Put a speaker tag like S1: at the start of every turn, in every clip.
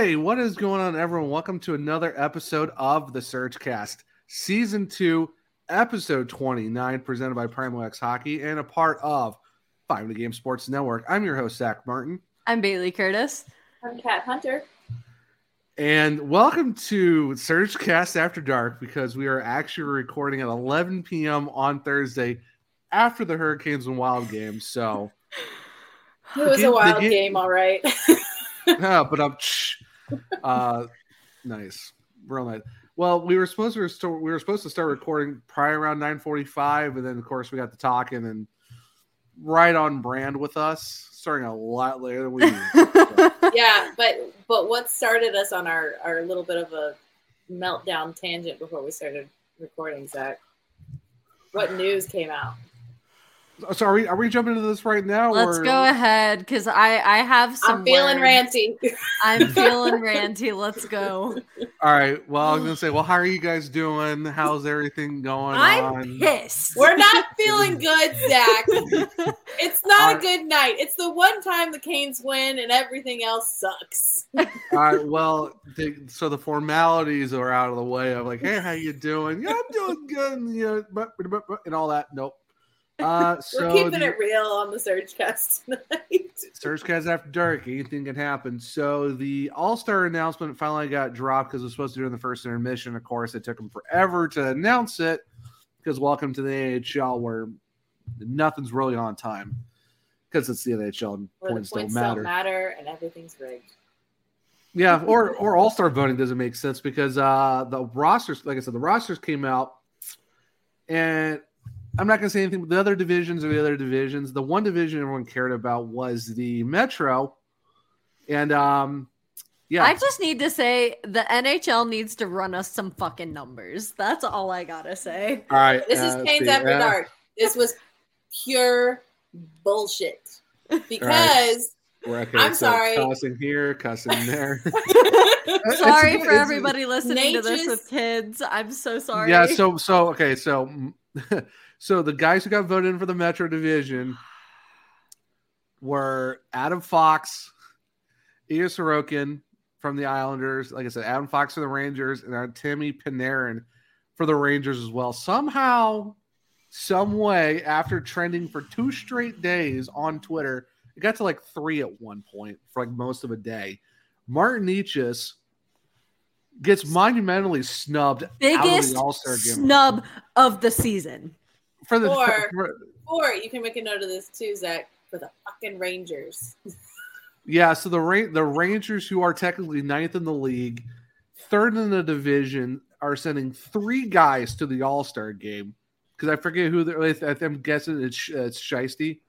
S1: Hey, what is going on, everyone? Welcome to another episode of the Surgecast, Season 2, Episode 29, presented by Primo X Hockey and a part of Five the Game Sports Network. I'm your host, Zach Martin.
S2: I'm Bailey Curtis.
S3: I'm Kat Hunter.
S1: And welcome to Surgecast After Dark because we are actually recording at 11 p.m. on Thursday after the Hurricanes and Wild game. So
S3: it was a wild game, game all right.
S1: yeah, but I'm uh, nice, real nice. Well, we were supposed to restore, we were supposed to start recording probably around 9:45, and then of course we got to talking and right on brand with us, starting a lot later than we.
S3: yeah, but but what started us on our our little bit of a meltdown tangent before we started recording, Zach? What news came out?
S1: Uh, so are we are we jumping into this right now?
S2: Let's or? go ahead because I I have some.
S3: I'm feeling words. ranty.
S2: I'm feeling ranty. Let's go.
S1: All right. Well, I was gonna say, well, how are you guys doing? How's everything going?
S2: I'm
S1: on?
S2: pissed.
S3: We're not feeling good, Zach. it's not a good night. It's the one time the Canes win and everything else sucks.
S1: All right. Well, the, so the formalities are out of the way. I'm like, hey, how you doing? Yeah, I'm doing good. And, you know, and all that. Nope. Uh, so
S3: We're keeping the, it real on the Surgecast tonight.
S1: Surgecast after dark, anything can happen. So the All Star announcement finally got dropped because it was supposed to do in the first intermission. Of course, it took them forever to announce it because welcome to the AHL where nothing's really on time because it's the NHL and
S3: where
S1: points,
S3: points
S1: don't matter.
S3: Don't matter and everything's rigged.
S1: Yeah, or or All Star voting doesn't make sense because uh the rosters, like I said, the rosters came out and I'm not going to say anything. But the other divisions are the other divisions. The one division everyone cared about was the Metro, and um, yeah.
S2: I just need to say the NHL needs to run us some fucking numbers. That's all I gotta say.
S1: All right,
S3: this uh, is Canes After uh, Dark. This was pure bullshit because.
S1: Right. Okay,
S3: I'm
S1: so
S3: sorry.
S1: Cussing here, cussing there.
S2: sorry for everybody listening to this with kids. I'm so sorry.
S1: Yeah. So so okay. So So the guys who got voted in for the Metro Division were Adam Fox, Ilya Sorokin from the Islanders. Like I said, Adam Fox for the Rangers, and uh, Timmy Panarin for the Rangers as well. Somehow, some way, after trending for two straight days on Twitter, it got to like three at one point for like most of a day. Martin Necas gets monumentally snubbed.
S2: Biggest
S1: of
S2: snub of the season
S1: for the
S3: or,
S1: for,
S3: or you can make a note of this too, Zach, for the fucking Rangers.
S1: yeah, so the the Rangers, who are technically ninth in the league, third in the division, are sending three guys to the All Star game because I forget who they're. With. I'm guessing it's it's Shiesty.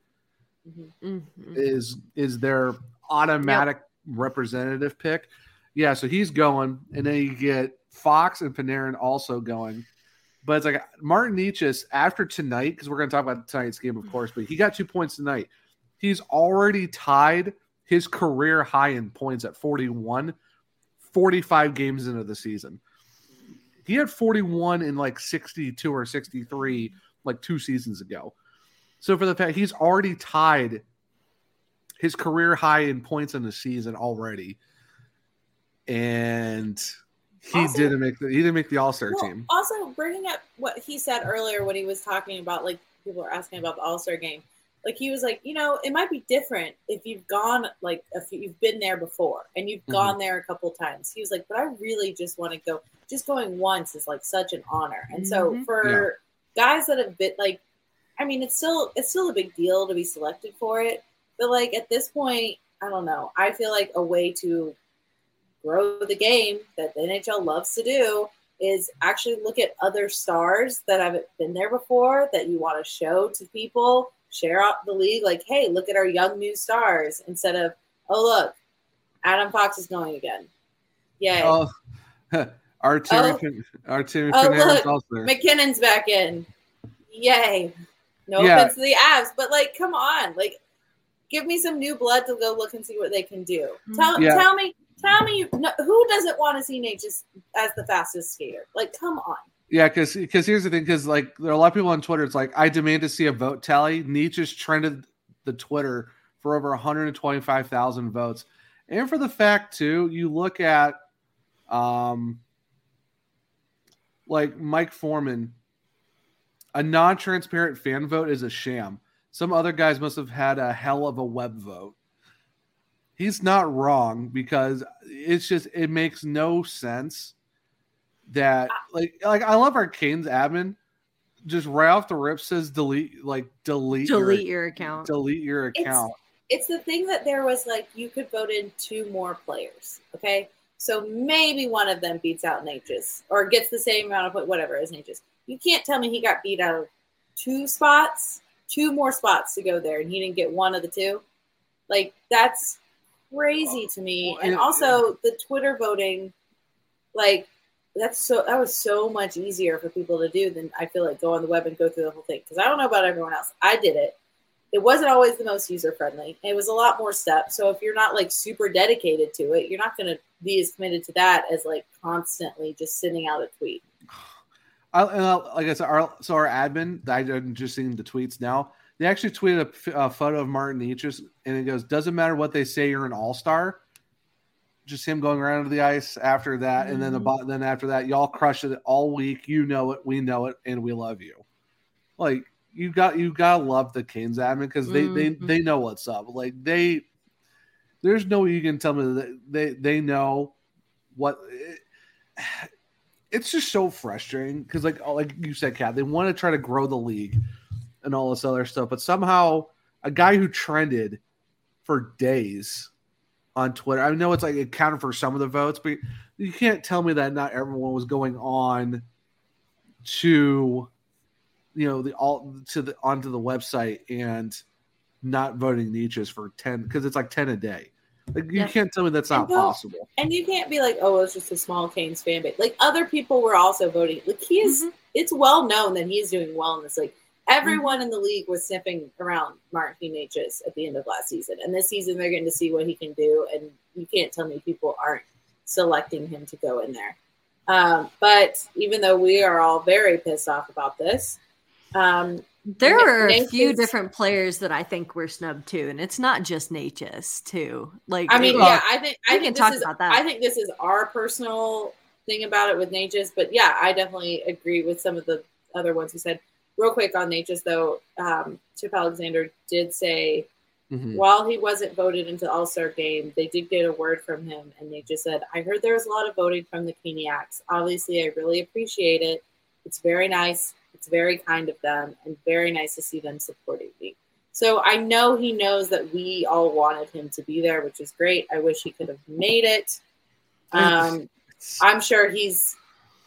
S1: Mm-hmm. mm-hmm. Is is their automatic yep. representative pick? Yeah, so he's going, and then you get Fox and Panarin also going. But it's like Martin Necas after tonight, because we're going to talk about tonight's game, of course, but he got two points tonight. He's already tied his career high in points at 41, 45 games into the season. He had 41 in like 62 or 63 like two seasons ago. So for the fact he's already tied his career high in points in the season already. And he also, didn't make the he didn't make the All Star well, team.
S3: Also, bringing up what he said earlier when he was talking about like people were asking about the All Star game, like he was like, you know, it might be different if you've gone like if you've been there before and you've mm-hmm. gone there a couple times. He was like, but I really just want to go. Just going once is like such an honor, and so mm-hmm. for yeah. guys that have been like, I mean, it's still it's still a big deal to be selected for it, but like at this point, I don't know. I feel like a way to grow the game that the NHL loves to do is actually look at other stars that haven't been there before that you want to show to people, share out the league, like, hey, look at our young new stars instead of, oh look, Adam Fox is going again. Yay.
S1: Oh, our Timmy,
S3: oh, our Timmy oh, look, also there. MacKinnon's back in. Yay. No yeah. offense to the Avs, but like, come on, like, give me some new blood to go look and see what they can do. Mm-hmm. Tell, yeah. tell me, Tell me, who doesn't want to see Necas as the fastest skater? Like, come on.
S1: Yeah, because because here's the thing, because like there are a lot of people on Twitter. It's like I demand to see a vote tally. Necas trended the Twitter for over 125,000 votes, and for the fact too, you look at um like Mike Foreman, a non-transparent fan vote is a sham. Some other guys must have had a hell of a web vote. He's not wrong because it's just it makes no sense that like like I love our Canes admin just right off the rip says delete like delete
S2: Delete your account.
S1: delete your account.
S3: it's the thing that there was like you could vote in two more players. Okay. So maybe one of them beats out Necas or gets the same amount of point, whatever as Necas. You can't tell me he got beat out of two spots, two more spots to go there, and he didn't get one of the two. Like that's crazy to me.
S1: Well,
S3: And also the Twitter voting, like that's so that was so much easier for people to do than I feel like go on the web and go through the whole thing. Because I don't know about everyone else. I did it it wasn't always the most user friendly. It was a lot more steps. So if you're not like super dedicated to it, you're not going to be as committed to that as like constantly just sending out a tweet.
S1: I, I, like I said, our, so our admin, I'm just seeing the tweets now. They actually tweeted a photo of Martin Necas, and it goes, "Doesn't matter what they say, you're an all star." Just him going around to the ice after that, and then the
S2: Mhm.
S1: bo- then after that, y'all crush it all week. You know it, we know it, and we love you. Like you got you gotta love the Canes admin because they they
S2: Mhm.
S1: they know what's up. Like they, there's no way you can tell me that they they know what. it's just so frustrating because like like you said kat they want to try to grow the league and all this other stuff but somehow a guy who trended for days on twitter i know it's like it counted for some of the votes but you can't tell me that not everyone was going on to you know the all to the onto the website and not voting Necas for 10 because it's like 10 a day like you
S2: Yeah.
S1: can't tell me that's
S3: And
S1: not
S3: well,
S1: possible
S3: And you can't be like, oh, it's just a small Canes fan base. Like other people were also voting. Like he is,
S2: Mhm.
S3: it's well known that he's doing well in this league. Everyone in the league was sniffing around Martin Necas at the end of last season. And this season they're going to see what he can do. And you can't tell me people aren't selecting him to go in there. Um, but even though we are all very pissed off about this, um,
S2: There are a few different players that I think were snubbed too, and it's not just Necas too. Like
S3: I mean,
S2: it-
S3: yeah, I think I think
S2: can talk
S3: this is
S2: about that.
S3: I think this is our personal thing about it with Necas, but yeah, I definitely agree with some of the other ones who said. Real quick on Necas though, um, Chip Alexander did say
S1: Mhm.
S3: while he wasn't voted into the All Star game, they did get a word from him, and they just said, "I heard there was a lot of voting from the Caniacs. Obviously, I really appreciate it. It's very nice. It's very kind of them, and very nice to see them supporting me." So I know he knows that we all wanted him to be there, which is great. I wish he could have made it. Um, I'm sure he's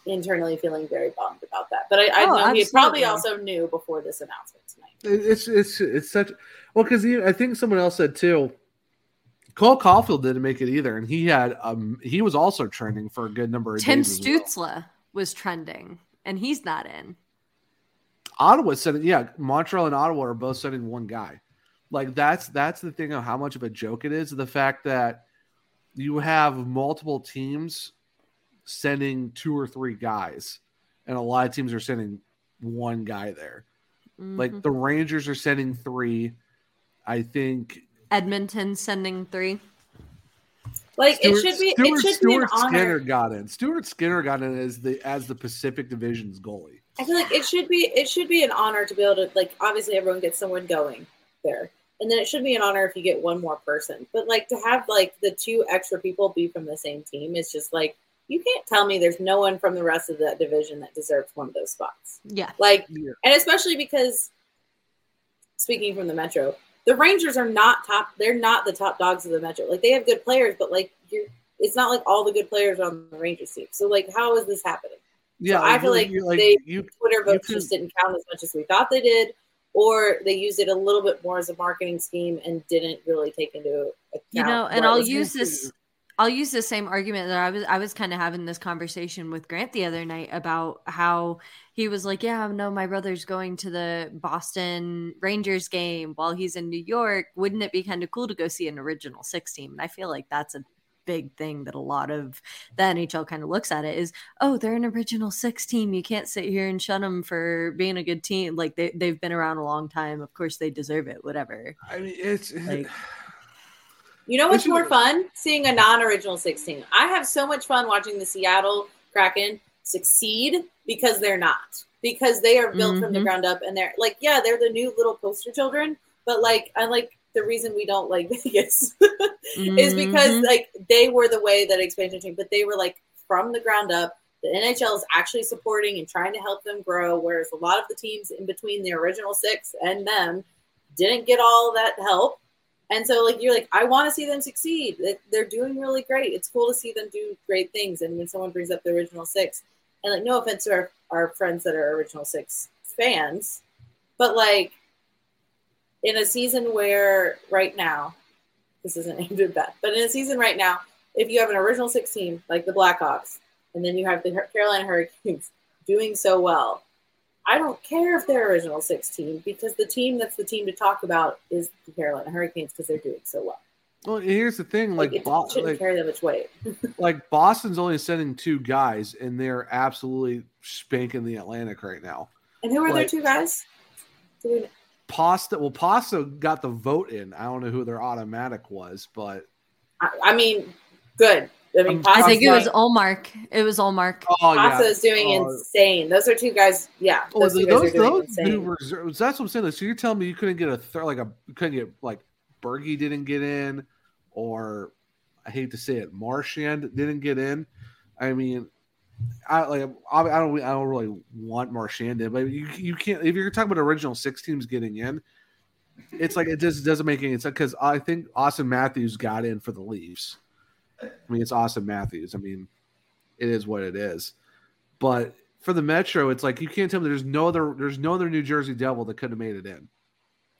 S3: internally feeling very bummed about that, but I, I
S2: Oh,
S3: know he probably also knew before this announcement tonight.
S1: It's it's it's such well because I think someone else said too. Cole Caufield didn't make it either, and he had um he was also trending for a good number of
S2: Tim
S1: days. as well.
S2: Stützle was trending, and he's not in.
S1: Ottawa said, yeah, Montreal and Ottawa are both sending one guy. Like that's that's the thing of how much of a joke it is. The fact that you have multiple teams sending two or three guys, and a lot of teams are sending one guy there.
S2: Mhm.
S1: Like the Rangers are sending three. I think
S2: Edmonton sending three.
S3: Like
S1: Stuart,
S3: it should be,
S1: Stuart,
S3: it should be an
S1: Stuart
S3: honor.
S1: Skinner got in. Stuart Skinner got in as the as the Pacific Division's goalie.
S3: I feel like it should be it should be an honor to be able to like obviously everyone gets someone going there. And then it should be an honor if you get one more person. But like to have like the two extra people be from the same team is just like you can't tell me there's no one from the rest of that division that deserves one of those spots.
S2: Yeah.
S3: Like
S1: Yeah.
S3: and especially because speaking from the Metro, the Rangers are not top they're not the top dogs of the Metro. Like they have good players, but like you're it's not like all the good players are on the Rangers team. So like how is this happening?
S1: Yeah,
S3: I feel like
S1: you-
S3: they-
S1: you
S3: Twitter votes
S1: can-
S3: just didn't count as much as we thought they did, or they used it a little bit more as a marketing scheme and didn't really take into account.
S2: You know, and I'll use
S3: going
S2: this I'll use the same argument that I was I was kind of having this conversation with Grant the other night about how he was like, "Yeah, no, my brother's going to the Boston Rangers game while he's in New York. Wouldn't it be kind of cool to go see an original 6 team?" And I feel like that's a big thing that a lot of the NHL kind of looks at it is, "Oh, they're an original 6 team. You can't sit here and shun them for being a good team. Like they they've been around a long time. Of course they deserve it, whatever."
S1: I mean, it's
S2: Like-
S3: You know what's more fun? Seeing a non-original 16. I have so much fun watching the Seattle Kraken succeed because they're not. Because they are built from the
S2: Mhm.
S3: ground up and they're like, yeah, they're the new little poster children, but like I like the reason we don't like Vegas is because
S2: Mhm.
S3: like they were the way that expansion team, but they were like from the ground up. The NHL is actually supporting and trying to help them grow, whereas a lot of the teams in between the original six and them didn't get all that help. And so, like, you're like, I want to see them succeed. They- They're doing really great. It's cool to see them do great things. And when someone brings up the original six, and like, no offense to our, our friends that are original six fans, but like, in a season where right now, this isn't aimed at Beth, but in a season right now, if you have an original six team like the Blackhawks, and then you have the Carolina Hurricanes doing so well, I don't care if they're original six team because the team that's the team to talk about is the Carolina Hurricanes because they're doing so well.
S1: Well, here's the thing,
S3: Like,
S1: like, Bo-
S3: shouldn't
S1: like,
S3: carry that much weight.
S1: like Boston's only sending two guys, and they're absolutely spanking the Atlantic right now.
S3: And who are their two guys? We-
S1: Pasta, well, Pasta got the vote in. I don't know who their automatic was, but
S3: I, I mean, good. I mean,
S1: Um,
S2: I think it
S3: Pasta's
S2: was Ullmark. It was Ullmark.
S1: oh yeah,
S3: Pasta is doing
S1: Oh,
S3: insane. Those are two guys. Yeah,
S1: Oh,
S3: those
S1: those,
S3: two guys
S1: those,
S3: are doing
S1: those new reserves. That's what I'm saying. So you're telling me you couldn't get a third, like a you couldn't get like Bergie didn't get in, or I hate to say it, Marchand didn't get in. I mean, I like I, I don't I don't really want Marchand in, but you you can't if you're talking about original six teams getting in. It's like it just doesn't make any sense because I think Auston Matthews got in for the Leafs. I mean, it's Auston Matthews. I mean, it is what it is. But for the Metro, it's like you can't tell me there's no other there's no other New Jersey Devil that could have made it in.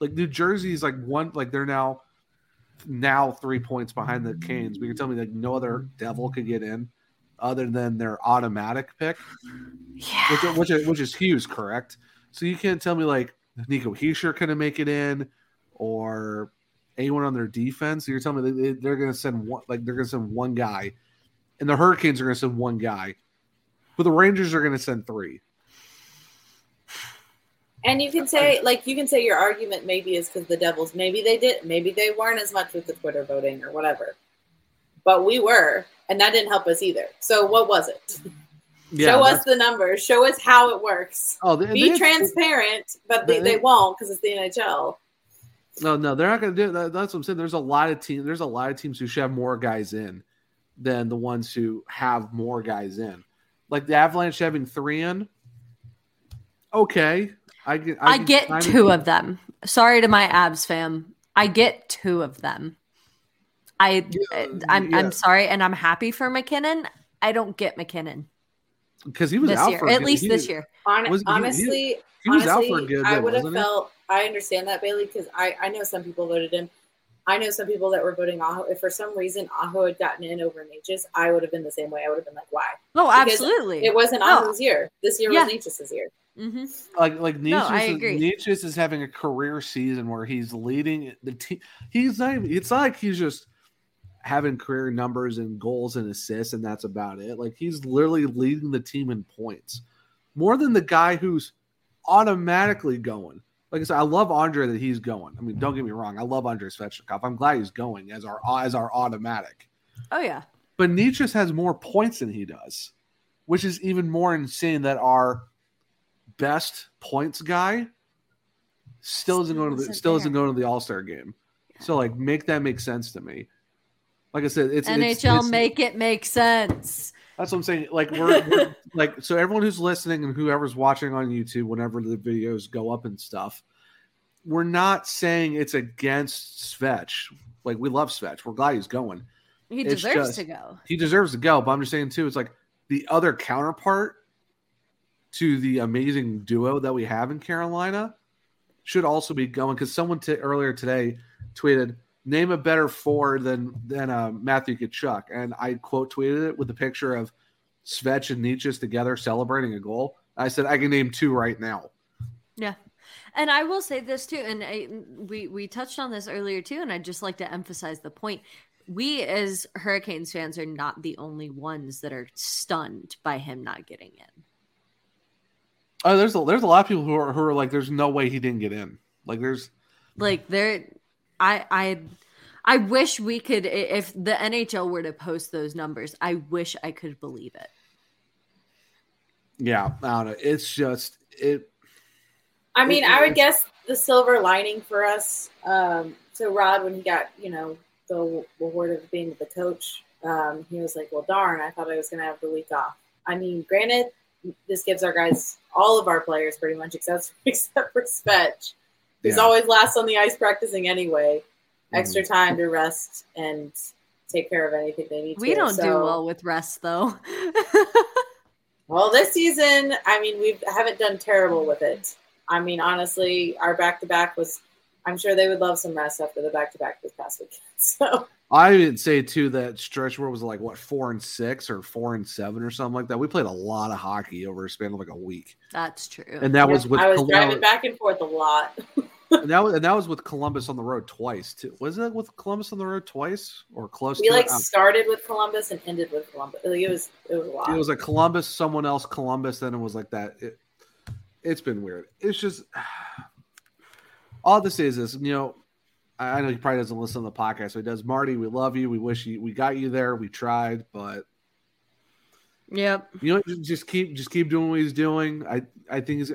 S1: Like New Jersey's like one like they're now now three points behind the Canes. But you're telling me like no other Devil could get in other than their automatic pick,
S2: Yeah.
S1: which which is, which is Hughes, correct? So you can't tell me like Nico Hischier couldn't make it in or anyone on their defense. You're telling me they, they're going to send one like they're going to send one guy, and the Hurricanes are going to send one guy, but the Rangers are going to send three.
S3: And you can say, like, you can say your argument maybe is because the Devils, maybe they did, maybe they weren't as much with the Twitter voting or whatever, but we were, and that didn't help us either. So what was it? show us the numbers. Show us how it works.
S1: Oh, they,
S3: Be
S1: they-
S3: transparent, but they,
S1: they-
S3: they won't because it's the NHL.
S1: No, no, they're not going to do that. That's what I'm saying. There's a lot of teams. There's a lot of teams who should have more guys in than the ones who have more guys in. Like the Avalanche having three in. Okay, I get.
S2: I
S1: can
S2: get two of them. Sorry to my Avs fam. I get two of them. I I'm
S1: yeah.
S2: I'm sorry, and I'm happy for MacKinnon. I don't get MacKinnon
S1: because he was
S2: this
S1: out
S2: year,
S1: for
S2: at
S1: good-
S2: least
S1: he-
S2: this year.
S3: Hon-
S1: Was- he- he-
S3: honestly,
S1: He was out
S3: honestly,
S1: for a good
S3: I would have felt. I understand that Bailey because I I know some people voted him. I know some people that were voting Aho. If for some reason Aho had gotten in over Necas, I would have been the same way. I would have been like, why?
S2: Oh,
S3: Because
S2: absolutely.
S3: It wasn't
S2: No.
S3: Aho's year. This year
S2: Yeah.
S3: was Necas's year.
S2: hmm
S1: like like Necas,
S2: No, I agree.
S1: Necas is having a career season where he's leading the team. He's not. Even, it's not like he's just having career numbers and goals and assists, and that's about it. Like he's literally leading the team in points more than the guy who's automatically going. Like I said, I love Andre that he's going. I mean, don't get me wrong, I love Andre Svechnikov. I'm glad he's going as our as our automatic.
S2: Oh yeah.
S1: But Necas has more points than he does, which is even more insane that our best points guy still isn't going to the, still isn't going to the All Star game. So like, make that make sense to me. Like I said, it's
S2: NHL
S1: it's, it's-
S2: make it make sense.
S1: That's what I'm saying. Like we're, we're like so everyone who's listening and whoever's watching on YouTube, whenever the videos go up and stuff, we're not saying it's against Svetch. Like we love Svetch. We're glad he's going.
S2: He
S1: It's
S2: deserves
S1: just-
S2: to go.
S1: he deserves to go. But I'm just saying too, it's like the other counterpart to the amazing duo that we have in Carolina should also be going because someone t- earlier today tweeted, "Name a better four than than uh, Matthew Tkachuk," and I quote tweeted it with a picture of Svetch and Necas together celebrating a goal. I said I can name two right now.
S2: Yeah. And I will say this too, and I, we we touched on this earlier too, and I'd just like to emphasize the point. We as Hurricanes fans are not the only ones that are stunned by him not getting in.
S1: Oh, there's a, there's a lot of people who are who are like, "There's no way he didn't get in." Like there's
S2: Like there, I I I wish we could. If the NHL were to post those numbers, I wish I could believe it.
S1: Yeah, I don't know. It's just it.
S3: I mean,
S1: it-
S3: I would guess the silver lining for us. Um, so Rod, when he got you know the award of being the coach, um, he was like, "Well, darn, I thought I was going to have the week off." I mean, granted, this gives our guys, all of our players, pretty much, except except for Svetch, who's
S1: Yeah.
S3: always last on the ice practicing anyway. Mm-hmm. Extra time to rest and take care of anything they need to.
S2: We don't do well with rest, though.
S3: Well, this season, I mean, we haven't done terrible with it. I mean, honestly, our back to back was. I'm sure they would love some rest after the back to back this past weekend. So
S1: I would say too that stretch where it was like what four and six or four and seven or something like that. We played a lot of hockey over a span of like a week,
S2: That's true.
S1: and that was with
S3: I was
S1: Colum-
S3: driving back and forth a lot.
S1: and that was and that was with Columbus on the road twice too. Was it with Columbus on the road twice or close
S3: We
S1: to
S3: like
S1: it?
S3: Started with Columbus and ended with Columbus. Like, it was it was a lot.
S1: it was like Columbus, someone else, Columbus. Then it was like that. It, it's been weird. It's just all this is is you know. I I know he probably doesn't listen to the podcast, so he does. Marty, we love you. We wish you, we got you there. We tried, but
S2: yep.
S1: you know, just- just keep just keep doing what he's doing. I I think he's,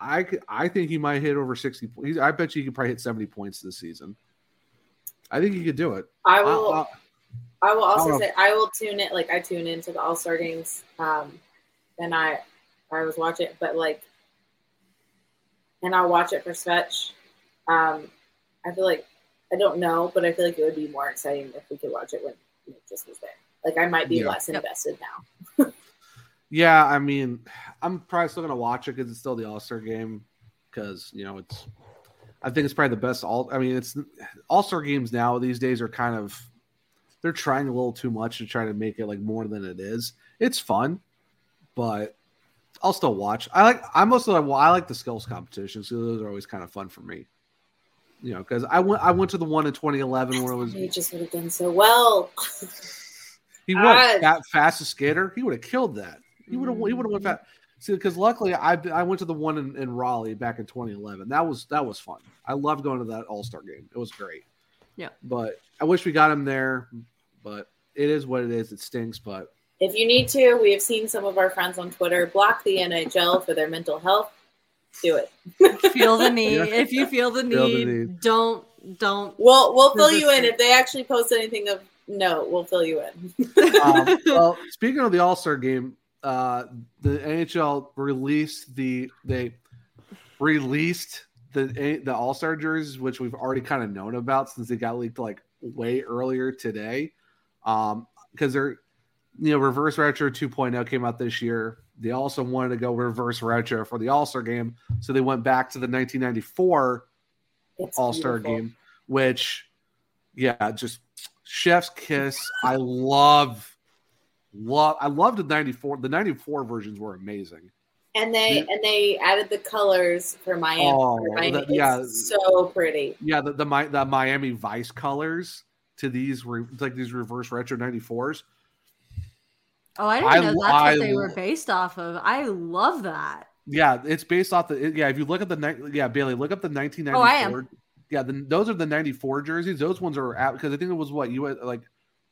S1: I I think he might hit over sixty. points. I bet you he could probably hit seventy points this season. I think he could do it.
S3: I will.
S1: I- I-
S3: I will
S1: I
S3: also
S1: don't
S3: say I will tune it. Like I tune into the All Star games, um, and I I was watching, but like, and I'll watch it for Svetch. Um, I feel like I don't know, but I feel like it would be more exciting if we could watch it when Necas was there. Like I might be
S1: Yeah.
S3: less
S2: Yep.
S3: invested now.
S1: yeah, I mean, I'm probably still gonna watch it because it's still the All Star game. Because you know, it's I think it's probably the best all. I mean, it's All Star games now these days are kind of they're trying a little too much to try to make it like more than it is. It's fun, but I'll still watch. I like. I mostly well, I like the skills competitions. So those are always kind of fun for me. You know, because I went I went to the one in 2011 where it was
S3: He just would have done so well.
S1: he was that fastest skater. He would have killed that. He would have he would have went mm-hmm. fast. See, because luckily I I went to the one in, in Raleigh back in 2011. That was that was fun. I loved going to that All Star game. It was great.
S2: Yeah.
S1: But I wish we got him there. But it is what it is. It stinks. But
S3: If you need to, we have seen some of our friends on Twitter block the NHL for their mental health. Do it.
S2: Feel the need.
S1: Yeah.
S2: If you feel the need,
S1: Feel the need.
S2: don't don't.
S3: We'll we'll fill you in if they actually post anything of note. We'll fill you in.
S1: um, well, speaking of the All Star game, uh, the NHL released the they released the the All Star jerseys, which we've already kind of known about since they got leaked like way earlier today. Um, because they're you know reverse retro 2.0 came out this year. They also wanted to go reverse retro for the All Star game, so they went back to the 1994 All Star game, which, yeah, just chef's kiss. I love, love. I loved the '94. The '94 versions were amazing.
S3: And they and they added the colors for Miami.
S1: Oh,
S3: for Miami. It's
S1: yeah.
S3: so pretty.
S1: Yeah, the the, the Miami Vice colors to these re, like these reverse retro '94s.
S2: Oh, I didn't
S1: I-
S2: know that's
S1: I-
S2: what they were based off of. I love that.
S1: Yeah, it's based off the. Yeah, if you look at the yeah Bailey, look up the 1994.
S2: Oh.
S1: Yeah, the, those are the '94 jerseys. Those ones are out because I think it was what you had, like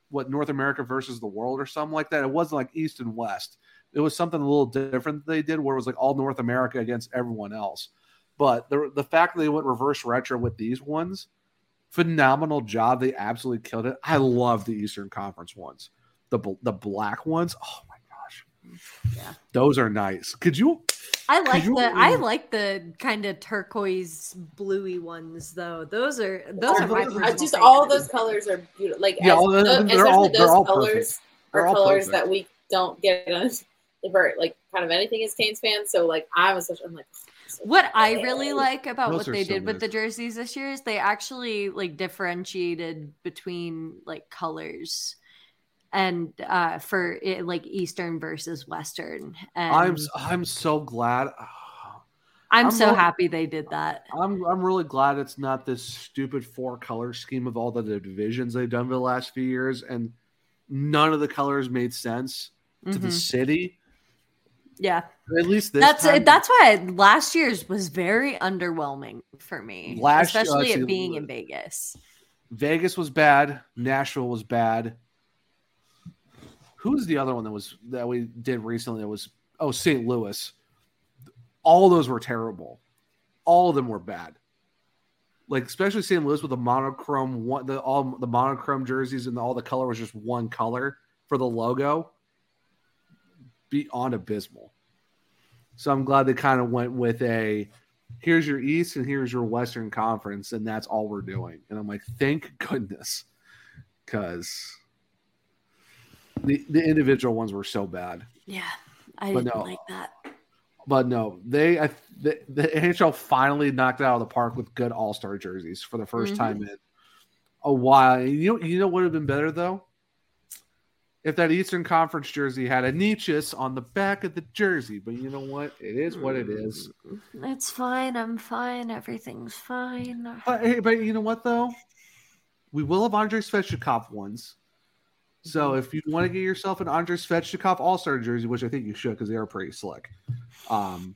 S1: what North America versus the world or something like that. It wasn't like East and West. It was something a little different they did where it was like all North America against everyone else. But the the fact that they went reverse retro with these ones, phenomenal job. They absolutely killed it. I love the Eastern Conference ones. The the black ones. Oh my gosh.
S2: Yeah.
S1: Those are nice. Could you
S2: I like
S1: you-
S2: the I like the kind of turquoise bluey ones though. Those are those are my
S1: I
S3: I just all
S2: favorite.
S3: those colors are beautiful. Like
S1: Yeah,
S3: as,
S1: all the-
S3: tho-
S1: they're
S3: especially
S1: all-
S3: those
S1: they're all
S3: colors
S1: perfect. They're all
S3: colors
S1: perfect.
S3: that we don't get on for like kind of anything as Canes fans. So like I was such I'm like oh,
S2: What I really like about
S1: Those
S2: what they
S1: so
S2: did with the jerseys this year is they actually like differentiated between like colors and uh for it, like eastern versus western and
S1: I'm
S2: i'm,
S1: so glad.
S2: I'm
S1: I'm
S2: so
S1: really-
S2: happy they did that
S1: I'm I'm really glad it's not this stupid four color scheme of all the divisions they've done for the last few years, and none of the colors made sense to the
S2: Mhm.
S1: city.
S2: yeah
S1: At least this
S2: that's
S1: time,
S2: that's why last year's was very underwhelming for me
S1: Last
S2: especially it being in vegas
S1: Vegas was bad. Nashville was bad. Who's the other one that was that we did recently? That was oh St. Louis. All those were terrible. All of them were bad. Like especially St. Louis with the monochrome one, the all the monochrome jerseys and all the color was just one color for the logo. Beyond abysmal. So I'm glad they kind of went with a here's your East and here's your Western Conference, and that's all we're doing. And I'm like, thank goodness, because the the individual ones were so bad.
S2: Yeah, I
S1: But
S2: didn't
S1: no.
S2: like that.
S1: But no, they I, the, the NHL finally knocked it out of the park with good All Star jerseys for the 1st
S2: Mhm.
S1: time in a while. And You know, you know what would have been better though. If that Eastern Conference jersey had a Necas's on the back of the jersey, but you know what? It is what it is.
S2: It's fine. I'm fine. Everything's fine.
S1: But hey, but you know what though? We will have Andrei Svechnikov ones. So if you want to get yourself an Andrei Svechnikov All Star jersey, which I think you should because they are pretty slick, um,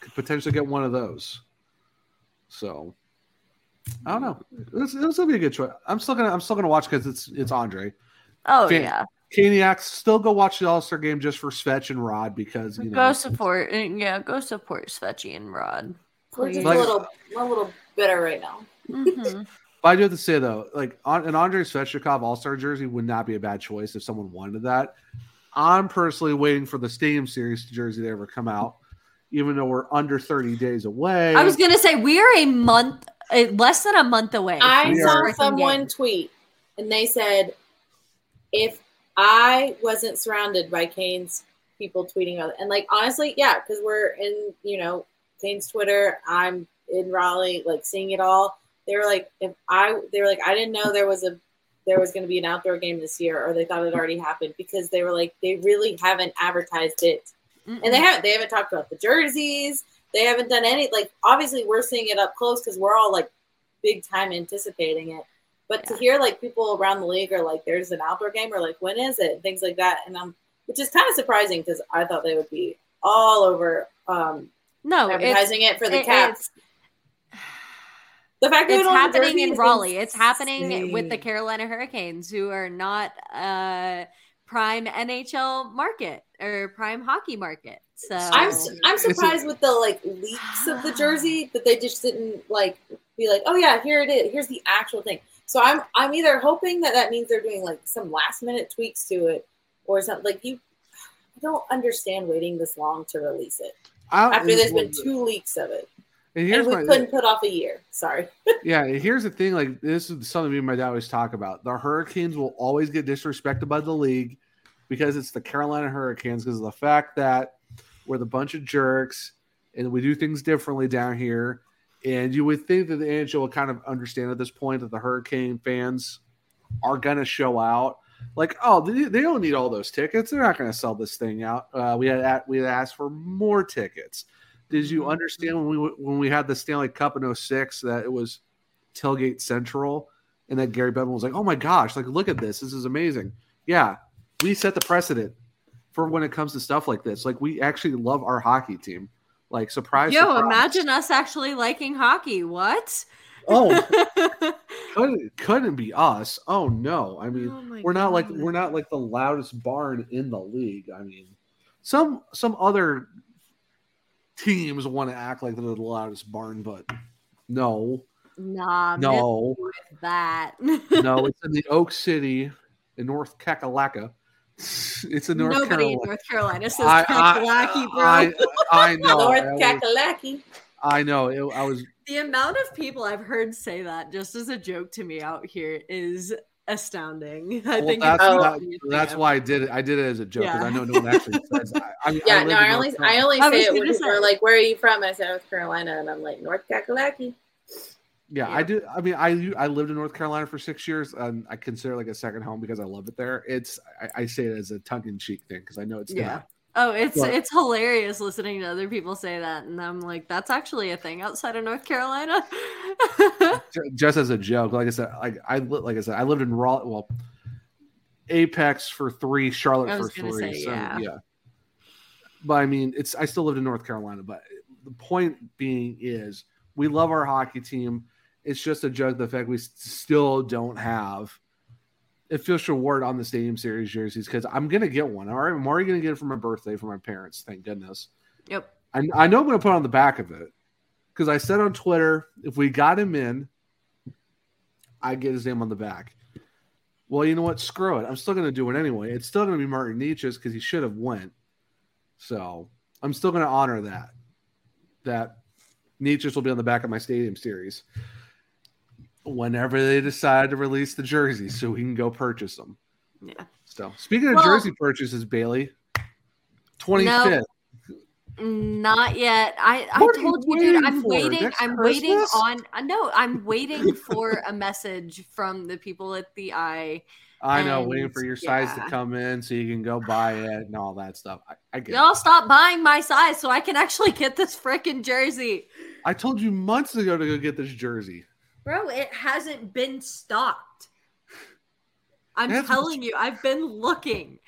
S1: could potentially get one of those. So I don't know. This, this will be a good choice. I'm still gonna I'm still gonna watch because it's it's Andre.
S2: Oh
S1: Fan-
S2: yeah,
S1: Caniacs still go watch the All Star game just for Svech and Rod because you know
S2: go support. Yeah, go support Svechie and Rod.
S3: We're just
S2: Please.
S1: Like-
S3: a little, we're a little bitter right now.
S2: Mhm.
S1: But I do have to say though, like an Andrei Svechnikov All Star jersey would not be a bad choice if someone wanted that. I'm personally waiting for the Stadium Series jersey to ever come out, even though we're under 30 days away.
S2: I was gonna say we are a month, less than a month away.
S3: I
S1: We
S3: saw someone
S2: game.
S3: tweet, and they said, if I wasn't surrounded by Canes people tweeting about it, and like honestly, yeah, because we're in, you know, Canes Twitter, I'm in Raleigh, like seeing it all. They were like, if I, they were like, I didn't know there was a, there was going to be an outdoor game this year, or they thought it already happened because they were like, they really haven't advertised it.
S2: Mm-mm.
S3: and they haven't they haven't talked about the jerseys. They haven't done any like obviously we're seeing it up close because we're all like big time anticipating it. But to hear like people around the league are like there's an outdoor game or like when is it? And things like that. And I'm, which is kind of surprising because i thought they would be all over um
S2: no,
S3: advertising it for the
S2: it-
S3: caps the fact that
S2: it's
S3: don't have the
S2: happening in Raleigh. It's happening with the. Carolina Hurricanes, who are not uh prime NHL market or prime hockey market. So
S3: I'm s- I'm
S1: It's a-
S3: surprised with the like leaks of the jersey that they just didn't like be like, oh yeah, here it is. Here's the actual thing. So I'm I'm either hoping that that means they're doing like some last minute tweaks to it or something. Like you, I don't understand waiting this long to release it
S1: I-
S3: after there's been two leaks of it,
S1: And
S3: and we
S1: my
S3: couldn't put off a year. Sorry.
S1: yeah. Here's the thing. Like this is something me and my dad always talk about. The Hurricanes will always get disrespected by the league because it's the Carolina Hurricanes because of the fact that we're the bunch of jerks and we do things differently down here. And you would think that the NHL would kind of understand at this point that the Hurricane fans are going to show out. Like, oh, they, they don't need all those tickets. They're not going to sell this thing out. Uh, we had we had asked for more tickets. Did you mm-hmm. understand when we when we had the Stanley Cup in 06 that it was tailgate central and that Gary Bettman was like, "Oh my gosh, like look at this. This is amazing." Yeah, we set the precedent for when it comes to stuff like this. Like we actually love our hockey team. Like surprise,
S2: Yo,
S1: surprise.
S2: imagine us actually liking hockey. What?
S1: Oh, couldn't couldn't be us. Oh no. I mean,
S2: Oh
S1: we're not like we're not like the loudest barn in the league. I mean, some some other teams want to act like they're the loudest barn, but no,
S2: nah, miss
S1: no,
S2: that.
S1: no. It's in the Oak City in North Kakalaka. It's in North
S2: Nobody
S1: Carolina.
S2: in North Carolina says
S1: I,
S2: Kakalaki, bro.
S1: I, I, I know.
S3: North
S1: I,
S3: Kakalaki.
S1: I know. It, I was
S2: the amount of people I've heard say that just as a joke to me out here is astounding. I
S1: well,
S2: think
S1: that's,
S2: it's
S3: Oh.
S1: that-
S2: funny to
S1: that's why I did it. I did it as a joke because
S2: Yeah.
S1: I know no one actually says that. I mean,
S3: Yeah,
S1: live
S3: no, I only I only say
S2: was
S3: it when
S2: gonna
S3: people
S2: say-
S3: are like, "Where are you from?" I say North Carolina, and I'm like North Kakalaki.
S1: Yeah,
S2: Yeah.
S1: I do. I mean, I I lived in North Carolina for six years, and I consider it like a second home because I love it there. It's I, I say it as a tongue in cheek thing because I know it's
S2: Yeah.
S1: not.
S2: Oh, it's it's hilarious listening to other people say that, and I'm like, that's actually a thing outside of North Carolina.
S1: Just as a joke, like I said, like I like I said, I lived in Raleigh. Well, Apex for three, Charlotte
S2: I
S1: for three.
S2: say,
S1: so,
S2: yeah.
S1: But I mean, it's I still lived in North Carolina. But the point being is, we love our hockey team, It's just a joke the fact we still don't have official word on the Stadium Series jerseys because I'm gonna get one. All right, I'm already gonna get it for my birthday for my parents. Thank goodness.
S2: Yep.
S1: I, I know I'm gonna put it on the back of it because I said on Twitter if we got him in, I get his name on the back. Well, you know what? Screw it. I'm still gonna do it anyway. It's still gonna be Martin Necas's because he should have went. So I'm still gonna honor that. That Necas's will be on the back of my Stadium Series whenever they decide to release the jerseys, so we can go purchase them.
S2: Yeah.
S1: So speaking of
S2: Well-
S1: jersey purchases, Bailey, 25th.
S2: Not yet. I, I told you, dude. I'm waiting.
S1: Next
S2: I'm waiting on. Uh, I know. I'm waiting for a message from the people at the eye.
S1: I know,
S2: And,
S1: waiting for your size to come in so you can go buy it and all that stuff. I, I get.
S2: Y'all stop buying my size so I can actually get this freaking jersey,
S1: I told you months ago to go get this jersey.
S2: Bro. It hasn't been stocked. I'm
S1: That's-
S2: telling you, I've been looking.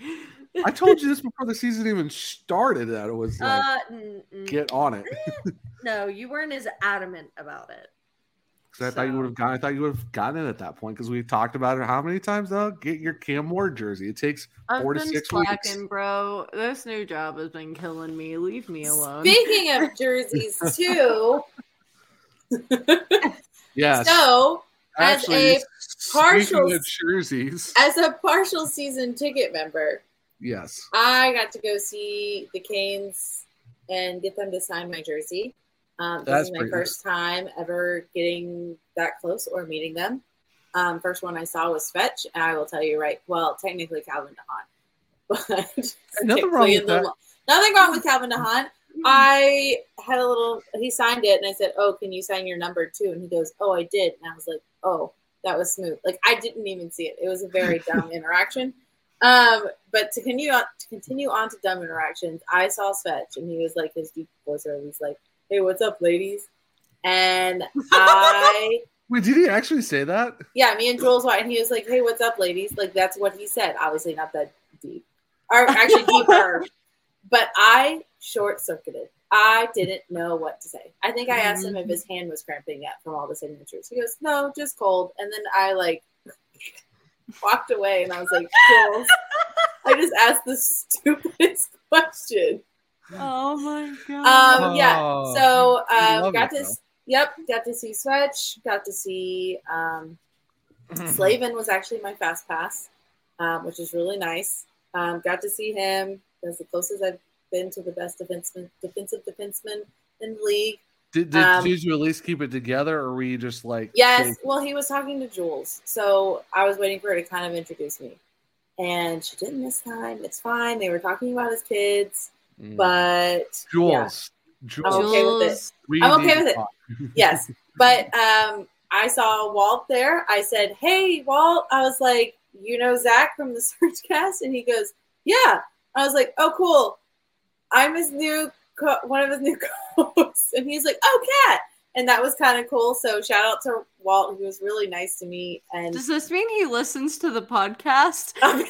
S1: I told you this before the season even started that it was like
S2: Uh,
S1: get on it.
S2: no, you weren't as adamant about it.
S1: 'Cause I thought you would have gotten I thought you would have gotten it at that point because we talked about it how many times though? Get your Cam Ward jersey. It takes
S2: I've
S1: four to
S2: been
S1: six weeks.
S2: bro. This new job has been killing me. Leave me alone.
S3: Speaking of jerseys, too.
S1: Yes.
S3: So, as a partial- as a partial season ticket member,
S1: Yes.
S3: I got to go see the Canes and get them to sign my jersey. Um, this
S1: That's
S3: is my first time ever getting that close or meeting them. Um, first one I saw was Fetch, and I will tell you right. Well, technically Calvin de Haan, but
S1: nothing wrong with that.
S3: lo- Nothing wrong with Calvin de Haan. I had a little. He signed it, and I said, "Oh, can you sign your number too?" And he goes, "Oh, I did." And I was like, "Oh, that was smooth." Like I didn't even see it. It was a very dumb interaction. Um, but to continue on, to continue on to dumb interactions, I saw Svetch, and he was like his deep voice, or he's like, "Hey, what's up, ladies?" And I,
S1: Wait, did he actually say that?
S3: yeah, me and Jules White, and he was like, "Hey, what's up, ladies?" Like that's what he said. Obviously, not that deep, or actually deeper. But I short circuited. I didn't know what to say. I think I asked him if his hand was cramping yet from all the signatures. He goes, "No, just cold." And then I like walked away, and I was like, "Jules, I just asked the stupidest question."
S2: Oh my god.
S3: Um, yeah.
S1: Oh,
S3: So
S1: I
S3: um, got
S1: it,
S3: to
S1: though.
S3: yep, got to see Switch, got to see um,
S1: Mm-hmm.
S3: Slavin was actually my fast pass, um, which is really nice. Um, got to see him. That's the closest I've been to the best defenseman, defensive defenseman in the league.
S1: Did, did,
S3: Um,
S1: did you at least keep it together, or were you just like
S3: Yes. Well, he was talking to Jules, so I was waiting for her to kind of introduce me, and she didn't this time. It's fine. They were talking about his kids,
S1: Mm.
S3: but yeah.
S1: Jules? Jules,
S3: I'm okay with it.
S2: Jules.
S3: I'm okay with it. yes. But um, I saw Walt there. I said, "Hey, Walt." I was like, "You know Zach from the Surgecast?" And he goes, "Yeah." I was like, "Oh, cool. I'm his new co- one of his new co-hosts." And he's like, "Oh, Kat." And that was kind of cool. So shout out to Walt, who was really nice to me. And
S2: Does this mean he listens to the podcast?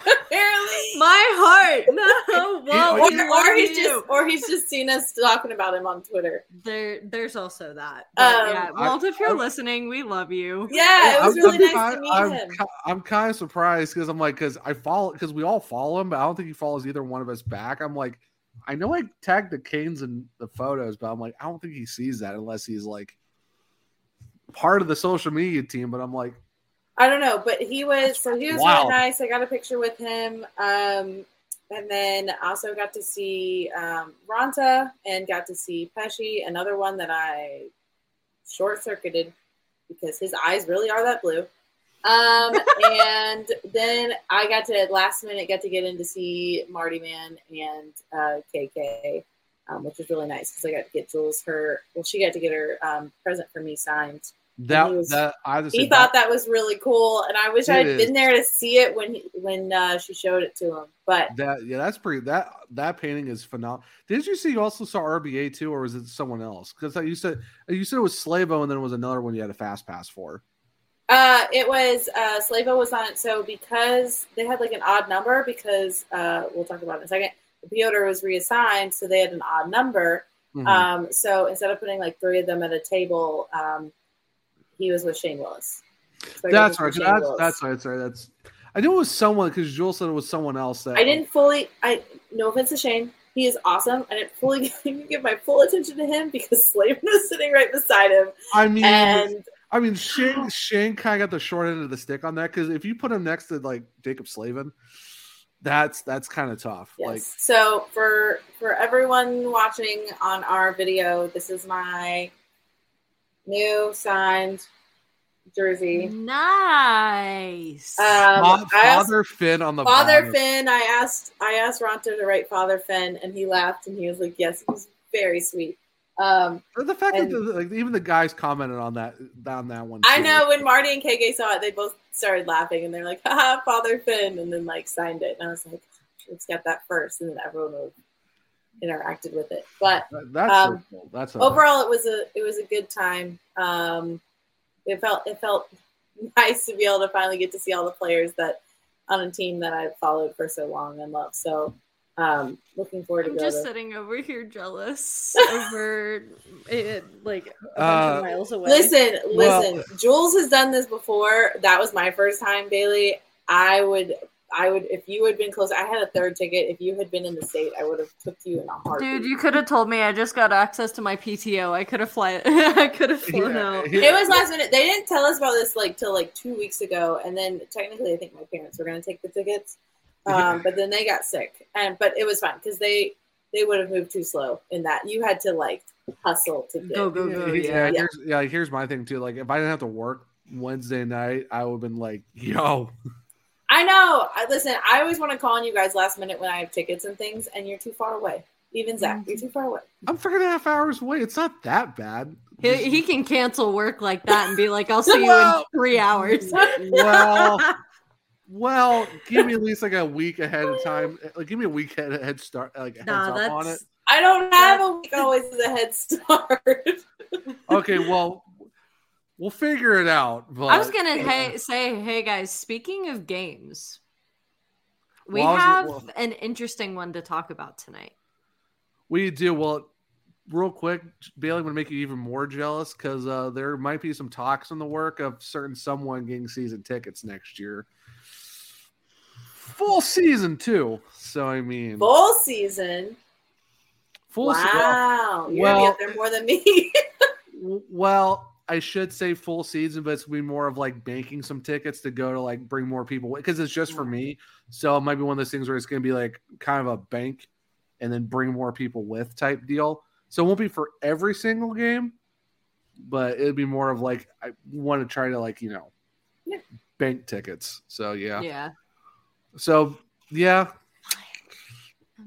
S3: apparently,
S2: My heart. No. Well,
S3: or,
S2: we
S3: or he's
S2: you.
S3: just or he's just seen us talking about him on Twitter.
S2: There, there's also that. But
S3: Um,
S2: yeah,
S1: I-
S2: Walt, if you're
S1: I-
S2: listening, we love you.
S3: Yeah, it was
S1: I'm-
S3: really
S1: I'm
S3: nice
S1: ki-
S3: to meet
S1: I'm,
S3: him.
S1: I'm kind of surprised because I'm like, because I follow, because we all follow him, but I don't think he follows either one of us back. I'm like, I know I tagged the Canes in the photos, but I'm like, I don't think he sees that unless he's like part of the social media team. But I'm like,
S3: I don't know, but he was so he was
S1: Wow.
S3: really nice. I got a picture with him, um, and then also got to see um, Raanta and got to see Pesce, another one that I short circuited because his eyes really are that blue. Um, and then I got to last minute get to get in to see Marty Man and uh, KK, um, which was really nice because I got to get Jules her. Well, she got to get her um, present for me signed
S1: that
S3: He was-
S1: that I just
S3: he thought that was really cool, and I wish I'd
S1: is.
S3: been there to see it when he, when uh, she showed it to him. But
S1: that yeah, that's pretty. That that painting is phenomenal. Did you see? You also saw RBA too, or was it someone else? Because you said you said it was Slavo, and then it was another one you had a fast pass for.
S3: uh, it was uh, Slavo was on it. So because they had like an odd number, because uh, we'll talk about it in a second. Pyotr was reassigned, so they had an odd number.
S1: Mhm.
S3: Um, so instead of putting like three of them at a table, um, he was with Shane Willis. So
S1: That's right. That's
S3: Willis.
S1: that's right. That's right. That's. I knew it was someone because Jules said it was someone else. That
S3: I didn't fully. I no offense to Shane, he is awesome. I didn't fully give my full attention to him because Slavin was sitting right beside him,
S1: I mean,
S3: and
S1: I mean, Shane Shane kind of got the short end of the stick on that because if you put him next to like Jaccob Slavin, that's that's kind of tough.
S3: yes.
S1: Like,
S3: so for for everyone watching on our video, this is my new signed jersey.
S2: Nice.
S3: Um,
S1: Fa-
S3: I asked-
S1: Father Finn on the
S3: Father
S1: bottom.
S3: Finn, I asked I asked Raanta to write Father Finn, and he laughed and he was like, "Yes, it was very sweet." Um,
S1: But The fact
S3: and-
S1: that the, like even the guys commented on that on that one.
S3: I know when Marty and KK saw it, they both started laughing and they're like, "Haha, Father Finn," and then like signed it, and I was like, "Let's get that first, and then everyone would interacted with it. But
S1: That's
S3: Um,
S1: so cool. That's a,
S3: overall, it was a it was a good time. Um, it felt it felt nice to be able to finally get to see all the players that on a team that I've followed for so long and loved. So um, looking forward to
S2: I'm
S3: go
S2: just
S3: to.
S2: sitting over here jealous over it, like a bunch
S1: Uh,
S2: of miles away.
S3: Listen,
S1: Well-
S3: listen. Jules has done this before. That was my first time, Bailey. I would, I would, if you had been close. I had a third ticket. If you had been in the state, I would have took you in a heartbeat.
S2: Dude, you could have told me I just got access to my PTO. I could have fly. I could have flown
S1: Yeah,
S2: out.
S1: yeah.
S3: It was last minute. They didn't tell us about this like till like two weeks ago, and then technically, I think my parents were going to take the tickets, um, but then they got sick, and but it was fine because they they would have moved too slow in that you had to like hustle to get.
S2: Go, go, go.
S1: yeah,
S2: Yeah.
S1: Here's, yeah. Here's my thing too. Like, if I didn't have to work Wednesday night, I would have been like, "Yo,
S3: I know. I, listen, I always want to call on you guys last minute when I have tickets and things, and you're too far away. Even Zach, you're too far away.
S1: I'm freaking half hours away. It's not that bad."
S2: He, he can cancel work like that and be like, "I'll see you in three hours."
S1: well, well, give me at least like a week ahead of time. Like, give me a week head, head start, like heads
S2: nah,
S1: up on it.
S3: I don't have a week always as a head start.
S1: Okay, well, we'll figure it out. But
S2: I was gonna hey, say, hey guys, speaking of games, we
S1: Well, I was-
S2: have
S1: well-
S2: an interesting one to talk about tonight.
S1: We do. Well, real quick, Bailey would make you even more jealous because uh, there might be some talks in the work of certain someone getting season tickets next year. Full season too. So I mean,
S3: Full season.
S1: full se-
S3: wow, you're
S1: well-
S3: gonna be up there more than me.
S1: well, I should say full season, but it's gonna be more of like banking some tickets to go to like bring more people because it's just for me. So it might be one of those things where it's gonna be like kind of a bank and then bring more people with type deal. So it won't be for every single game, but it'd be more of like I want to try to like you know
S3: Yeah.
S1: bank tickets. So yeah.
S2: Yeah.
S1: So yeah,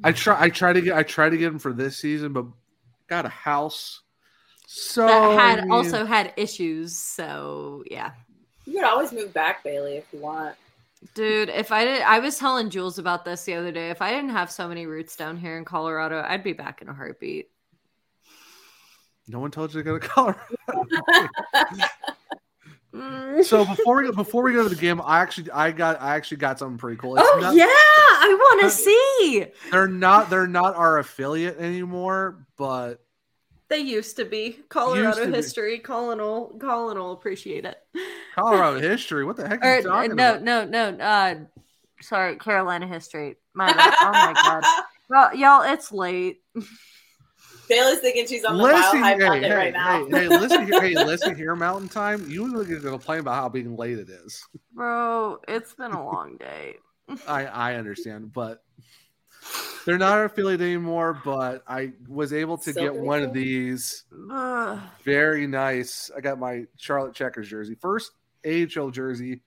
S1: I try. I try to get. I try to get them for this season, but got a house. So
S2: that had
S1: I
S2: also had issues. So yeah,
S3: you could always move back, Bailey, if you want.
S2: dude. If I did, I was telling Jules about this the other day. If I didn't have so many roots down here in Colorado, I'd be back in a heartbeat.
S1: No one told you to go to Colorado. So before we go, before we go to the game, I actually I got I actually got something pretty cool. It's
S2: Oh
S1: not-
S2: yeah, I want to see.
S1: they're not they're not our affiliate anymore, but
S2: They used to be Colorado
S1: Used to be.
S2: history. Colin will Colin will appreciate it.
S1: Colorado history. What the heck are
S2: Or
S1: you talking
S2: uh, no,
S1: about?
S2: no, no. Uh, sorry, Carolina history. My. Oh my god. Well, y'all, it's late.
S3: Bailey's thinking she's on the
S1: Listen,
S3: mile high
S1: hey, hey,
S3: right now.
S1: hey, hey, listen, here, hey, listen here, Mountain Time. You look at complain about how being late it is.
S2: Bro, it's been a long day.
S1: I I understand, but they're not our affiliate anymore. But I was able to
S3: So
S1: get one of these
S2: Ugh.
S1: very nice. I got my Charlotte Checkers jersey, first AHL jersey.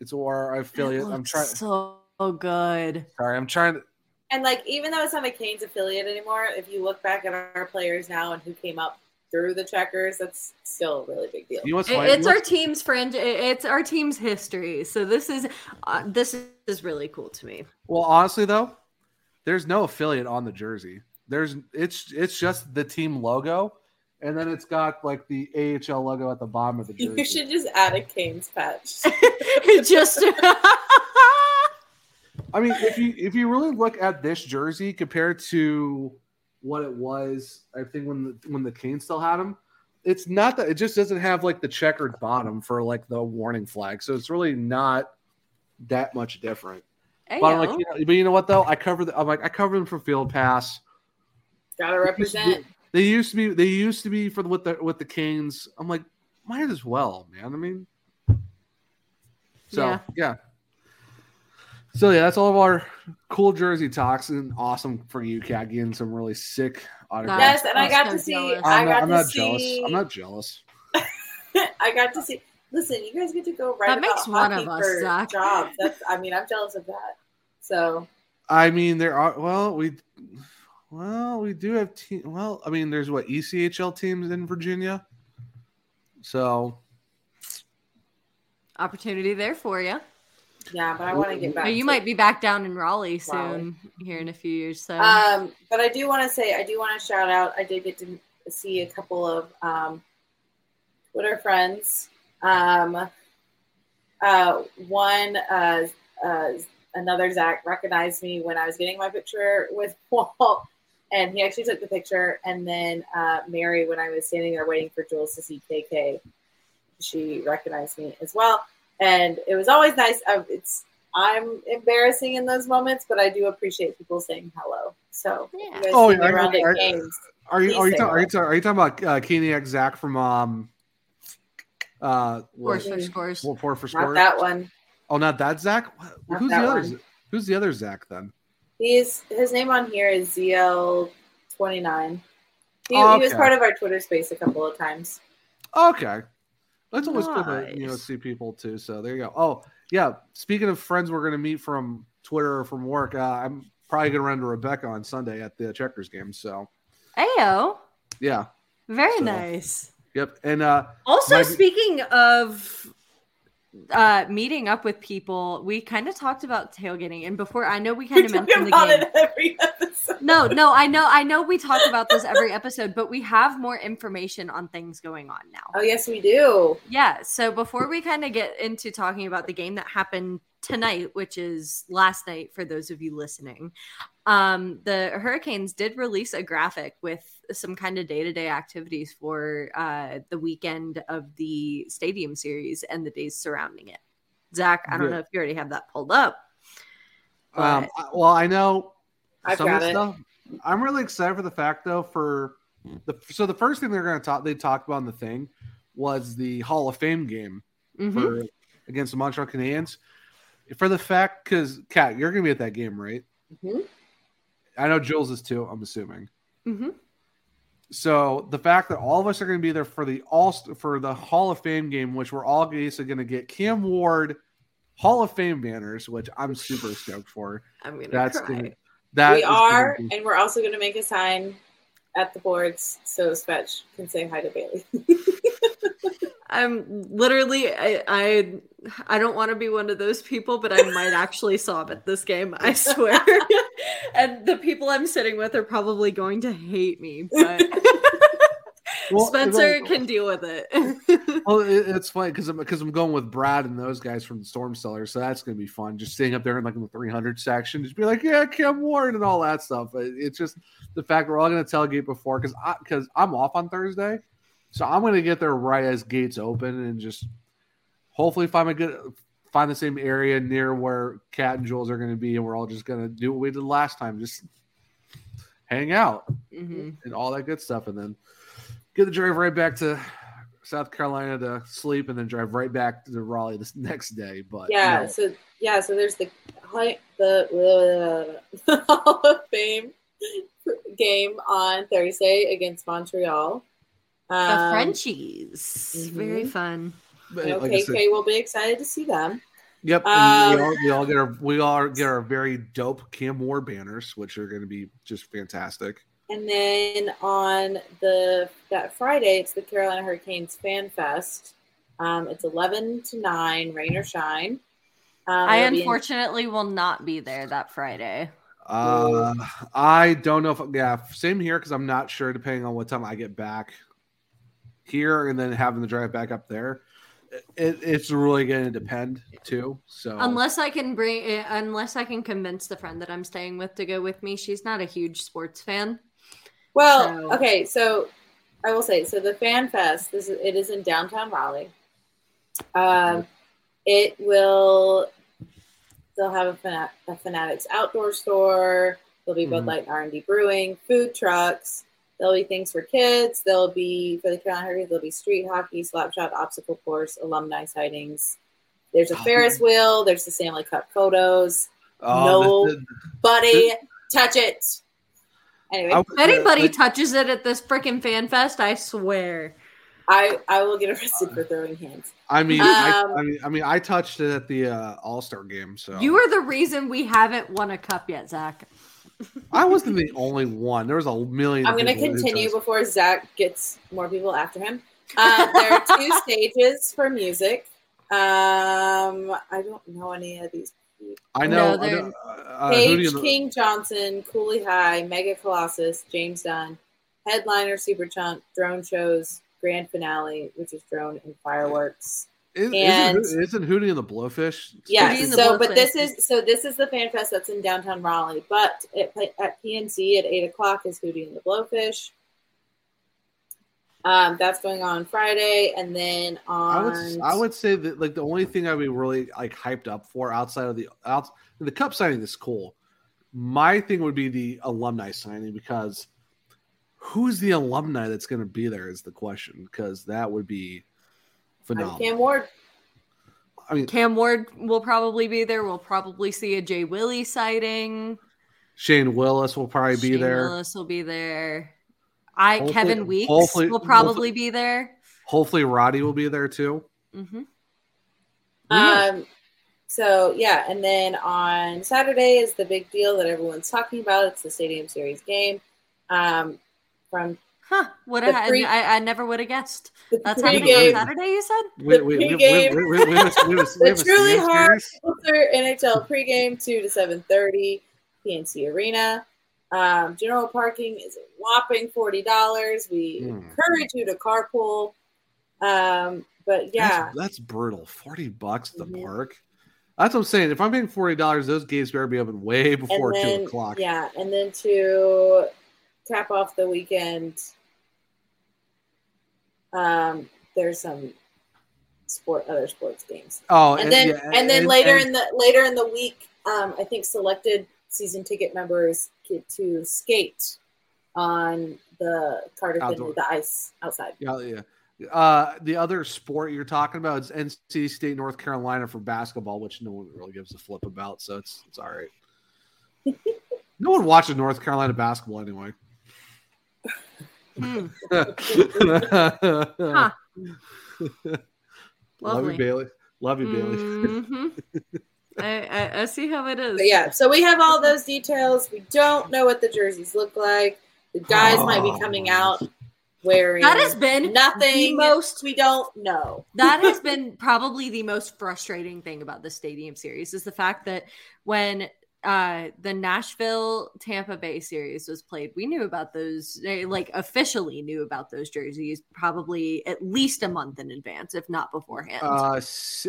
S1: It's our affiliate. I'm trying.
S2: so good.
S1: Sorry, I'm trying to.
S3: And like, even though it's not McCain's affiliate anymore, if you look back at our players now and who came up through the checkers, that's still a really big deal.
S1: You know
S2: It- it's
S1: You
S2: our team's friend. It's our team's history. So this is uh, this is really cool to me.
S1: Well, honestly though, there's no affiliate on the jersey. There's it's it's just the team logo, and then it's got like the AHL logo at the bottom of the jersey.
S3: You should just add a Canes patch.
S2: Just
S1: I mean, if you if you really look at this jersey compared to what it was, I think when the when the Canes still had them, it's not that it just doesn't have like the checkered bottom for like the warning flag, so it's really not that much different.
S2: Hey,
S1: But, I'm like, you know, but you know what though? I cover the, I'm like I cover them for Field Pass.
S3: Gotta represent.
S1: They used to be they used to be for the, with the with the Canes. I'm like, might as well, man. I mean, so
S2: Yeah.
S1: yeah. So yeah, that's all of our cool jersey talks and awesome for you, Kat, getting some really sick autographs.
S3: Yes, and I
S2: I'm
S3: got to see.
S2: jealous.
S3: I
S1: I'm
S3: got
S1: not, I'm
S3: to
S1: not
S3: see.
S1: jealous. I'm not jealous.
S3: I got to see. Listen, you guys get to go right
S2: That
S3: about
S2: makes one
S3: hockey
S2: of us,
S3: for
S2: Zach.
S3: jobs. That's. I mean, I'm jealous of that. So
S1: I mean, there are well, we well, we do have team. Well, I mean, there's what ECHL teams in Virginia. So
S2: Opportunity there for you.
S3: yeah, but I want to get back.
S2: you
S3: to-
S2: might be back down in Raleigh soon,
S3: Raleigh.
S2: here in a few years. So
S3: Um, but I do want to say, I do want to shout out. I did get to see a couple of um, Twitter friends. Um, uh, one, uh, uh, another Zach recognized me when I was getting my picture with Walt, and he actually took the picture. And then uh, Mary, when I was standing there waiting for Jules to see KK, she recognized me as well. And it was always nice. Uh, it's I'm embarrassing in those moments, but I do appreciate people saying hello. So if
S2: Yeah.
S3: you guys
S1: Oh, yeah, I-
S3: around
S1: I-
S3: games.
S1: are you are you, ta- are you, ta- are you talking about uh, Caniac Zach from um uh what,
S2: scores for scores.
S1: what for for
S3: Not that one.
S1: Oh, not that Zach.
S3: Not
S1: Who's
S3: that
S1: the other?
S3: one.
S1: Who's the other Zach then?
S3: He's his name on here is ZL twenty nine. He,
S1: Oh,
S3: he was part of our Twitter space a couple of times.
S1: Okay. That's always cool to you know see people too. So there you go. Oh yeah. Speaking of friends, we're gonna meet from Twitter or from work. Uh, I'm probably gonna run to Rebecca on Sunday at the Checkers game. So
S2: Ayo,
S1: yeah.
S2: very
S1: So-
S2: nice.
S1: Yep. And uh,
S2: Also,
S1: My-
S2: speaking of uh meeting up with people, we kind of talked about tailgating, and before I know we kind of
S3: talk
S2: mentioned the game.
S3: it every episode.
S2: No, no, I know, I know we talk about this every episode, but we have more information on things going on now.
S3: Oh yes, we do.
S2: Yeah. So before we kind of get into talking about the game that happened tonight, which is last night for those of you listening, um, the Hurricanes did release a graphic with some kind of day to day activities for uh, the weekend of the Stadium Series and the days surrounding it. Zach, I don't
S1: Yeah.
S2: know if you already have that pulled up.
S1: um, well, I know
S3: I've
S1: some of
S3: got
S1: the
S3: it.
S1: stuff. I'm really excited for the fact though for the so the first thing they're going to talk they talked about in the thing was the Hall of Fame game
S2: Mhm.
S1: for against the Montreal Canadiens. For the fact, because Kat, you're gonna be at that game, right?
S3: Mhm.
S1: I know Jules is too. I'm assuming.
S2: Mhm.
S1: So the fact that all of us are going to be there for the all for the Hall of Fame game, which we're all basically going to get Cam Ward Hall of Fame banners, which I'm super stoked for.
S2: I'm gonna
S1: That's
S2: cry.
S1: gonna, that
S3: we are,
S1: be-
S3: and we're also going to make a sign at the boards so Spetch can say hi to Bailey.
S2: I'm literally I I, I don't want to be one of those people, but I might actually sob at this game. I swear. and the people I'm sitting with are probably going to hate me, but
S1: Well,
S2: Spencer
S1: well-
S2: can deal with it.
S1: Well, it, it's funny because I'm because I'm going with Brad and those guys from the Storm Cellar, so that's gonna be fun. Just staying up there in like in the 300 section, just be like, yeah, Cam Ward and all that stuff. It- It's just the fact we're all gonna tailgate before because I because I'm off on Thursday, so I'm gonna get there right as gates open and just hopefully find a good find the same area near where Kat and Jules are gonna be, and we're all just gonna do what we did last time, just hang out
S2: Mhm.
S1: and all that good stuff, and then get the drive right back to South Carolina to sleep, and then drive right back to Raleigh this next day. But
S3: yeah,
S1: no.
S3: so yeah, so there's the the uh, Hall of Fame game on Thursday against Montreal.
S2: The
S3: Um,
S2: Frenchies. Very
S3: mhm.
S2: fun.
S1: But
S3: I know
S1: like I
S3: KK
S1: said,
S3: will be excited to see them.
S1: yep, and we,
S3: Um,
S1: all, we all get our we all get our very dope Cam Ward banners, which are going to be just fantastic.
S3: And then on the that Friday, it's the Carolina Hurricanes Fan Fest. Um, it's eleven to nine, rain or shine. Um,
S2: I
S3: it'll in-
S2: unfortunately will not be there that Friday.
S1: Uh, I don't know if yeah, same here because I'm not sure depending on what time I get back here and then having the drive back up there. It, it's really going to depend too. So
S2: Unless I can bring, eh, unless I can convince the friend that I'm staying with to go with me. She's not a huge sports fan.
S3: well,
S2: So-
S3: okay, so I will say so. The Fan Fest. This is it is in downtown Raleigh. Um, it will. They'll have a, Fanat- a Fanatics outdoor store. There'll be Bud
S1: Mhm.
S3: Light and R and D Brewing, food trucks. There'll be things for kids. There'll be for the Carolina Hurricanes. There'll be street hockey, slap shot, obstacle course, alumni sightings. There's a
S1: Oh,
S3: Ferris wheel. There's the Stanley Cup photos.
S1: Oh,
S3: No.
S1: the- the-
S3: Buddy, touch it. Anyway,
S1: I-
S2: If anybody
S1: like-
S2: touches it at this freaking fan fest, I swear.
S3: I I will get arrested for throwing hands.
S1: I mean,
S3: Um,
S1: I, I mean, I mean, I touched it at the uh, All Star game, so
S2: You are the reason we haven't won a cup yet, Zach.
S1: I wasn't the only one. There was a million.
S3: I'm going to continue before Zach gets more people after him. Uh, there are two stages for music. Um, I don't know any of these. people.
S1: I know.
S2: No,
S1: I know, uh,
S3: Paige
S1: Hootie the-
S3: King Johnson, Cooley High, Mega Colossus, James Dunn, headliner Superchunk, drone shows, grand finale, which is drone and fireworks.
S1: Is,
S3: and-
S1: isn't, isn't Hootie and the Blowfish?
S3: Yeah.
S2: Hootie and the
S3: So, but this is so this is the fan fest that's in downtown Raleigh. But at, at PNC at eight o'clock is Hootie and the Blowfish. Um, that's going on Friday, and then
S1: I
S3: on
S1: would I would say that like the only thing I'd be really like hyped up for outside of the out the cup signing is cool. My thing would be the alumni signing because who's the alumni that's going to be there is the question because that would be phenomenal.
S3: Cam Ward.
S1: I mean,
S2: Cam Ward will probably be there. We'll probably see a Jay Willie sighting.
S1: Shane Willis will probably be
S2: Shane
S1: there.
S2: Willis will be there. I
S1: Hopefully-
S2: Kevin Weeks
S1: hopefully-
S2: will probably
S1: hopefully-
S2: be there.
S1: Hopefully, Roddy will be there too.
S2: hmm
S3: Um, so yeah, and then on Saturday is the big deal that everyone's talking about. It's the Stadium Series game. Um, from
S2: Huh? Would
S3: The
S2: I,
S3: pre-
S2: I? I never would have guessed.
S3: the
S2: That's happening on
S3: pregame,
S2: Saturday. You said?
S1: We,
S3: The
S1: we,
S3: pregame-
S1: a
S3: the truly hard
S1: Series.
S3: Filter NHL pregame two to seven thirty, PNC Arena. Um, general parking is a whopping forty dollars. We
S1: Hmm.
S3: encourage you to carpool. Um, but yeah,
S1: That's, that's brutal. Forty bucks at the
S3: Mhm.
S1: park. That's what I'm saying. If I'm paying forty dollars, those gates better be open way before
S3: then
S1: two o'clock.
S3: yeah, and then to cap off the weekend, um, there's some sport other sports games.
S1: Oh,
S3: and then
S1: yeah,
S3: and, then later
S1: and-
S3: in the later in the week, um, I think selected season ticket members get to skate on the Carter
S1: Outdoor.
S3: The ice outside.
S1: yeah, yeah. Uh, the other sport you're talking about is NC State, North Carolina for basketball, which no one really gives a flip about. So it's it's all right. no one watches North Carolina basketball anyway.
S2: Hmm.
S1: Love you, Bailey. Love you, Bailey.
S2: Mhm. I, I, I see how it is.
S3: But yeah, so we have all those details. We don't know what the jerseys look like. The guys might be coming out wearing
S2: That has been the
S3: nothing.
S2: most
S3: we don't know.
S2: that has been probably the most frustrating thing about the stadium series is the fact that when uh the Nashville Tampa Bay series was played we knew about those like officially knew about those jerseys probably at least a month in advance if not beforehand
S1: Uh,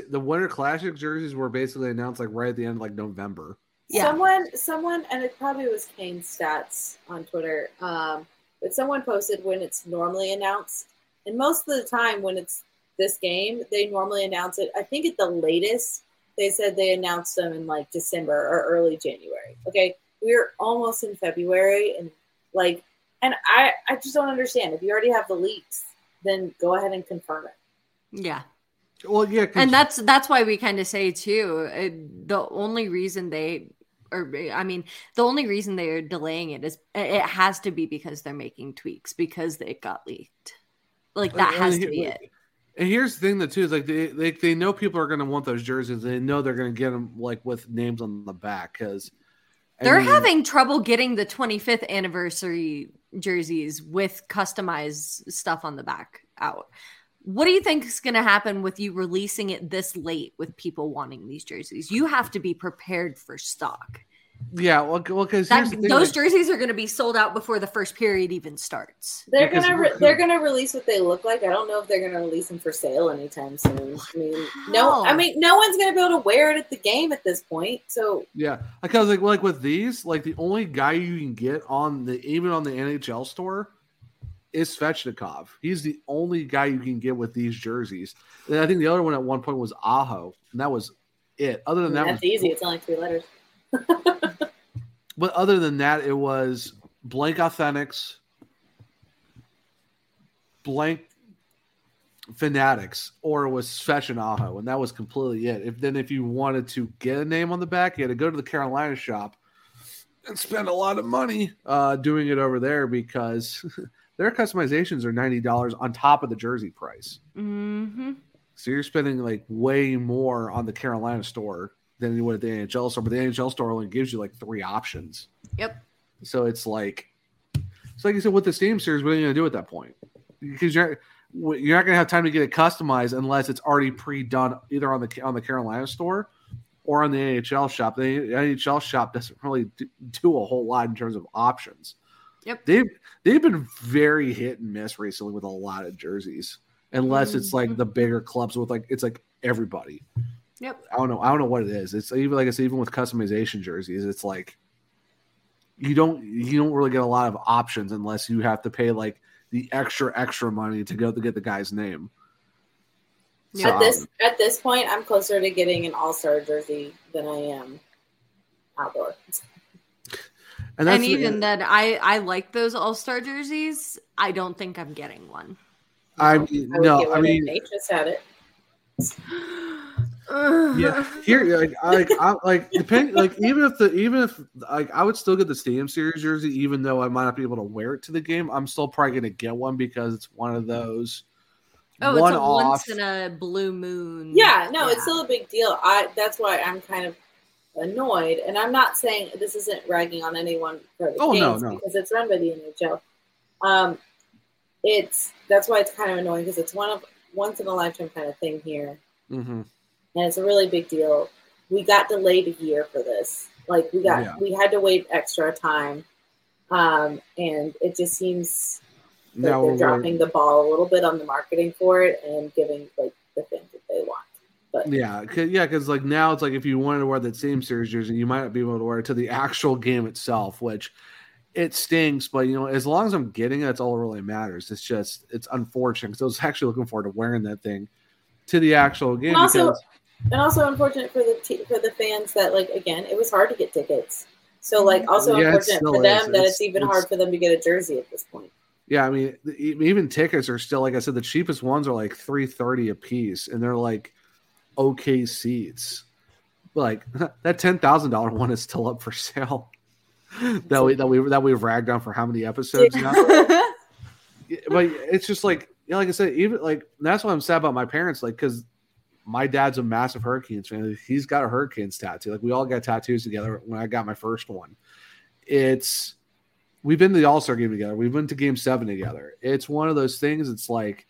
S1: the Winter Classic jerseys were basically announced like right at the end of like November.
S2: Yeah.
S3: Someone, someone, and it probably was Kane Stats on Twitter. Um, but someone posted when it's normally announced, and most of the time when it's this game, they normally announce it. I think at the latest, they said they announced them in like December or early January. Okay, we're almost in February, and like, and I, I just don't understand. If you already have the leaks, then go ahead and confirm it.
S2: yeah
S1: Well, yeah, 'cause-
S2: and that's that's why we kind of say too uh, the only reason they or i mean the only reason they're delaying it is it has to be because they're making tweaks because it got leaked like that has to be it
S1: And here's the thing that too is like they they, they know people are going to want those jerseys. They know they're going to get them like with names on the back because
S2: they're having trouble getting the 25th anniversary jerseys with customized stuff on the back out what do you think is going to happen with you releasing it this late with people wanting these jerseys you have to be prepared for stock
S1: yeah. Well, well, because
S2: That, those jerseys are going to be sold out before the first period even starts.
S3: They're
S1: Because
S3: gonna re- they're gonna release what they look like. I don't know if they're gonna release them for sale anytime soon. I mean, no, I mean, no one's gonna be able to wear it at the game at this point. So
S1: yeah, I because like like with these, like the only guy you can get on the even on the NHL store is Svechnikov. He's the only guy you can get with these jerseys. And I think the other one at one point was Aho, and that was it. Other than that,
S3: That's
S1: was,
S3: easy. It's only three letters.
S1: but other than that, it was blank authentics, blank fanatics, or it was and Aho, and that was completely it. If then if you wanted to get a name on the back, you had to go to the Carolina shop and spend a lot of money uh, doing it over there because their customizations are ninety dollars on top of the jersey price.
S2: Mm-hmm.
S1: So you're spending like way more on the Carolina store than you would at the NHL store, but the NHL store only gives you like three options.
S2: Yep.
S1: So it's like, it's like you said with the Steam series, what are you going to do at that point? Because you're you're not going to have time to get it customized unless it's already pre-done either on the on the Carolina store or on the NHL shop. The NHL shop doesn't really do, do a whole lot in terms of options.
S2: Yep.
S1: They've they've been very hit and miss recently with a lot of jerseys, unless it's like
S2: Mhm.
S1: the bigger clubs with like it's like everybody.
S2: Yep.
S1: I don't know. I don't know what it is. It's even like I said, even with customization jerseys, it's like you don't you don't really get a lot of options unless you have to pay like the extra extra money to go to get the guy's name.
S2: Yeah.
S3: At this um, at this point, I'm closer to getting an All Star jersey than I am outdoor.
S1: And
S2: And,
S1: that's
S2: even then, I I like those All Star jerseys. I don't think I'm getting one.
S1: I mean, no, I mean,
S3: Nate just had it.
S1: yeah. Here, like, I, like, I, like, depend, like, even if the, even if, like, I would still get the Stadium Series jersey, even though I might not be able to wear it to the game. I'm still probably going to get one because it's one of those.
S2: Oh, it's a
S1: off.
S2: once in a blue moon.
S3: Yeah, no,
S2: Yeah.
S3: it's still a big deal. I that's why I'm kind of annoyed, and I'm not saying this isn't ragging on anyone for the
S1: Oh, no, no.
S3: because it's run by the NHL. Um, it's that's why it's kind of annoying because it's one of once in a lifetime kind of thing here,
S1: hmm
S3: and it's a really big deal. We got delayed a year for this. Like we got
S1: Yeah.
S3: we had to wait extra time, um, and it just seems like
S1: Now
S3: they're dropping the ball a little bit on the marketing for it and giving like the things that they want. But
S1: Yeah, cause, yeah, because like now it's like if you wanted to wear that same series jersey, you might not be able to wear it to the actual game itself, which it stinks. But you know, as long as I'm getting it, that's all that really matters. It's just it's unfortunate because I was actually looking forward to wearing that thing to the actual game.
S3: And also-
S1: because,
S3: and also unfortunate for the t- for the fans that like again it was hard to get tickets. So like mm-hmm. also
S1: Yeah,
S3: unfortunate for them
S1: is.
S3: that
S1: It's-
S3: it's, even
S1: it's-
S3: hard for them to get a jersey at this point.
S1: yeah, I mean, even tickets are still like I said, the cheapest ones are like three thirty a piece, and they're like okay seats. Like that ten thousand dollar one is still up for sale. that we that we that we've ragged on for how many episodes now? Yeah, but it's just like you know, like I said, even like that's why I'm sad about my parents, like because my dad's a massive Hurricanes fan. He's got a Hurricanes tattoo. Like we all got tattoos together when I got my first one. It's we've been to the All Star game together. We've been to Game Seven together. It's one of those things. It's like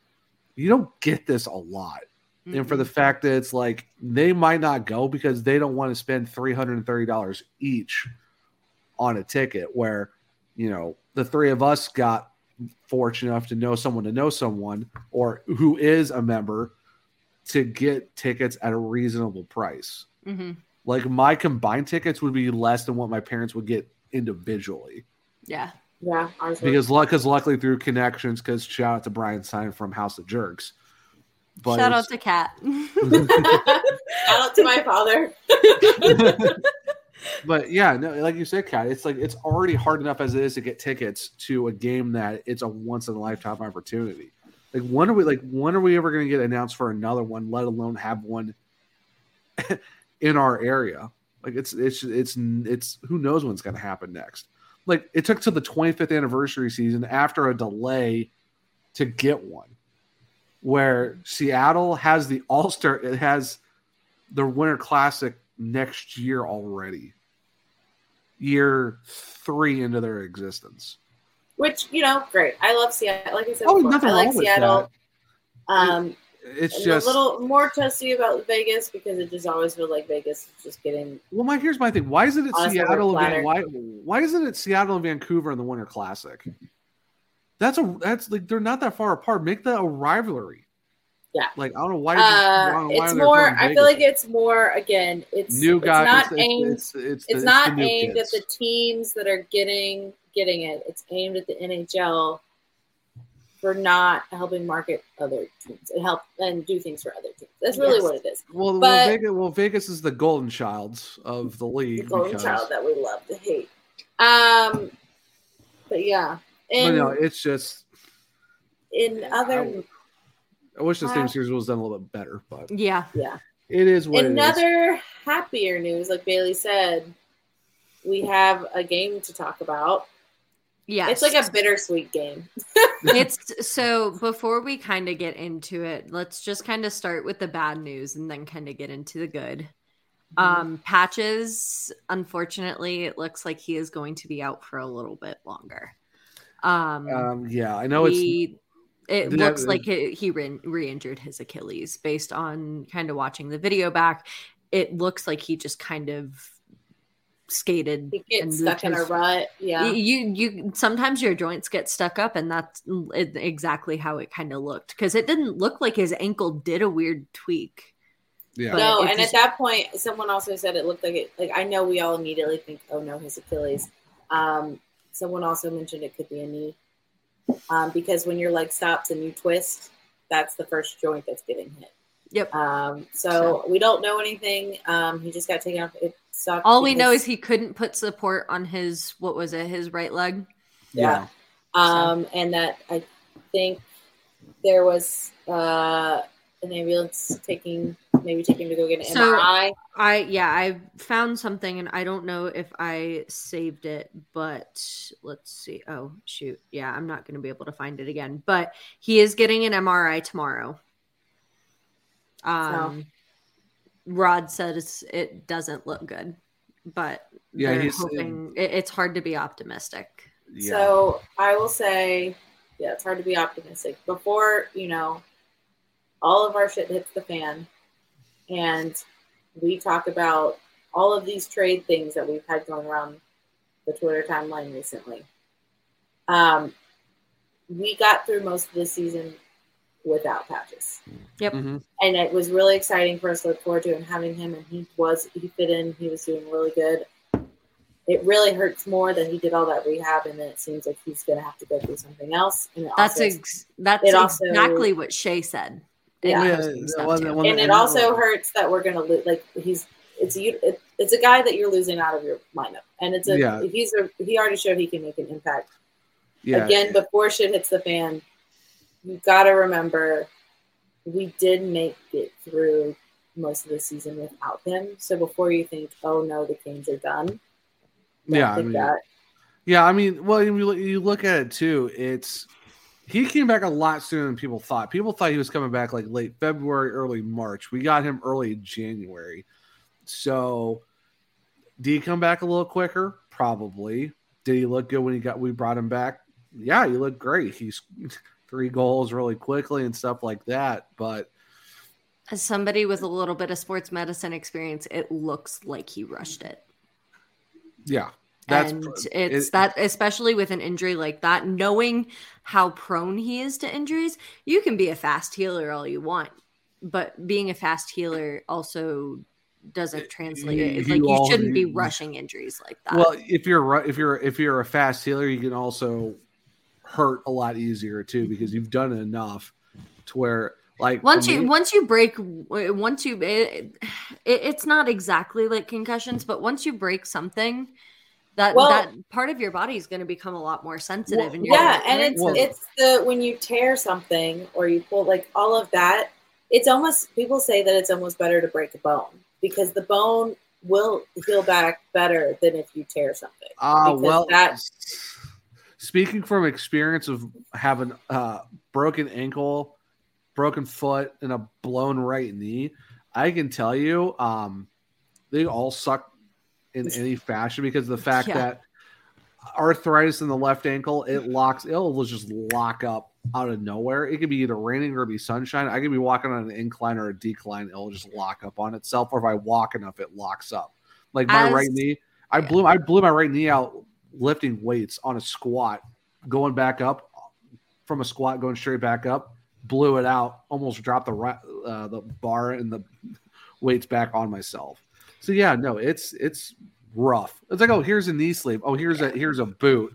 S1: you don't get this a lot, and for the mm-hmm. fact that it's like they might not go because they don't want to spend three hundred and thirty dollars each on a ticket. Where you know the three of us got fortunate enough to know someone to know someone or who is a member to get tickets at a reasonable price.
S2: hmm
S1: Like my combined tickets would be less than what my parents would get individually
S2: Yeah.
S3: Yeah, ours was-
S1: because because luckily through connections because shout out to Brian Stein from House of Jerks. But
S2: Shout out to Kat.
S3: shout out to my father.
S1: but yeah, no, like you said, Kat, it's like it's already hard enough as it is to get tickets to a game that it's a once in a lifetime opportunity. Like when are we like when are we ever going to get announced for another one? Let alone have one in our area. Like it's it's it's it's who knows when's going to happen next. Like it took to the 25th anniversary season after a delay to get one, where Seattle has the All Star. It has the Winter Classic next year already. Year three into their existence.
S3: Which you know, great. I love Seattle. Like I said,
S1: Oh,
S3: before,
S1: nothing
S3: I like
S1: wrong with
S3: Seattle. Um,
S1: It's
S3: and
S1: just
S3: a little more testy about Vegas because it just always feels like Vegas is just getting.
S1: well, my here's my thing. Why is it at Seattle? And Van, why why isn't it Seattle and Vancouver in the Winter Classic? That's a that's like they're not that far apart. Make that a rivalry.
S3: Yeah.
S1: Like I don't know why.
S3: Uh, it's more. I feel like it's more. Again, it's
S1: new
S3: it's not
S1: it's,
S3: aimed.
S1: It's, it's,
S3: it's
S1: the-
S3: not aimed
S1: kids.
S3: at the teams that are getting getting it. It's aimed at the NHL for not helping market other teams and help and do things for other teams. That's really
S2: Yes.
S3: what it is.
S1: Well, well, Vegas, well, Vegas is the golden childs of the league.
S3: The golden
S1: because,
S3: child that we love to hate. Um, but yeah,
S1: but
S3: and
S1: no, it's just
S3: in other
S1: I- I wish the
S3: Uh,
S1: same series was done a little bit better, but
S2: Yeah.
S3: yeah.
S1: it is what it is.
S3: Another happier news, like Bailey said, we have a game to talk about.
S2: Yeah.
S3: It's like a bittersweet game.
S2: it's so before we kind of get into it, let's just kind of start with the bad news and then kind of get into the good.
S3: Mm-hmm.
S2: Um, Patches, unfortunately, it looks like he is going to be out for a little bit longer. Um,
S1: Um, yeah, I know it's
S2: he, it
S1: that-
S2: looks like he, he re injured his Achilles based on kind of watching the video back. It looks like he just kind of skated
S3: He gets
S2: and
S3: stuck in a rut. Yeah.
S2: you you sometimes your joints get stuck up and that's it- exactly how it kind of looked because it didn't look like his ankle did a weird tweak
S1: yeah.
S2: but-
S3: no, and
S2: just-
S3: at that point, someone also said it looked like it. Like I know we all immediately think, "Oh no, his Achilles." Um, someone also mentioned it could be a knee, um, because when your leg stops and you twist, that's the first joint that's getting hit.
S2: Yep.
S3: Um, so, we don't know anything. Um, he just got taken off. It sucked.
S2: all we know is he couldn't put support on his what was it his right leg
S3: yeah. Um, and that I think there was uh, an ambulance taking maybe taking him to go get an
S2: So-
S3: MRI.
S2: i yeah i found something and i don't know if i saved it but let's see oh shoot yeah i'm not going to be able to find it again but he is getting an mri tomorrow um rod says it doesn't look good but
S1: Yeah, he's-
S2: hoping it, it's hard to be optimistic
S1: Yeah.
S3: So I will say, yeah, it's hard to be optimistic. Before, you know, all of our shit hits the fan and we talk about all of these trade things that we've had going around the Twitter timeline recently. Um, we got through most of the season without patches.
S1: Mhm.
S3: And it was really exciting for us to look forward to and having him and he was he fit in, he was doing really good it really hurts more that he did all that rehab and then it seems like he's going to have to go through something else. And it
S2: That's
S3: also,
S2: ex- that's
S3: it also-
S2: exactly what Shay said. In
S3: Yeah.
S2: her
S1: Yeah, that
S2: stuff,
S1: wasn't-
S2: too.
S1: wasn't-
S3: and it also hurts that we're going to lose. Like he's, it's a, it, it's a guy that you're losing out of your lineup, and it's a
S1: Yeah.
S3: he's a he already showed he can make an impact.
S1: yeah.
S3: Again, before shit hits the fan, you got to remember we did make it through most of the season without him. So before you think, oh no, the Canes are done, don't
S1: Yeah, I
S3: think
S1: mean,
S3: that.
S1: Yeah, I mean, well, you you look at it too. It's he came back a lot sooner than people thought. People thought he was coming back like late February, early March. We got him early January. So, did he come back a little quicker? Probably. Did he look good when he got we brought him back? Yeah, he looked great. He's three goals really quickly and stuff like that. But
S2: As somebody with a little bit of sports medicine experience, it looks like he rushed it.
S1: yeah, that's
S2: and
S1: it-
S2: it's that especially with an injury like that, knowing how prone he is to injuries, you can be a fast healer all you want, but being a fast healer also doesn't translate. It's
S1: you
S2: like you shouldn't be rushing injuries like that.
S1: Well, if you're if you're if you're a fast healer, you can also hurt a lot easier too mm-hmm. because you've done enough to where like
S2: once you
S1: me-
S2: once you break once you it, it, it's not exactly like concussions but once you break something that
S3: Well-
S2: that part of your body is going to become a lot more sensitive
S1: Well,
S2: and you're
S3: yeah and it's
S1: Well-
S3: it's the when you tear something or you pull like all of that it's almost people say that it's almost better to break a bone because the bone will heal back better than if you tear something
S1: Ah,
S3: because
S1: well,
S3: that-
S1: speaking from experience of having uh, broken ankle, broken foot, and a blown right knee, I can tell you, um, they all suck in any fashion because of the fact
S2: Yeah.
S1: that arthritis in the left ankle, it locks, it'll just lock up out of nowhere. It could be either raining or be sunshine. I could be walking on an incline or a decline, it'll just lock up on itself. Or if I walk enough, it locks up. Like my
S2: As-
S1: right knee, I blew I blew my right knee out lifting weights on a squat, going back up from a squat, going straight back up, blew it out, almost dropped the uh, the bar and the weights back on myself. So yeah, no, it's it's rough. It's like oh, here's a knee sleeve. Oh, here's a here's a boot.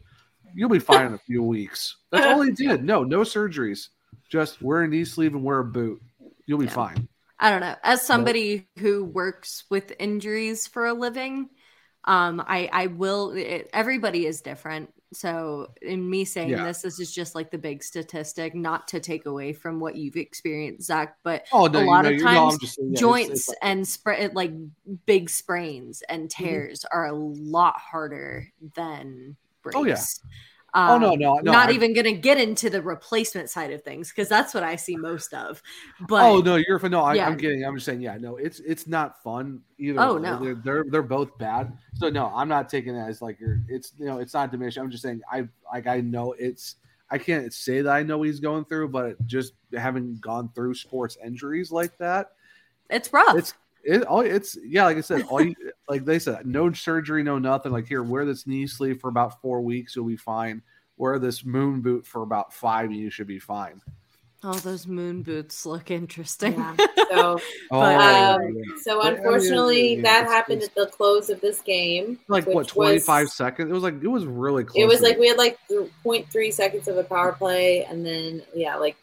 S1: You'll be fine in a few weeks. That's all he did. No, no surgeries. Just wear a knee sleeve and wear a boot. You'll be
S2: Yeah.
S1: fine.
S2: I don't know. As somebody who works with injuries for a living, um, I I will. It, everybody is different. So, in me saying
S1: Yeah.
S2: this, this is just like the big statistic, not to take away from what you've experienced, Zach. But
S1: Oh no,
S2: a lot
S1: know,
S2: of
S1: you know, I'm
S2: times
S1: just saying, yeah,
S2: joints
S1: it's like-
S2: and spra- like big sprains and
S1: Mm-hmm.
S2: tears are a lot harder than breaks.
S1: Oh, yeah. Oh no,
S2: Um,
S1: no, no.
S2: not
S1: I-
S2: even going to get into the replacement side of things because that's what I see most of. But
S1: oh no, you're no. I,
S2: Yeah.
S1: I'm kidding. I'm just saying. Yeah, no, it's it's not fun either.
S2: Oh, no.
S1: they're, they're they're both bad. So no, I'm not taking that as like you're. It's you know, it's not diminished. I'm just saying. I like I know it's. I can't say that I know what he's going through, but just having gone through sports injuries like that,
S2: it's rough.
S1: it's it. Oh, it's yeah. Like I said, all you like they said, no surgery, no nothing. Like here, wear this knee sleeve for about four weeks, you'll be fine. Wear this moon boot for about five, and you should be fine.
S2: oh, those moon boots look interesting.
S3: Yeah. So,
S1: Oh,
S2: But-
S3: um,
S1: yeah.
S3: so
S1: I mean,
S3: unfortunately,
S1: yeah,
S3: that happened
S1: it's-
S3: at the close of this game.
S1: like what 25
S3: was-
S1: seconds it was like it was really close
S3: It was like
S1: the-
S3: we had like th- 0.3 seconds of a power play, and then yeah, like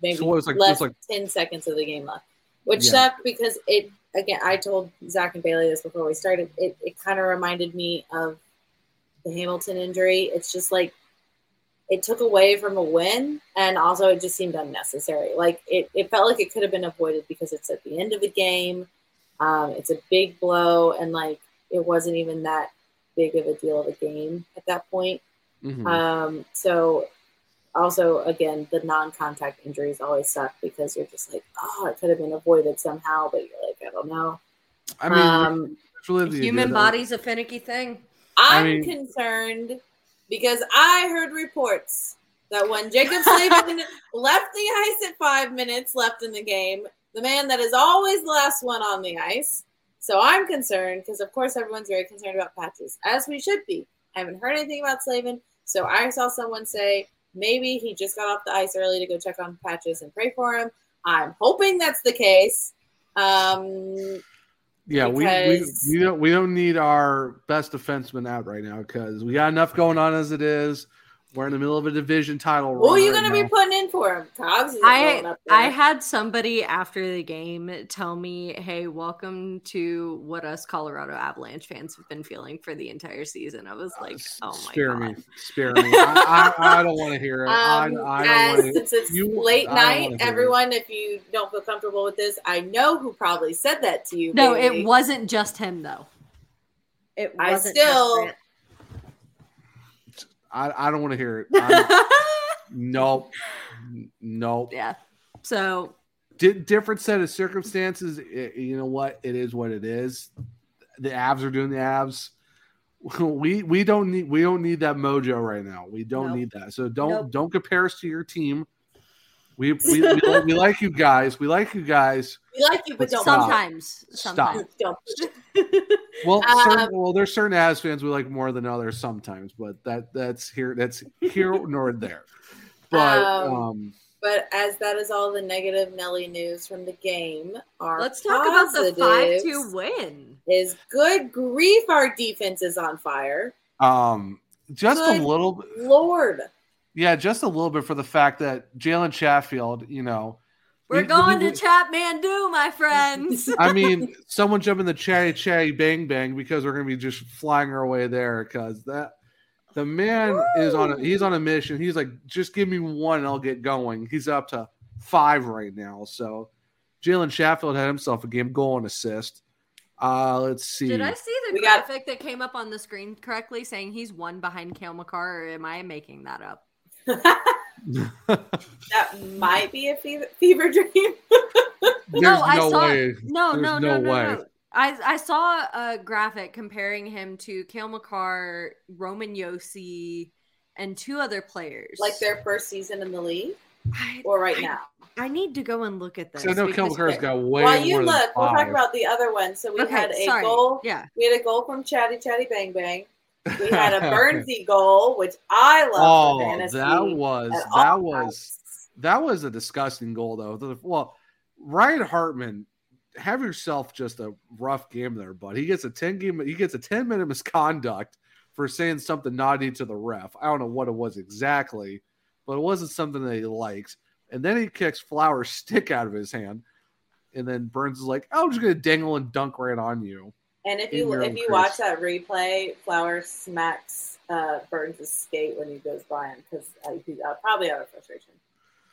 S3: maybe
S1: So it was like- it
S3: less
S1: was like-
S3: 10 seconds of the game left, which
S1: Yeah.
S3: sucked because it again. I told Zach and Bailey this before we started. It it kind of reminded me of the Hamilton injury. It's just like it took away from a win, and also it just seemed unnecessary. Like it, it felt like it could have been avoided because it's at the end of the game. Um, it's a big blow, and like it wasn't even that big of a deal of a game at that point.
S1: Mhm.
S3: Um, so also again, the non-contact injuries always suck because you're just like, oh, it could have been avoided somehow, but you're like, I don't know.
S1: i mean
S3: um,
S1: really the
S2: Human
S1: idea
S2: body's a finicky thing.
S1: I
S3: I'm
S1: mean-
S3: concerned because I heard reports that when Jaccob Slavin left the ice at five minutes left in the game, the man that is always the last one on the ice. So I'm concerned because, of course, everyone's very concerned about patches, as we should be. I haven't heard anything about Slavin. So I saw someone say maybe he just got off the ice early to go check on patches and pray for him. I'm hoping that's the case. Um,
S1: yeah we, we we don't we don't need our best defenseman out right now because we got enough going on as it is we're in the middle of a division title
S3: who are you
S1: right
S3: going to be putting in for him? Cogs is
S2: I. I had somebody after the game tell me, "Hey, welcome to what us Colorado Avalanche fans have been feeling for the entire season." I was like,
S1: S-
S2: "Oh my
S1: spare
S2: god!"
S1: me spare me i, I, I don't want to hear it I,
S3: Um,
S1: I
S3: guys,
S1: don't want to
S3: since it's
S1: you-
S3: late
S1: I
S3: night,
S1: hear it.
S3: everyone, if you don't feel comfortable with this, I know who probably said that to you.
S2: No,
S3: Bailey.
S2: it wasn't just him though. It
S3: I
S2: wasn't just
S3: still-
S2: Grant.
S1: I, I don't want to hear it nope nope
S2: yeah. So
S1: Di- different set of circumstances. I- you know what? It is what it is. The Avs are doing the Avs. We we don't need we don't need that mojo right now. We don't
S2: Nope.
S1: need that. So don't
S2: Nope.
S1: don't compare us to your team. We we, we, like, we like you guys. We like you guys.
S3: we like you, but don't
S1: Stop.
S2: sometimes,
S1: Stop.
S2: sometimes.
S3: don't.
S1: Well,
S3: Um,
S1: certain, well, there's certain Avs fans we like more than others sometimes, but that that's here that's here nor there. But
S3: Um,
S1: um,
S3: But as that is all the negative Nelly news from the game, our
S2: Let's talk about the five
S3: positives
S2: two win.
S3: Is good grief, our defense is on fire.
S1: um, just
S3: Good.
S1: a little. bit-
S3: Lord,
S1: Yeah, just a little bit for the fact that Jalen Chatfield, you know,
S2: We're
S1: we-
S2: going
S1: we-
S2: to Chapmandu, my friends.
S1: I mean, someone jump in the chatty chatty bang bang because we're gonna be just flying our way there because that the man is on a he's on a mission. He's like, just give me one and I'll get going. He's up to five right now. So Jalen Chatfield had himself a game goal and assist. Uh let's see.
S2: Did I see the
S3: We got-
S2: graphic that came up on the screen correctly saying he's one behind Cale Makar, or am I making that up?
S3: that might be a fever, fever dream.
S1: There's
S2: no, I
S1: no
S2: saw.
S1: way.
S2: No, no,
S1: no
S2: no, no,
S1: way.
S2: no. I I saw a graphic comparing him to Cale Makar, Roman Josi, and two other players.
S3: like their first season in the league,
S2: I,
S3: or right
S2: I-
S3: now.
S2: I need to go and look at this.
S1: So I know Kel
S2: because-
S1: Makar's got way
S3: While you
S1: more than
S3: look, we'll talk about the other one. So we
S2: Okay,
S3: had a
S2: sorry.
S3: goal.
S2: Yeah.
S3: We had a goal from Chatty Chatty Bang Bang. We had a Burnsy goal, which I love.
S1: Oh, that was that was
S3: times.
S1: that was a disgusting goal though. Well, Ryan Hartman, have yourself just a rough game there, bud. He gets a 10 game he gets a 10 minute misconduct for saying something naughty to the ref. I don't know what it was exactly, but it wasn't something that he likes. And then he kicks Flowers' stick out of his hand. And then Burns is like, oh, I'm just gonna dangle and dunk right on you.
S3: And if you if you watch that replay, Flower smacks uh, Burns' skate when he goes by him because uh, he's out, probably out of frustration.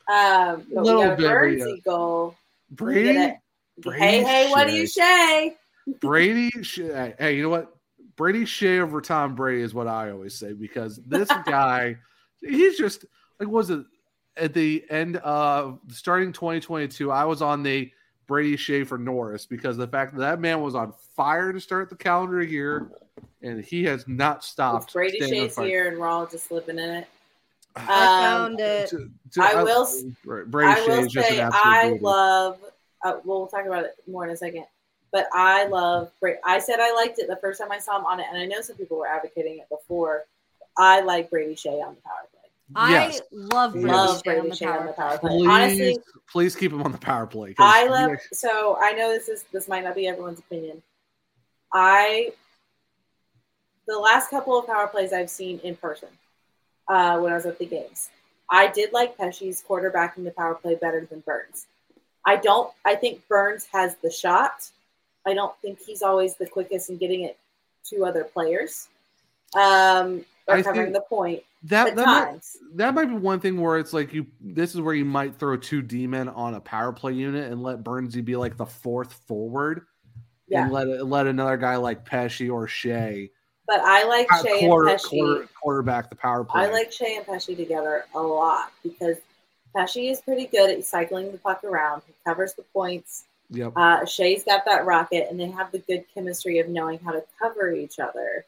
S3: Um, but
S1: Little
S3: we got a Burns
S1: yeah.
S3: goal.
S1: Brady. Brady
S3: hey, hey, what do you say?
S1: Brady, Skjei- hey, you know what? Brady Skjei over Tom Brady is what I always say because this guy, he's just like was it at the end of starting 2022? I was on the Brady Skjei for Norris because the fact that that man was on fire to start the calendar year, and he has not stopped.
S3: It's Brady
S1: staying on
S3: Skjei's
S1: fire.
S3: here, and we're all just living in it.
S2: I
S3: Um,
S2: found it.
S1: To- to-
S3: I will
S1: Right, Brady
S3: I
S1: Skjei
S3: will
S1: is just an
S3: say
S1: absolute
S3: I
S1: beauty.
S3: love. Uh, we'll talk about it more in a second. But I love. Bra- I said I liked it the first time I saw him on it, and I know some people were advocating it before. I like Brady Skjei on the power play.
S1: Yes.
S2: I love Brady
S3: Love
S2: Skjei on
S3: Brady
S2: the
S3: Skjei on the
S2: power
S3: power
S2: play.
S3: play.
S1: Please,
S3: Honestly,
S1: please keep him on the power play.
S3: I love. So I know this is this might not be everyone's opinion. I the last couple of power plays I've seen in person uh, when I was at the games, I did like Pesce's quarterbacking the power play better than Burns. I don't. I think Burns has the shot. I don't think he's always the quickest in getting it to other players um, or
S1: I
S3: covering
S1: think
S3: the point
S1: that that might, that might be one thing where it's like you this is where you might throw two D men on a power play unit and let Burnsy be like the fourth forward
S3: Yeah,
S1: and let let another guy like Pesce or Skjei
S3: but I like
S1: uh,
S3: Skjei
S1: quarter,
S3: and Pesce.
S1: quarter, quarterback the power play.
S3: I like Skjei and Pesce together a lot because Pesce is pretty good at cycling the puck around. He covers the points.
S1: yep.
S3: Uh, Skjei's got that rocket, and they have the good chemistry of knowing how to cover each other.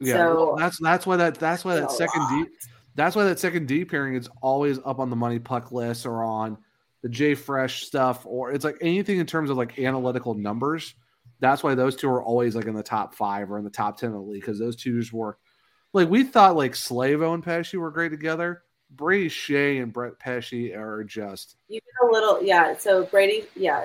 S1: Yeah,
S3: so-
S1: well, that's that's why that that's why that second D
S3: ah.
S1: that's why that second D pairing is always up on the money puck list or on the J Fresh stuff or it's like anything in terms of like analytical numbers. That's why those two are always like in the top five or in the top ten of the league because those two just work. Like we thought, like Slavo and Pesce were great together. Brady Skjei and Brett Pesce are just
S3: Even a little, yeah. So Brady, yeah,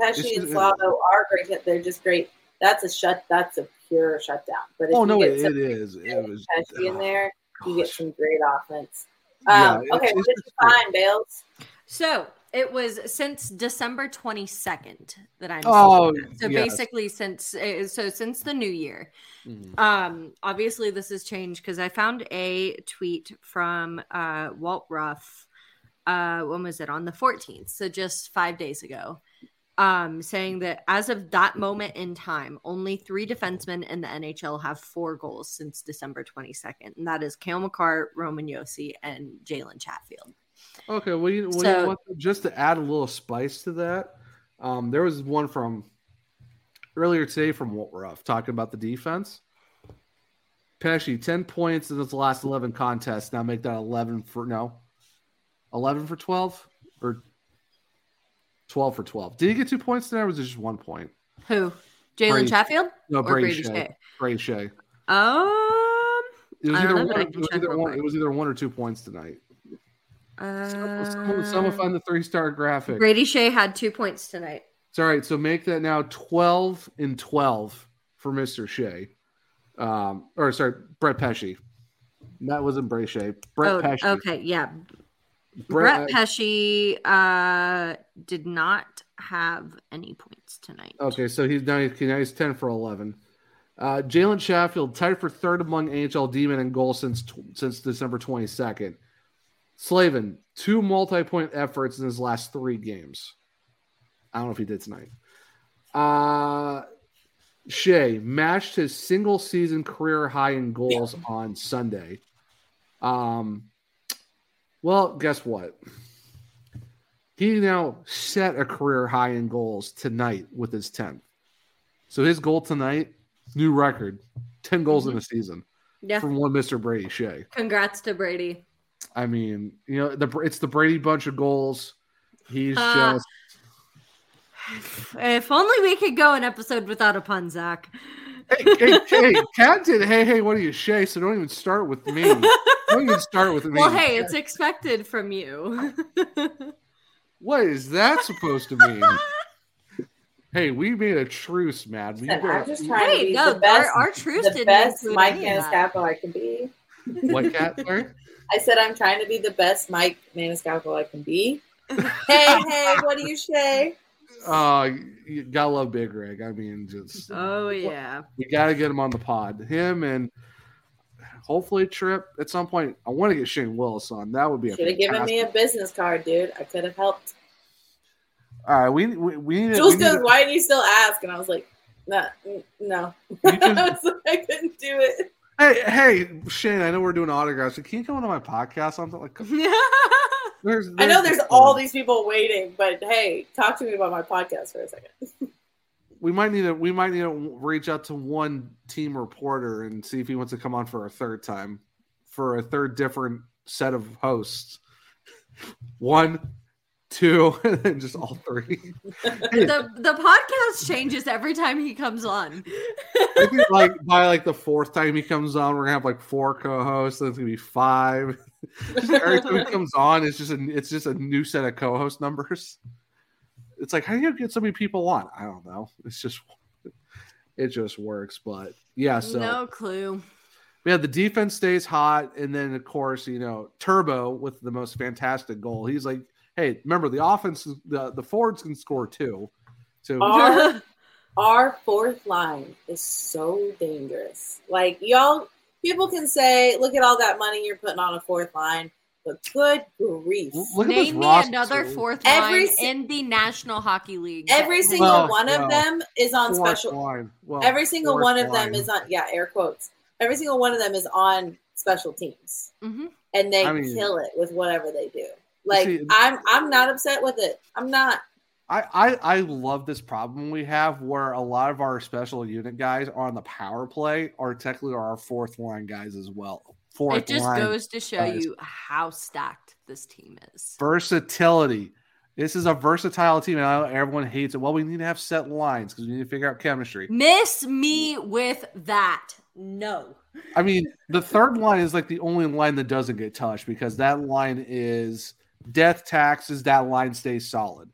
S3: Pesce and Slavo are great. They're just great. That's a shut. That's a pure shutdown. But if
S1: oh
S3: you
S1: no,
S3: get
S1: it, it is. It was
S3: Pesce in
S1: oh,
S3: there, you get some great offense.
S1: Yeah,
S3: Um,
S1: it's-
S3: okay, what
S1: it's
S3: did you
S1: just great.
S3: find, Bales?
S2: So it was since December 22nd that I'm.
S1: Oh,
S2: that. so
S1: yes.
S2: basically since uh, so since the new year.
S1: Mhm.
S2: Um, obviously this has changed because I found a tweet from uh Walt Ruff. Uh, when was it on the 14th? So just five days ago. Um, saying that as of that moment in time, only three defensemen in the NHL have four goals since December 22nd, and that is Cale Makar, Roman Josi, and Jalen Chatfield.
S1: Okay, well, you, well,
S2: So-
S1: know what? just to add a little spice to that, um, there was one from earlier today from Walt Ruff talking about the defense. Pesce, 10 points in his last 11 contests. Now make that 11 for no, 11 for 12 or 12 for 12. Did he get two points tonight or was it just one point?
S2: Who? Jalen Chatfield
S1: No, Brady,
S2: Brady
S1: Skjei.
S2: Skjei?
S1: Brady Skjei.
S2: Um,
S1: It was, either
S2: know,
S1: one, it, was either one, it was either one or two points tonight.
S2: Uh,
S1: someone, someone find the three star graphic.
S2: Brady Skjei had two points tonight.
S1: It's all right. So make that now 12 and 12 for Mr. Skjei. Um, or sorry, Brett Pesce. That wasn't Brady Skjei. Brett
S2: oh,
S1: Pesce.
S2: okay, yeah.
S1: Brett,
S2: Brett Pesce uh, did not have any points tonight.
S1: okay, so he's now, he's now he's 10 for 11. Uh, Jalen Chatfield tied for third among NHL D-men in goals since since December 22nd. Slavin, two multi-point efforts in his last three games. I don't know if he did tonight. Uh, Skjei matched his single season career high in goals on Sunday. Um, well, guess what? He now set a career high in goals tonight with his 10th. So his goal tonight, new record, 10 goals in a season
S2: Yeah.
S1: from one Mr. Brady Skjei.
S2: Congrats to Brady.
S1: I mean, you know, the it's the Brady bunch of goals. He's
S2: Uh,
S1: just
S2: If only we could go an episode without a pun, Zach.
S1: hey, hey, hey, Kat did hey, hey, what are you, Shay? So don't even start with me. Don't even start with me.
S2: Well, hey, it's expected from you.
S1: What is that supposed to mean? Hey, we made a truce, man. We
S3: And I'm
S1: got-
S3: just trying to be
S2: no,
S3: the best,
S2: our, our truce
S3: the
S2: didn't
S3: best Mike
S2: any of that.
S3: Maniscalco I can be.
S1: what Kat? Sorry.
S3: I said I'm trying to be the best Mike Maniscalco I can be. Hey, hey, what do you say?
S1: Uh, you gotta love Big Rig. I mean, just
S2: Oh yeah.
S1: we gotta get him on the pod. Him and hopefully Tripp at some point. I want to get Shane Willis on. That would be a
S3: Should have given me a business card, dude. I could have helped.
S1: All right, we we, we need to.
S3: Jules goes, "Why didn't you still ask?" And I was like, "No, no." I,
S1: just-
S3: was like, I couldn't do it.
S1: hey, hey, Shane. I know we're doing autographs. Can you come on to my podcast? Something like there's,
S3: I know there's all these people waiting, but hey, talk to me about my podcast for a second.
S1: We might need to. We might need to reach out to one team reporter and see if he wants to come on for a third time, for a third different set of hosts. One, two, and then just all three.
S2: the the podcast changes every time he comes on.
S1: Like by like the fourth time he comes on, we're gonna have like four co-hosts. Then it's gonna be five. Just every time he comes on, it's just a it's just a new set of co-host numbers. It's like how do you get so many people on? I don't know. It's just it just works. But yeah, so
S2: no clue.
S1: yeah, the defense stays hot, and then of course you know Turbo with the most fantastic goal. He's like, hey, remember the offense, the the forwards can score too. So
S3: Our our fourth line is so dangerous. Like y'all, people can say, "Look at all that money you're putting on a fourth line," but good grief,
S1: look at this
S2: Name me
S1: roster.
S2: another fourth line
S3: Every si-
S2: in the National Hockey League.
S3: every single
S1: Well,
S3: one of
S1: well,
S3: them is on special.
S1: line. Well,
S3: Every single one of them is on. Yeah, air quotes. Every single one of them is on special teams,
S2: Mhm.
S3: and they
S1: I mean-
S3: kill it with whatever they do. Like
S1: See-
S3: I'm, I'm not upset with it. I'm not.
S1: I, I I love this problem we have where a lot of our special unit guys are on the power play are technically our fourth line guys as well. Fourth
S2: It just goes to show
S1: guys.
S2: you how stacked this team is.
S1: versatility. This is a versatile team, and I know everyone hates it. Well, we need to have set lines because we need to figure out chemistry.
S2: Miss me with that. No.
S1: I mean, the third line is like the only line that doesn't get touched because that line is death taxes. That line stays solid.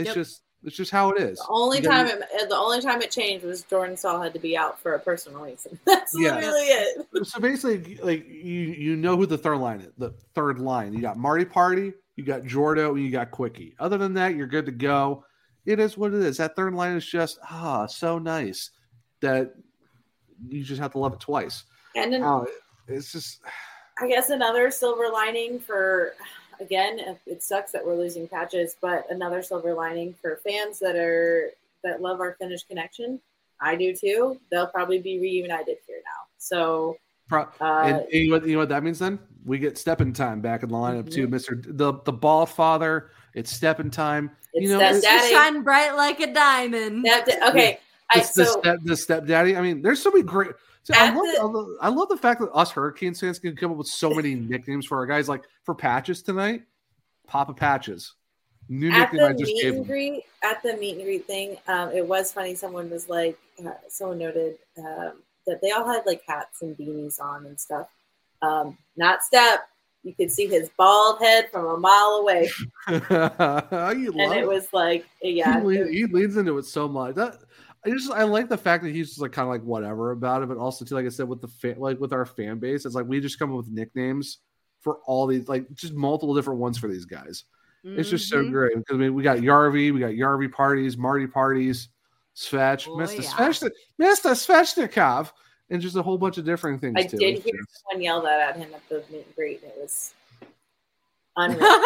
S1: It's
S2: Yep.
S1: just it's just how it is.
S3: The only
S1: You
S3: time it, the only time it changed was Jordan Staal had to be out for a personal reason. That's
S1: Yeah.
S3: literally it.
S1: so basically, like you you know who the third line is. The third line, you got Marty Party, you got Jordo, and you got Quickie. Other than that, you're good to go. It is what it is. That third line is just ah so nice that you just have to love it twice.
S3: And then
S1: Oh, it's just
S3: I guess another silver lining for again, it- it sucks that we're losing patches, but another silver lining for fans that are that love our Finnish connection. I do too. They'll probably be reunited here now. So
S1: pro-
S3: uh,
S1: and, and you, know what, you know what that means then? We get stepping time back in the lineup too,
S3: Mhm.
S1: Mister the the ball father. It's stepping time.
S3: it's
S1: You know,
S3: that
S1: it's-
S2: Shine bright like a diamond.
S3: That da- okay. I,
S1: The, the, step, the stepdaddy. I mean, there's so many great. So I love,
S3: the-
S1: I love I love the fact that us Hurricanes fans can come up with so many nicknames for our guys. Like for Patches tonight, Papa Patches. New
S3: at the
S1: just
S3: meet
S1: gave
S3: and greet at the meet and greet thing um, it was funny someone was like uh, someone noted um, that they all had like hats and beanies on and stuff um, not step you could see his bald head from a mile away and
S1: love
S3: it was like yeah
S1: he, lean, he leans into it so much. That, I just I like the fact that he's just like kind of like whatever about it, but also too like I said with the fan, like with our fan base, it's like we just come up with nicknames for all these like just multiple different ones for these guys. It's just so
S2: Mhm.
S1: great because I mean we got Yarvi, we got Yarvi parties, Marty parties, Svetch,
S2: Oh,
S1: Mr.
S2: yeah.
S1: Svechnik, Mr. Svechnikov, and just a whole bunch of different things
S3: i
S1: too.
S3: did hear someone yell that at him at the meet and greet it was unreal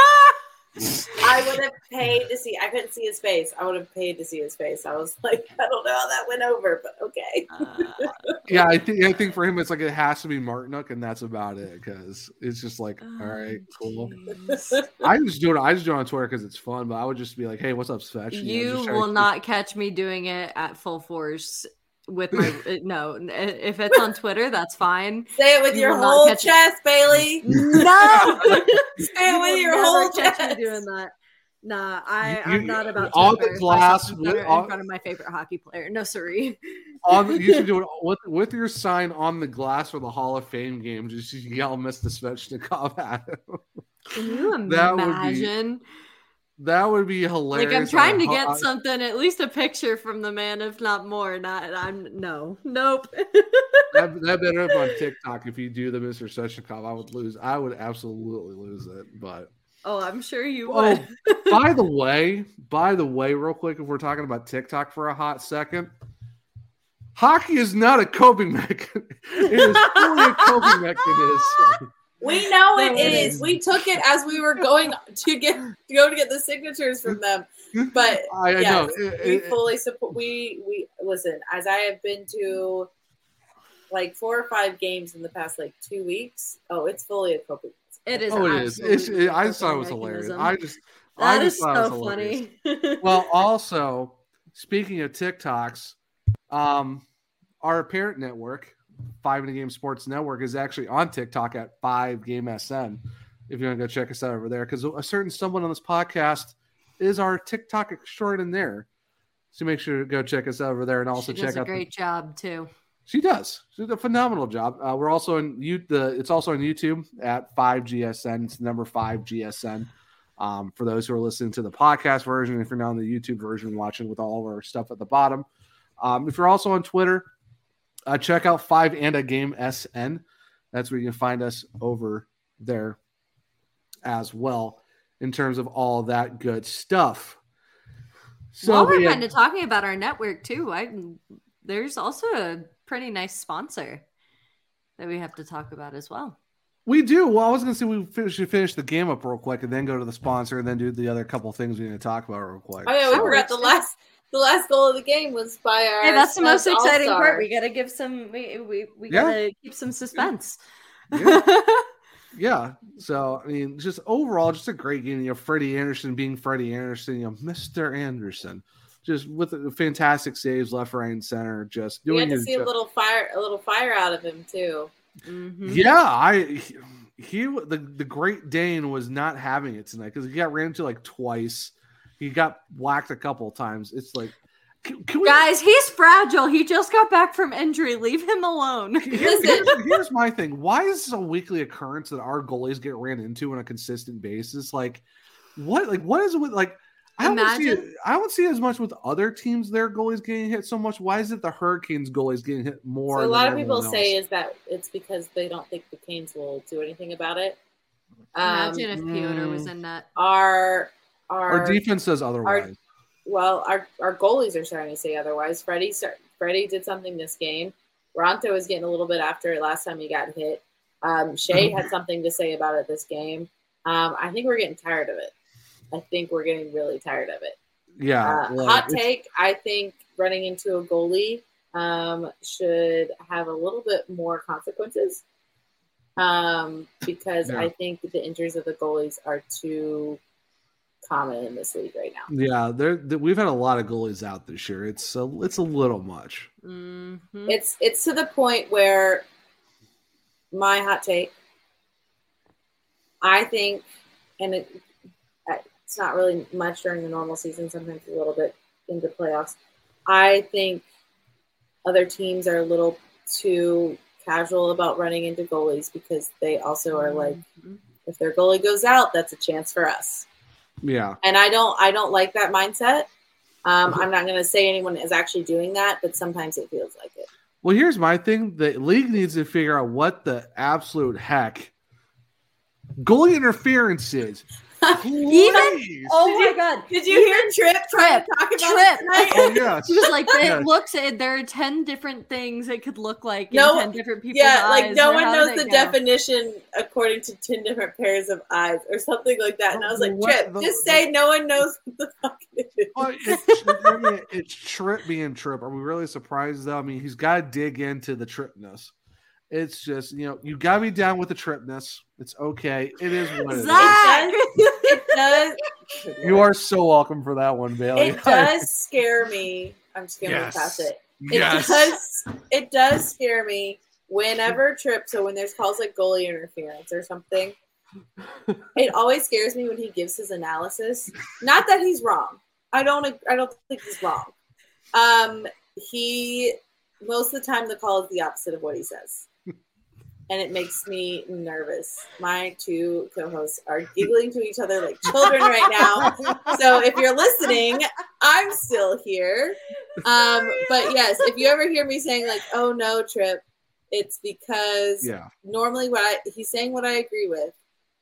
S3: i would have paid to see i couldn't see his face i would have paid to see his face i was like i don't know how that went over but okay
S2: Uh,
S1: yeah, I think I think for him it's like it has to be Martinook, and that's about it because it's just like all right, cool.
S2: oh, jeez.
S1: I just do it. I just do it on Twitter because it's fun. But I would just be like, "Hey, what's up, Svetch?" know,
S2: You
S1: just try to
S2: will
S1: keep-
S2: not catch me doing it at full force with my uh, no. If it's on Twitter, that's fine.
S3: say it with
S2: You
S3: your whole
S2: catch it.
S3: chest bailey
S2: No,
S3: Say it with
S2: You
S3: your whole chest.
S2: doing that. Nah, I,
S1: You-
S2: I'm not about to
S1: on the glass
S2: myself in
S1: with-
S2: front of- in front of my favorite hockey player. No, sorry.
S1: on. The, you should do it with with your sign on the glass for the Hall of Fame game. Just yell, "Mr. Svechnikov" at him.
S2: Can you
S1: That would be-
S2: imagine?
S1: That would be hilarious.
S2: Like I'm trying to get something, at least a picture from the man, if not more. Not I'm no, nope.
S1: that, that better up on TikTok. If you do the Mr. Seshnikov, I would lose. I would absolutely lose it. But
S2: oh, I'm sure you
S1: Oh,
S2: would.
S1: by the way, by the way, real quick, if we're talking about TikTok for a hot second, hockey is not a coping mechanism. it is fully a coping mechanism.
S3: We know it
S2: No, it
S3: is.
S1: is.
S3: We took it as we were going to get to go to get the signatures from them. But
S1: I, I
S3: yes,
S1: know. It-
S3: we
S1: it-
S3: fully support. We we listen. As I have been to like four or five games in the past like two weeks. Oh, it's fully a coping.
S2: It is.
S1: oh, it is. It's,
S2: absolutely
S1: it, I
S2: a
S1: just thought it was hilarious. I just, I just
S2: is
S1: thought it was
S2: so
S1: hilarious.
S2: funny.
S1: well, also speaking of TikToks, um, our parent network, Five in a Game Sports Network, is actually on TikTok at Five Game SN. If you want to go check us out over there, because a certain someone on this podcast is our TikTok extraordinaire. So make sure to go check us out over there and also
S2: she
S1: check
S2: does a
S1: out. the-
S2: great job too.
S1: she does. She does a phenomenal job. Uh, we're also in you. The it's also on YouTube at Five GSN. It's number Five GSN. Um, for those who are listening to the podcast version, if you're not on the YouTube version, watching with all of our stuff at the bottom. Um, if you're also on Twitter, uh, check out Five and a Game SN. That's where you can find us over there as well in terms of all that good stuff. So
S2: While we're
S1: we
S2: kind of talking about our network too, I there's also a pretty nice sponsor that we have to talk about as well.
S1: We do. Well, I was going to say we fin- should finish the game up real quick and then go to the sponsor and then do the other couple things we need to talk about real quick.
S3: Oh yeah, we
S2: That
S3: forgot the last the last goal of the game was by our.
S2: Hey, that's the most exciting
S3: All-Star.
S2: part. We gotta give some. We we, we
S1: Yeah.
S2: gotta keep some suspense.
S1: Yeah. Yeah. So, I mean, just overall, just a great game. You know, Freddie Andersen being Freddie Andersen, you know, Mr. Anderson, just with the fantastic saves left, right, and center, just
S3: We
S1: doing
S3: had to
S1: his
S3: see a little fire, a little fire out of him too.
S2: Mhm.
S1: Yeah, I he, he the the Great Dane was not having it tonight because he got ran into like twice. He got whacked a couple of times. It's like, can, can we
S2: Guys, he's fragile. He just got back from injury. Leave him alone.
S1: Here's, here's, here's my thing. Why is this a weekly occurrence that our goalies get ran into on a consistent basis? Like, what? Like, what is it with like? I don't see it. I don't see as much with other teams. Their goalies getting hit so much. Why is it the Hurricanes goalies getting hit more?
S3: So a
S1: than
S3: lot of people
S1: everyone
S3: say is that it's because they don't think the Canes will do anything about it. Um,
S2: Imagine if Pyotr was
S1: mm.
S2: in that.
S3: our
S1: our
S3: our
S1: defense says otherwise.
S3: well, our our goalies are starting to say otherwise. Freddie Freddie did something this game. Raanta was getting a little bit after it last time he got hit. Um, Skjei had something to say about it this game. Um, I think we're getting tired of it. I think we're getting really tired of it.
S1: yeah,
S3: Uh,
S1: like,
S3: hot take. I think running into a goalie um, should have a little bit more consequences um, because
S1: Yeah.
S3: I think the injuries of the goalies are too common in this league right now.
S1: Yeah, there. We've had a lot of goalies out this year. It's a, it's a little much.
S2: Mhm.
S3: It's it's to the point where my hot take. I think, and it, it's not really much during the normal season. Sometimes a little bit into playoffs. I think other teams are a little too casual about running into goalies because they also are like,
S2: Mhm.
S3: if their goalie goes out, that's a chance for us.
S1: Yeah,
S3: And I don't, I don't like that mindset. Um, I'm not going to say anyone is actually doing that, but sometimes it feels like it.
S1: Well, here's my thing: the league needs to figure out what the absolute heck goalie interference is.
S2: Even oh
S3: Did
S2: my
S3: you-
S2: god!
S3: Did you hear Tripp trying to
S2: Tripp,
S3: talk about
S2: Tripp.
S3: it tonight?
S1: Oh yes.
S2: He was like, it
S1: Yes.
S2: looks. It, there are ten different things it could look like. In
S3: No,
S2: ten different people's
S3: Yeah, like no one knows the
S2: go?
S3: definition according to ten different pairs of eyes or something like that. And I was like, Tripp,
S1: the-
S3: just say no one knows what the fuck it is.
S1: It's, I mean, it's Tripp being Tripp. Are we really surprised though? I mean, he's got to dig into the Tripness. It's just you know you got to be down with the Tripness. It's okay. It is what it is.
S2: Zach!
S3: It does.
S1: You are so welcome for that one, Bailey.
S3: It does scare me. I'm just gonna
S1: Yes.
S3: move past it. It
S1: yes.
S3: does. It does scare me whenever Tripp. So when there's calls like goalie interference or something, it always scares me when he gives his analysis. Not that he's wrong. I don't. I don't think he's wrong. Um, he most of the time the call is the opposite of what he says. And it makes me nervous. My two co-hosts are giggling to each other like children right now. So if you're listening, I'm still here. Um, but yes, if you ever hear me saying like, "Oh no, Tripp," it's because
S1: Yeah.
S3: normally what I, he's saying what I agree with,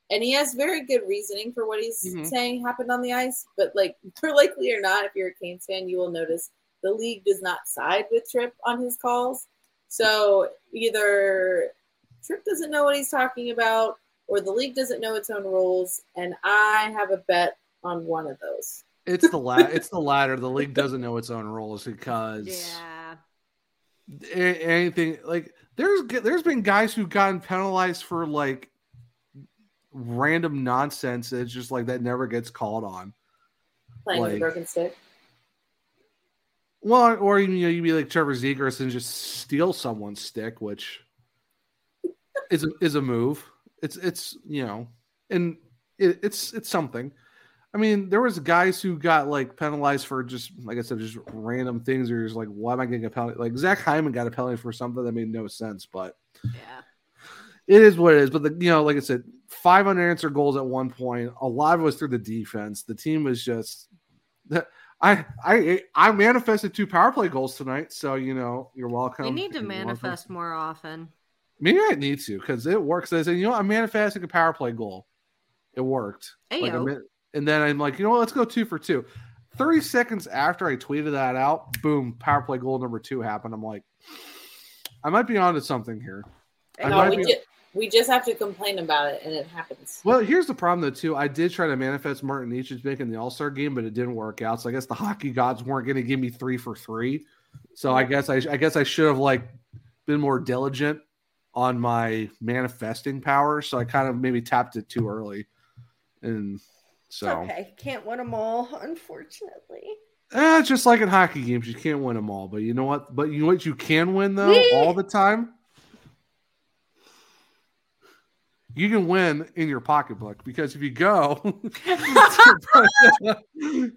S3: and he has very good reasoning for what he's
S1: Mhm.
S3: saying happened on the ice. But like, more likely or not, if you're a Canes fan, you will notice the league does not side with Tripp on his calls. So either Tripp doesn't know what he's talking about, or the league doesn't know its own rules, and I have a bet on one of those.
S1: It's the la- it's the latter. The league doesn't know its own rules because
S2: Yeah.
S1: anything like there's there's been guys who've gotten penalized for like random nonsense. It's just like that never gets called on.
S3: Playing with a
S1: Like-
S3: broken stick.
S1: Well, or you know, you'd be like Trevor Zegras and just steal someone's stick, which is a, is a move. It's it's you know, and it, it's it's something. I mean, there was guys who got like penalized for just like I said, just random things. Or just like, why am I getting a penalty? Like Zach Hyman got a penalty for something that made no sense, but
S2: Yeah.
S1: it is what it is. But the you know, like I said, five unanswered goals at one point. A lot of it was through the defense. The team was just. That I I I manifested two power play goals tonight, so you know you're welcome.
S2: We need to
S1: You're welcome.
S2: manifest more often.
S1: Maybe I need to because it works. I said, you know, I'm manifesting a power play goal. It worked. Like, mean- and then I'm like, you know what? Let's go two for two. 30 seconds after I tweeted that out, boom, power play goal number two happened. I'm like, I might be onto something here. I
S3: No,
S1: might
S3: we,
S1: be-
S3: ju- we just have to complain about it, and it happens.
S1: Well, here's the problem though, too. I did try to manifest Martin Necas's making the All Star game, but it didn't work out. So I guess the hockey gods weren't going to give me three for three. So I guess I, I guess I should have like been more diligent on my manifesting power. So I kind of maybe tapped it too early, and so
S2: Okay, can't win them all, unfortunately.
S1: eh, just like in hockey games, you can't win them all. But you know what? But you know what? You can win though all the time. You can win in your pocketbook because if you go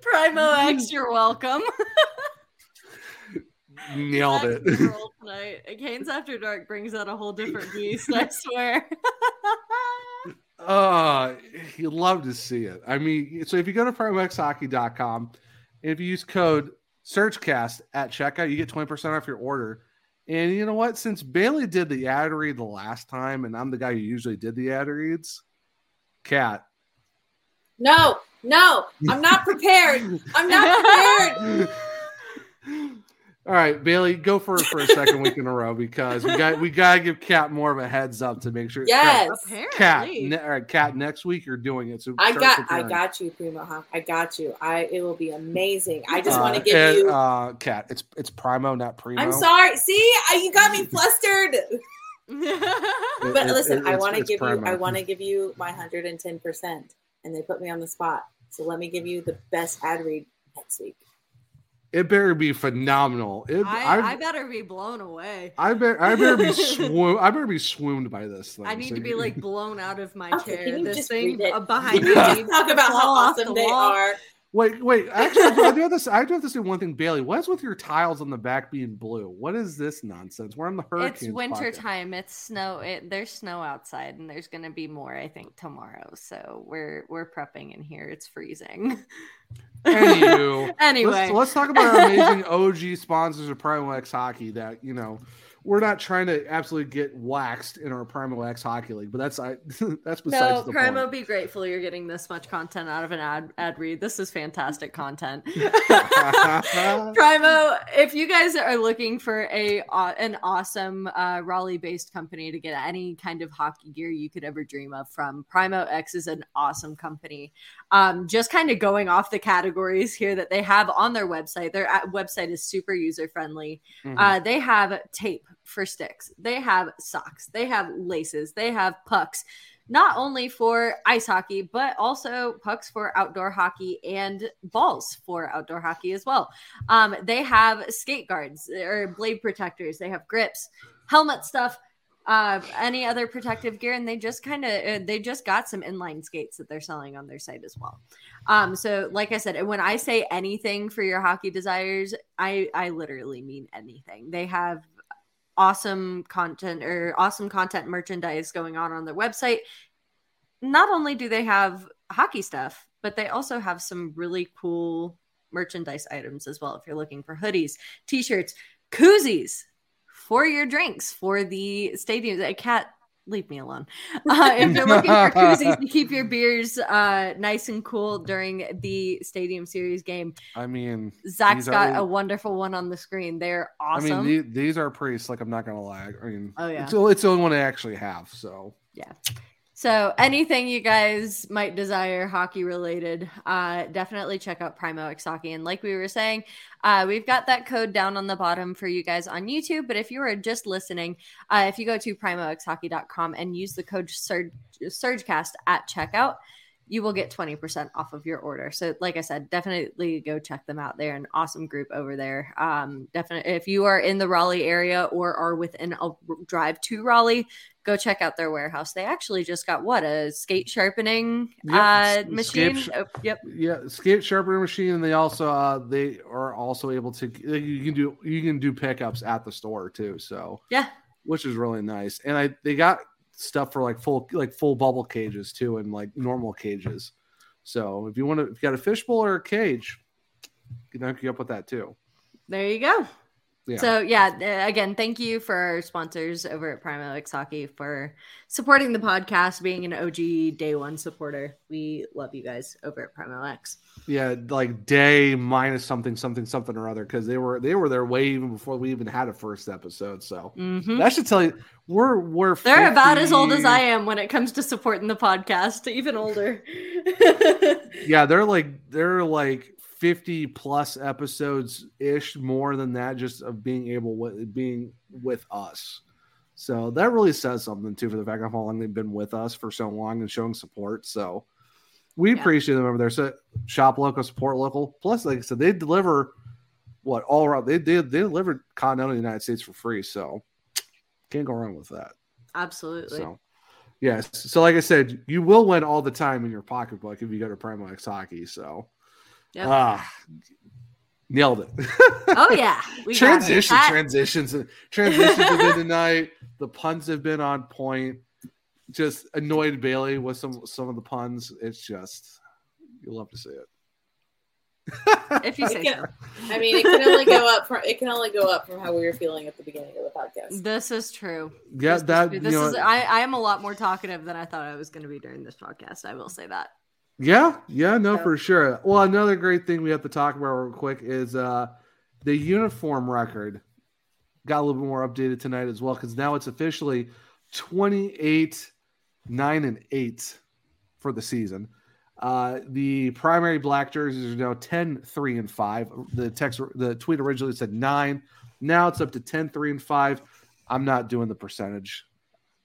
S2: Primo X, you're welcome.
S1: Nailed it.
S2: That's tonight. Canes After Dark brings out a whole different beast, I swear.
S1: Uh, you'd love to see it. I mean, so if you go to primoxhockey.com, and if you use code SurgeCast at checkout, you get 20% off your order. And you know what? Since Bailey did the ad read the last time, and I'm the guy who usually did the ad reads, Kat.
S3: No, no, I'm not prepared. I'm not prepared.
S1: All right, Bailey, go for it for a second week in a row because we got we gotta give Kat more of a heads up to make sure.
S3: Yes.
S2: Apparently.
S1: Kat, ne- all right, Kat. Next week you're doing it. So
S3: I got, I got you, Primo. Huh? I got you. I. It will be amazing. I just want to
S1: Uh,
S3: give
S1: and,
S3: you.
S1: uh, Kat. It's it's Primo, not Primo.
S3: I'm sorry. See, I, you got me flustered. But
S1: it-
S3: listen,
S1: it-
S3: I want to
S1: it's
S3: give you. I want to give you my hundred and ten percent, and they put me on the spot. So let me give you the best ad read next week.
S1: It better be phenomenal. It,
S2: I,
S1: I,
S2: I better be blown away.
S1: I, bet I better be swoon. I better be swooned by this thing.
S2: I need
S1: So
S2: to be like blown out of my
S3: Okay,
S2: chair.
S3: can you
S2: This
S3: just
S2: thing
S3: read it?
S2: behind me.
S1: Yeah.
S3: Talk about how
S2: off
S3: awesome
S2: the
S3: they
S2: wall.
S3: are.
S1: Wait, wait. Actually, I do have this. I do have to say one thing, Bailey. What's with your tiles on the back being blue? What is this nonsense? We're on the hurricane.
S2: It's winter time. It's snow. It, there's snow outside, and there's going to be more. I think tomorrow. So we're we're prepping in here. It's freezing.
S1: Anywho,
S2: anyway,
S1: let's, let's talk about our amazing OG sponsors of Primo X Hockey. That you know, we're not trying to absolutely get waxed in our Primo X Hockey League, but that's I that's besides
S2: no,
S1: the
S2: Primo,
S1: point.
S2: be grateful you're getting this much content out of an ad ad read. This is fantastic content. Primo, if you guys are looking for a uh, an awesome uh, Raleigh based company to get any kind of hockey gear you could ever dream of from, Primo X is an awesome company. Um, just kind of going off the categories here that they have on their website. Their uh, website is super user friendly.
S1: Mhm.
S2: Uh, they have tape for sticks. They have socks. They have laces. They have pucks, not only for ice hockey, but also pucks for outdoor hockey and balls for outdoor hockey as well. Um, they have skate guards or blade protectors. They have grips, helmet stuff. Uh, any other protective gear, and they just kind of uh, they just got some inline skates that they're selling on their site as well. Um, so like I said, when I say anything for your hockey desires, I I literally mean anything. They have awesome content or awesome content merchandise going on on their website. Not only do they have hockey stuff, but they also have some really cool merchandise items as well. If you're looking for hoodies, t-shirts, koozies for your drinks for the stadium. A Kat leave me alone. Uh, if you're looking for koozies to keep your beers uh, nice and cool during the Stadium Series game,
S1: I mean,
S2: Zach's got
S1: are-
S2: a wonderful one on the screen. They're awesome.
S1: I mean, the- these are pretty slick. I'm not gonna lie. I mean,
S2: Oh, yeah.
S1: it's, it's the only one I actually have. So
S2: So anything you guys might desire hockey related, uh, definitely check out Primo X Hockey. And like we were saying, uh, we've got that code down on the bottom for you guys on YouTube. But if you are just listening, uh, if you go to primoxhockey.com and use the code Surge, SurgeCast at checkout, you will get 20% off of your order. So like I said, definitely go check them out. They're an awesome group over there. Um, definitely if you are in the Raleigh area or are within a drive to Raleigh, go check out their warehouse. They actually just got what a skate sharpening
S1: Yep,
S2: uh, machine.
S1: sh-
S2: Oh, yep.
S1: yeah, skate sharpener machine, and they also uh, they are also able to you can do you can do pickups at the store too. So
S2: Yeah.
S1: which is really nice. And I they got stuff for like full like full bubble cages too, and like normal cages. So if you want to, if you got a fishbowl or a cage, you can hook you up with that too.
S2: There you go.
S1: Yeah.
S2: So yeah, again, thank you for our sponsors over at Primo X Hockey for supporting the podcast, being an OG day one supporter. We love you guys over at Primo X.
S1: Yeah, like day minus something, something, something or other, because they were they were there way even before we even had a first episode. So
S2: Mhm.
S1: that should tell you we're we're
S2: They're about as old as I am when it comes to supporting the podcast, even older.
S1: Yeah, they're like they're like fifty plus episodes ish, more than that, just of being able with being with us. So that really says something too for the fact of how long they've been with us for so long and showing support. So we
S2: Yeah.
S1: appreciate them over there. So shop local, support local. Plus, like I said, they deliver what all around. They did they delivered continental United States for free. So can't go wrong with that.
S2: Absolutely.
S1: So, yes. So, like I said, you will win all the time in your pocketbook if you go to Primo X Hockey. So,
S2: Yep.
S1: ah, nailed it.
S2: oh yeah. We got it.
S1: Transition, transitions, transitions have been tonight. The puns have been on point. Just annoyed Bailey with some some of the puns. It's just you love to see it.
S2: if you say
S3: It
S2: so.
S3: can- I mean, it can only go up from it can only go up from how we were feeling at the beginning of the podcast.
S2: This is true.
S1: Yeah,
S2: This is
S1: that
S2: true.
S1: you
S2: This
S1: know,
S2: is I, I am a lot more talkative than I thought I was going to be during this podcast. I will say that.
S1: Yeah, yeah, no,
S2: So-
S1: for sure. Well, another great thing we have to talk about real quick is uh the uniform record got a little bit more updated tonight as well because now it's officially 28 9 and 8 for the season. Uh, the primary black jerseys are now 10 3 and 5. The text the tweet originally said 9. Now it's up to 10 3 and 5. I'm not doing the percentage.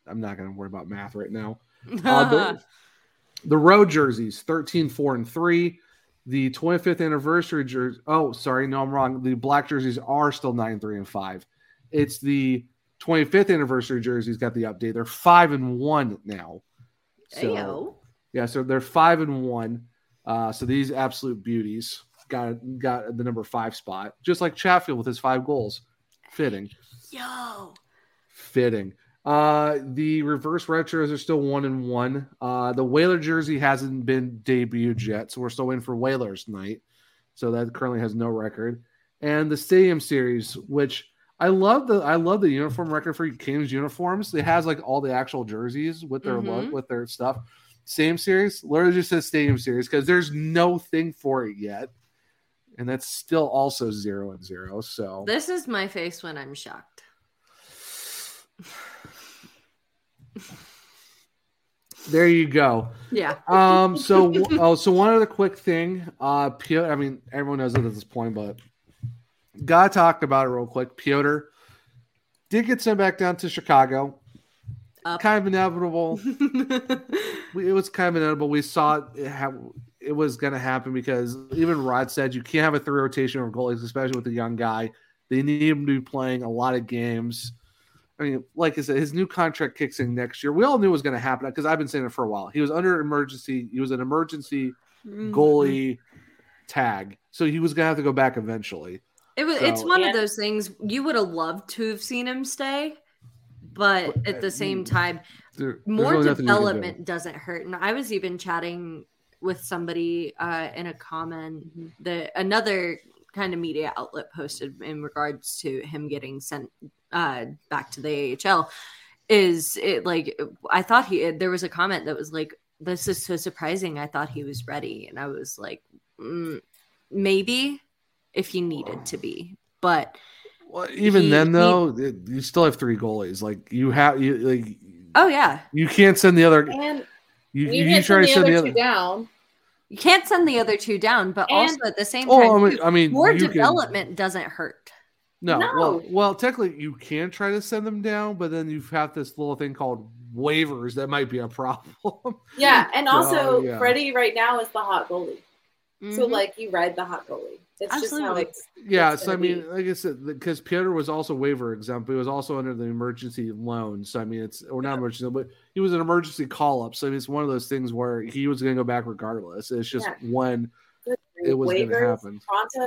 S1: I'm not going to worry about math right now. Uh, the, the road jerseys 13 4 and 3 the 25th anniversary jersey oh sorry no i'm wrong. The black jerseys are still 9 3 and 5 it's the 25th anniversary jerseys got the update. They're 5 and 1 now. So
S2: Ayo.
S1: yeah so they're 5 and 1 uh, so these absolute beauties got got the number 5 spot just like chatfield with his 5 goals. Fitting.
S2: Yo.
S1: fitting. Uh, the reverse retros are still one and one. Uh, the Whaler jersey hasn't been debuted yet, so we're still in for Whalers night. So that currently has no record. And the Stadium Series, which I love the I love the uniform record for Kings uniforms. It has like all the actual jerseys with their look
S2: Mhm.
S1: with their stuff. Same series, literally just says Stadium Series because there's no thing for it yet, and that's still also zero and zero. So
S2: This is my face when I'm shocked.
S1: there you go.
S2: Yeah.
S1: um so oh so one other quick thing uh Pyotr, i mean everyone knows it at this point but gotta talk about it real quick Pyotr did get sent back down to chicago
S2: Up.
S1: kind of inevitable we, it was kind of inevitable we saw it, it, it was going to happen because even rod said you can't have a three rotation of goalies especially with a young guy they need him to be playing a lot of games I mean, like I said, his new contract kicks in next year. We all knew it was going to happen because I've been saying it for a while. He was under emergency. He was an emergency
S2: Mm-hmm.
S1: goalie tag, so he was going to have to go back eventually.
S2: It was. it's
S1: So-
S2: one of those things you would have loved to have seen him stay, but
S1: But,
S2: at
S1: uh,
S2: the same
S1: mm,
S2: time,
S1: There-
S2: more
S1: really nothing do.
S2: development doesn't hurt. And I was even chatting with somebody uh, in a comment that another kind of media outlet posted in regards to him getting sent uh, back to the AHL. Is it like I thought he? There was a comment that was like, "This is so surprising." I thought he was ready, and I was like, mm, maybe if he needed to be, but
S1: Well, even
S2: He-
S1: then though, it- you still have three goalies. Like you have you like
S2: oh yeah,
S1: you can't send the other.
S3: And
S1: You,
S3: we
S1: you,
S3: hit
S1: try to
S3: the
S1: send
S3: other
S1: the
S3: two
S1: other.
S3: down.
S2: You can't send the other two down, but
S3: And-
S2: also at the same time,
S1: Oh, I mean,
S2: too,
S1: I mean,
S2: more
S1: you can-
S2: development doesn't hurt.
S1: No,
S3: No.
S1: well, well, technically you can try to send them down, but then you have got this little thing called waivers that might be a problem.
S3: Yeah, and also
S1: yeah.
S3: Freddie right now is the hot goalie. So
S2: Mhm.
S3: like you ride the hot goalie. It's just
S2: Absolutely.
S3: it's
S1: yeah,
S3: It's
S1: so I mean,
S3: be-
S1: like I said, because Pyotr was also waiver exempt, but he was also under the emergency loan. So I mean, it's or not emergency, but he was an emergency call up. So I mean, it's one of those things where he was going to go back regardless. It's just
S3: Yeah.
S1: when
S3: good.
S1: it was going to
S3: Waivers,
S1: happen.
S3: Raanta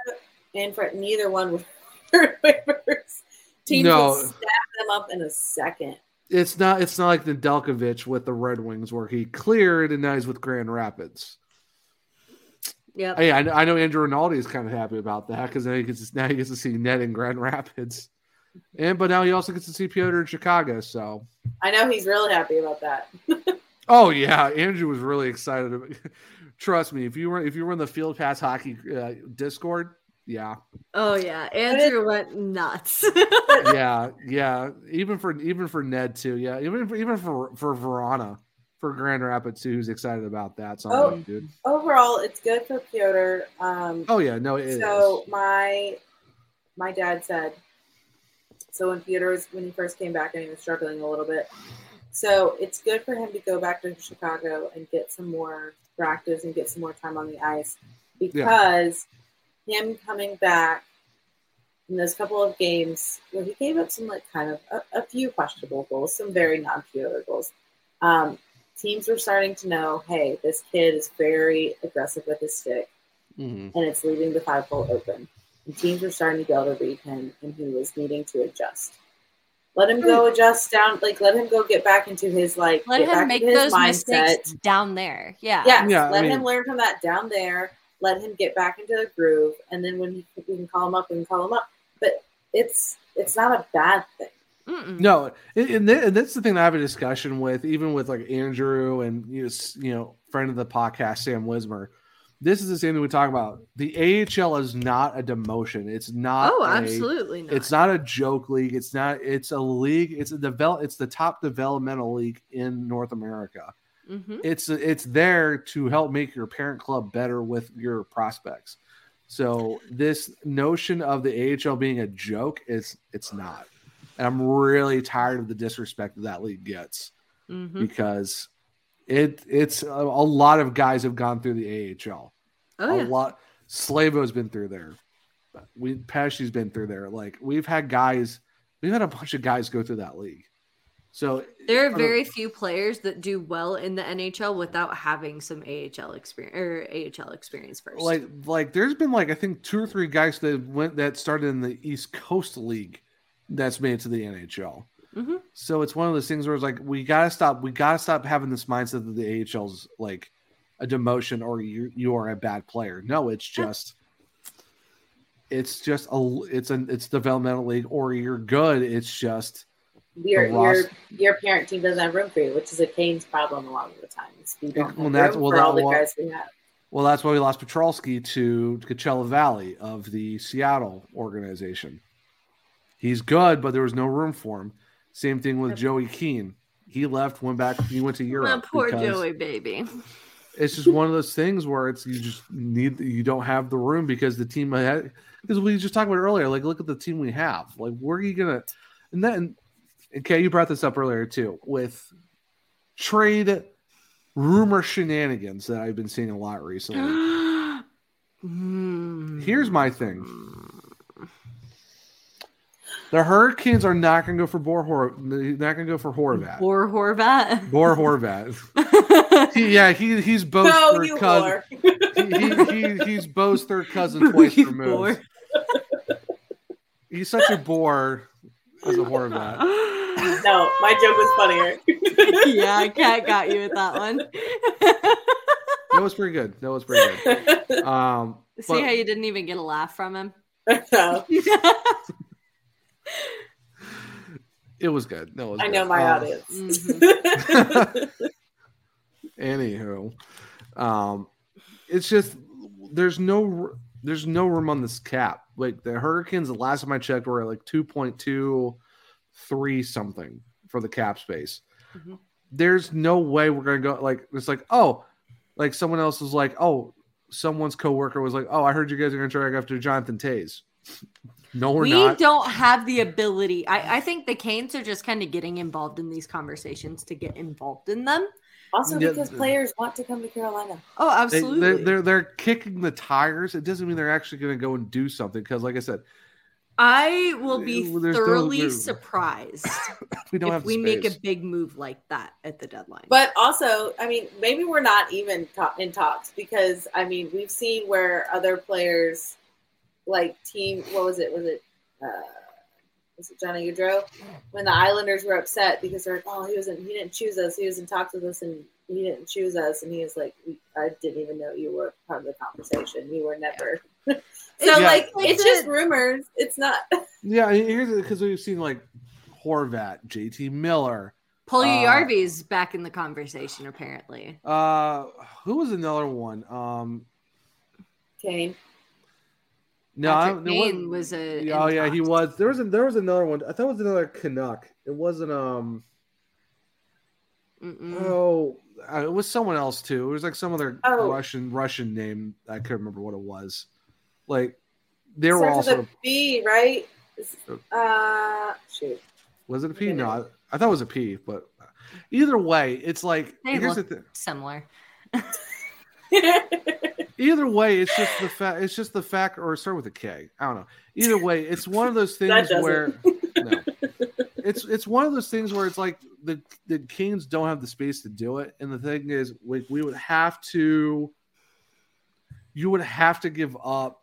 S3: and Fred, neither one were waivers. Teams
S1: No.
S3: would snap them up in a second.
S1: It's not. It's not like Nedeljkovic with the Red Wings where he cleared and now he's with Grand Rapids.
S2: Yep.
S1: Hey, I know, I know Andrew Rinaldi is kind of happy about that because now he gets to, now he gets to see Ned in Grand Rapids, and but now he also gets to see Pyotr in Chicago. So,
S3: I know he's really happy about that.
S1: oh yeah, Andrew was really excited. About, trust me, if you were if you were in the Field Pass Hockey uh, Discord, yeah,
S2: Oh yeah, Andrew went nuts.
S1: yeah, yeah. Even for even for Ned too, yeah. Even for, even for for Verona, for Grand Rapids too, who's excited about that. So,
S3: Oh.
S1: dude.
S3: Overall, it's good for Pyotr. Um,
S1: Oh yeah, no, it is.
S3: so my my dad said so when Peter was when he first came back and he was struggling a little bit. So it's good for him to go back to Chicago and get some more practice and get some more time on the ice because him coming back in those couple of games where he gave up some like kind of a, a few questionable goals, some very non-Peter goals. Um, teams were starting to know, hey, this kid is very aggressive with his stick
S1: Mhm.
S3: and it's leaving the five hole open. And teams were starting to be able to read him, and he was needing to adjust. Let him go adjust down, like let him go get back into his like
S2: Let
S3: get
S2: him
S3: back
S2: make
S3: into his
S2: those mistakes
S3: mindset.
S2: down there. Yeah.
S3: Yeah,
S1: Yeah, I
S3: let
S1: mean-
S3: him learn from that down there. Let him get back into the groove, and then when he, we can call him up, we can call him up. But it's it's not a bad thing.
S2: Mm-mm.
S1: No, and, and th- and that's the thing I have a discussion with, even with like Andrew and you know, you know, friend of the podcast Sam Wismer. This is the same thing we talk about. The AHL is not a demotion. It's not.
S2: Oh,
S1: a-
S2: absolutely not.
S1: It's not a joke league. It's not. It's a league. It's a develop. It's the top developmental league in North America.
S2: Mhm.
S1: It's it's there to help make your parent club better with your prospects. So this notion of the AHL being a joke is it's not. And I'm really tired of the disrespect that that league gets
S2: Mhm.
S1: because it it's a, a lot of guys have gone through the AHL.
S2: Oh
S1: a
S2: yeah.
S1: lot. Slavo's been through there. We Pesce's been through there. Like we've had guys, we've had a bunch of guys go through that league. So
S2: There are very few players that do well in the NHL without having some AHL experience or AHL experience first.
S1: like like there's been like I think two or three guys that went that started in the East Coast League that's made it to the NHL.
S2: Mhm.
S1: So it's one of those things where it's like we gotta stop we gotta stop having this mindset that the AHL's like a demotion or you you are a bad player. No, it's just it's just a it's an it's developmental league or you're good. It's just
S3: Your your your parent team doesn't have room for you, which is a Canes problem a lot of the time. is We don't
S1: Well, that's- well, that-
S3: all the guys we have.
S1: well that's why we lost Poturalski to Coachella Valley of the Seattle organization. He's good, but there was no room for him. Same thing with Joey Keane. He left, went back, he went to Europe.
S2: poor Joey baby.
S1: It's just one of those things where it's you just need you don't have the room because the team had because we just talked about it earlier. Like, look at the team we have. Like, where are you gonna? And then, okay, you brought this up earlier too with trade rumor shenanigans that I've been seeing a lot recently.
S2: Mm.
S1: Here's my thing. The Hurricanes are not going to go for Bor Hor. Not going to go for Horvat.
S2: Or Horvat.
S1: Bor Horvat. He, yeah, he he's Bo's
S3: No,
S1: third
S3: you
S1: cousin. He, he, he, he's Bo's third cousin twice
S2: You
S1: removed. He's such a bore as a Horvat.
S3: No, my joke was funnier.
S2: yeah, Kat got you with that one.
S1: That was pretty good. That was pretty good. Um,
S2: See
S1: but-
S2: how you didn't even get a laugh from him?
S3: No,
S1: it was good. That was
S3: I
S1: good.
S3: know my
S1: Um,
S3: audience.
S2: Mhm.
S1: Anywho, um, it's just there's no there's no room on this cap. Like the Hurricanes, the last time I checked, were at like two point two three something for the cap space.
S2: Mhm.
S1: There's no way we're gonna go like it's like oh, like someone else was like oh, someone's coworker was like oh, I heard you guys are gonna try after Jonathan Toews. No, we're
S2: we
S1: not.
S2: don't have the ability. I, I think the Canes are just kind of getting involved in these conversations to get involved in them.
S3: also, because
S1: the-
S3: players want to come to Carolina.
S2: Oh,
S1: They,
S2: absolutely.
S1: they're, they're they're kicking the tires. It doesn't mean they're actually going to go and do something. Because, like I said,
S2: I will be
S1: There's no-
S2: thoroughly surprised
S1: we don't
S2: if
S1: have the
S2: we make a big move like that at the deadline.
S3: But also, I mean, maybe we're not even ta- in talks because I mean, we've seen where other players, like team, what was it? Was it? Uh, was it Johnny Gaudreau? When the Islanders were upset because they're like, "Oh, he wasn't. He didn't choose us. He was in talks with us, and he didn't choose us." And he was like, "I didn't even know you were part of the conversation. You were never." so,
S1: Yeah.
S3: like,
S2: Like
S3: it's just rumors. It's not.
S1: Yeah, here's because we've seen like Horvat, JT Miller.
S2: Polly
S1: uh,
S2: Yarby's back in the conversation, apparently.
S1: Uh, who was another one? Um,
S3: Kane.
S1: No,
S2: Patrick was a.
S1: Yeah, oh yeah, he was. There was a, there was another one. I thought it was another Canuck. It wasn't. Um.
S2: Mm-mm.
S1: Oh, uh, it was someone else too. It was like some other
S3: Oh.
S1: Russian Russian name. I couldn't remember what it was. Like they were
S3: Starts
S1: all sort of.
S3: B, right? Uh, shoot.
S1: Was it a P? No, I, I thought it was a P. But either way, it's like
S2: They
S1: here's the thing.
S2: Similar.
S1: Either way, it's just the fact. It's just the fact, or start with a K. I don't know. Either way, it's one of those things where no, it's it's one of those things where it's like the the Kings don't have the space to do it, and the thing is, we, we would have to. You would have to give up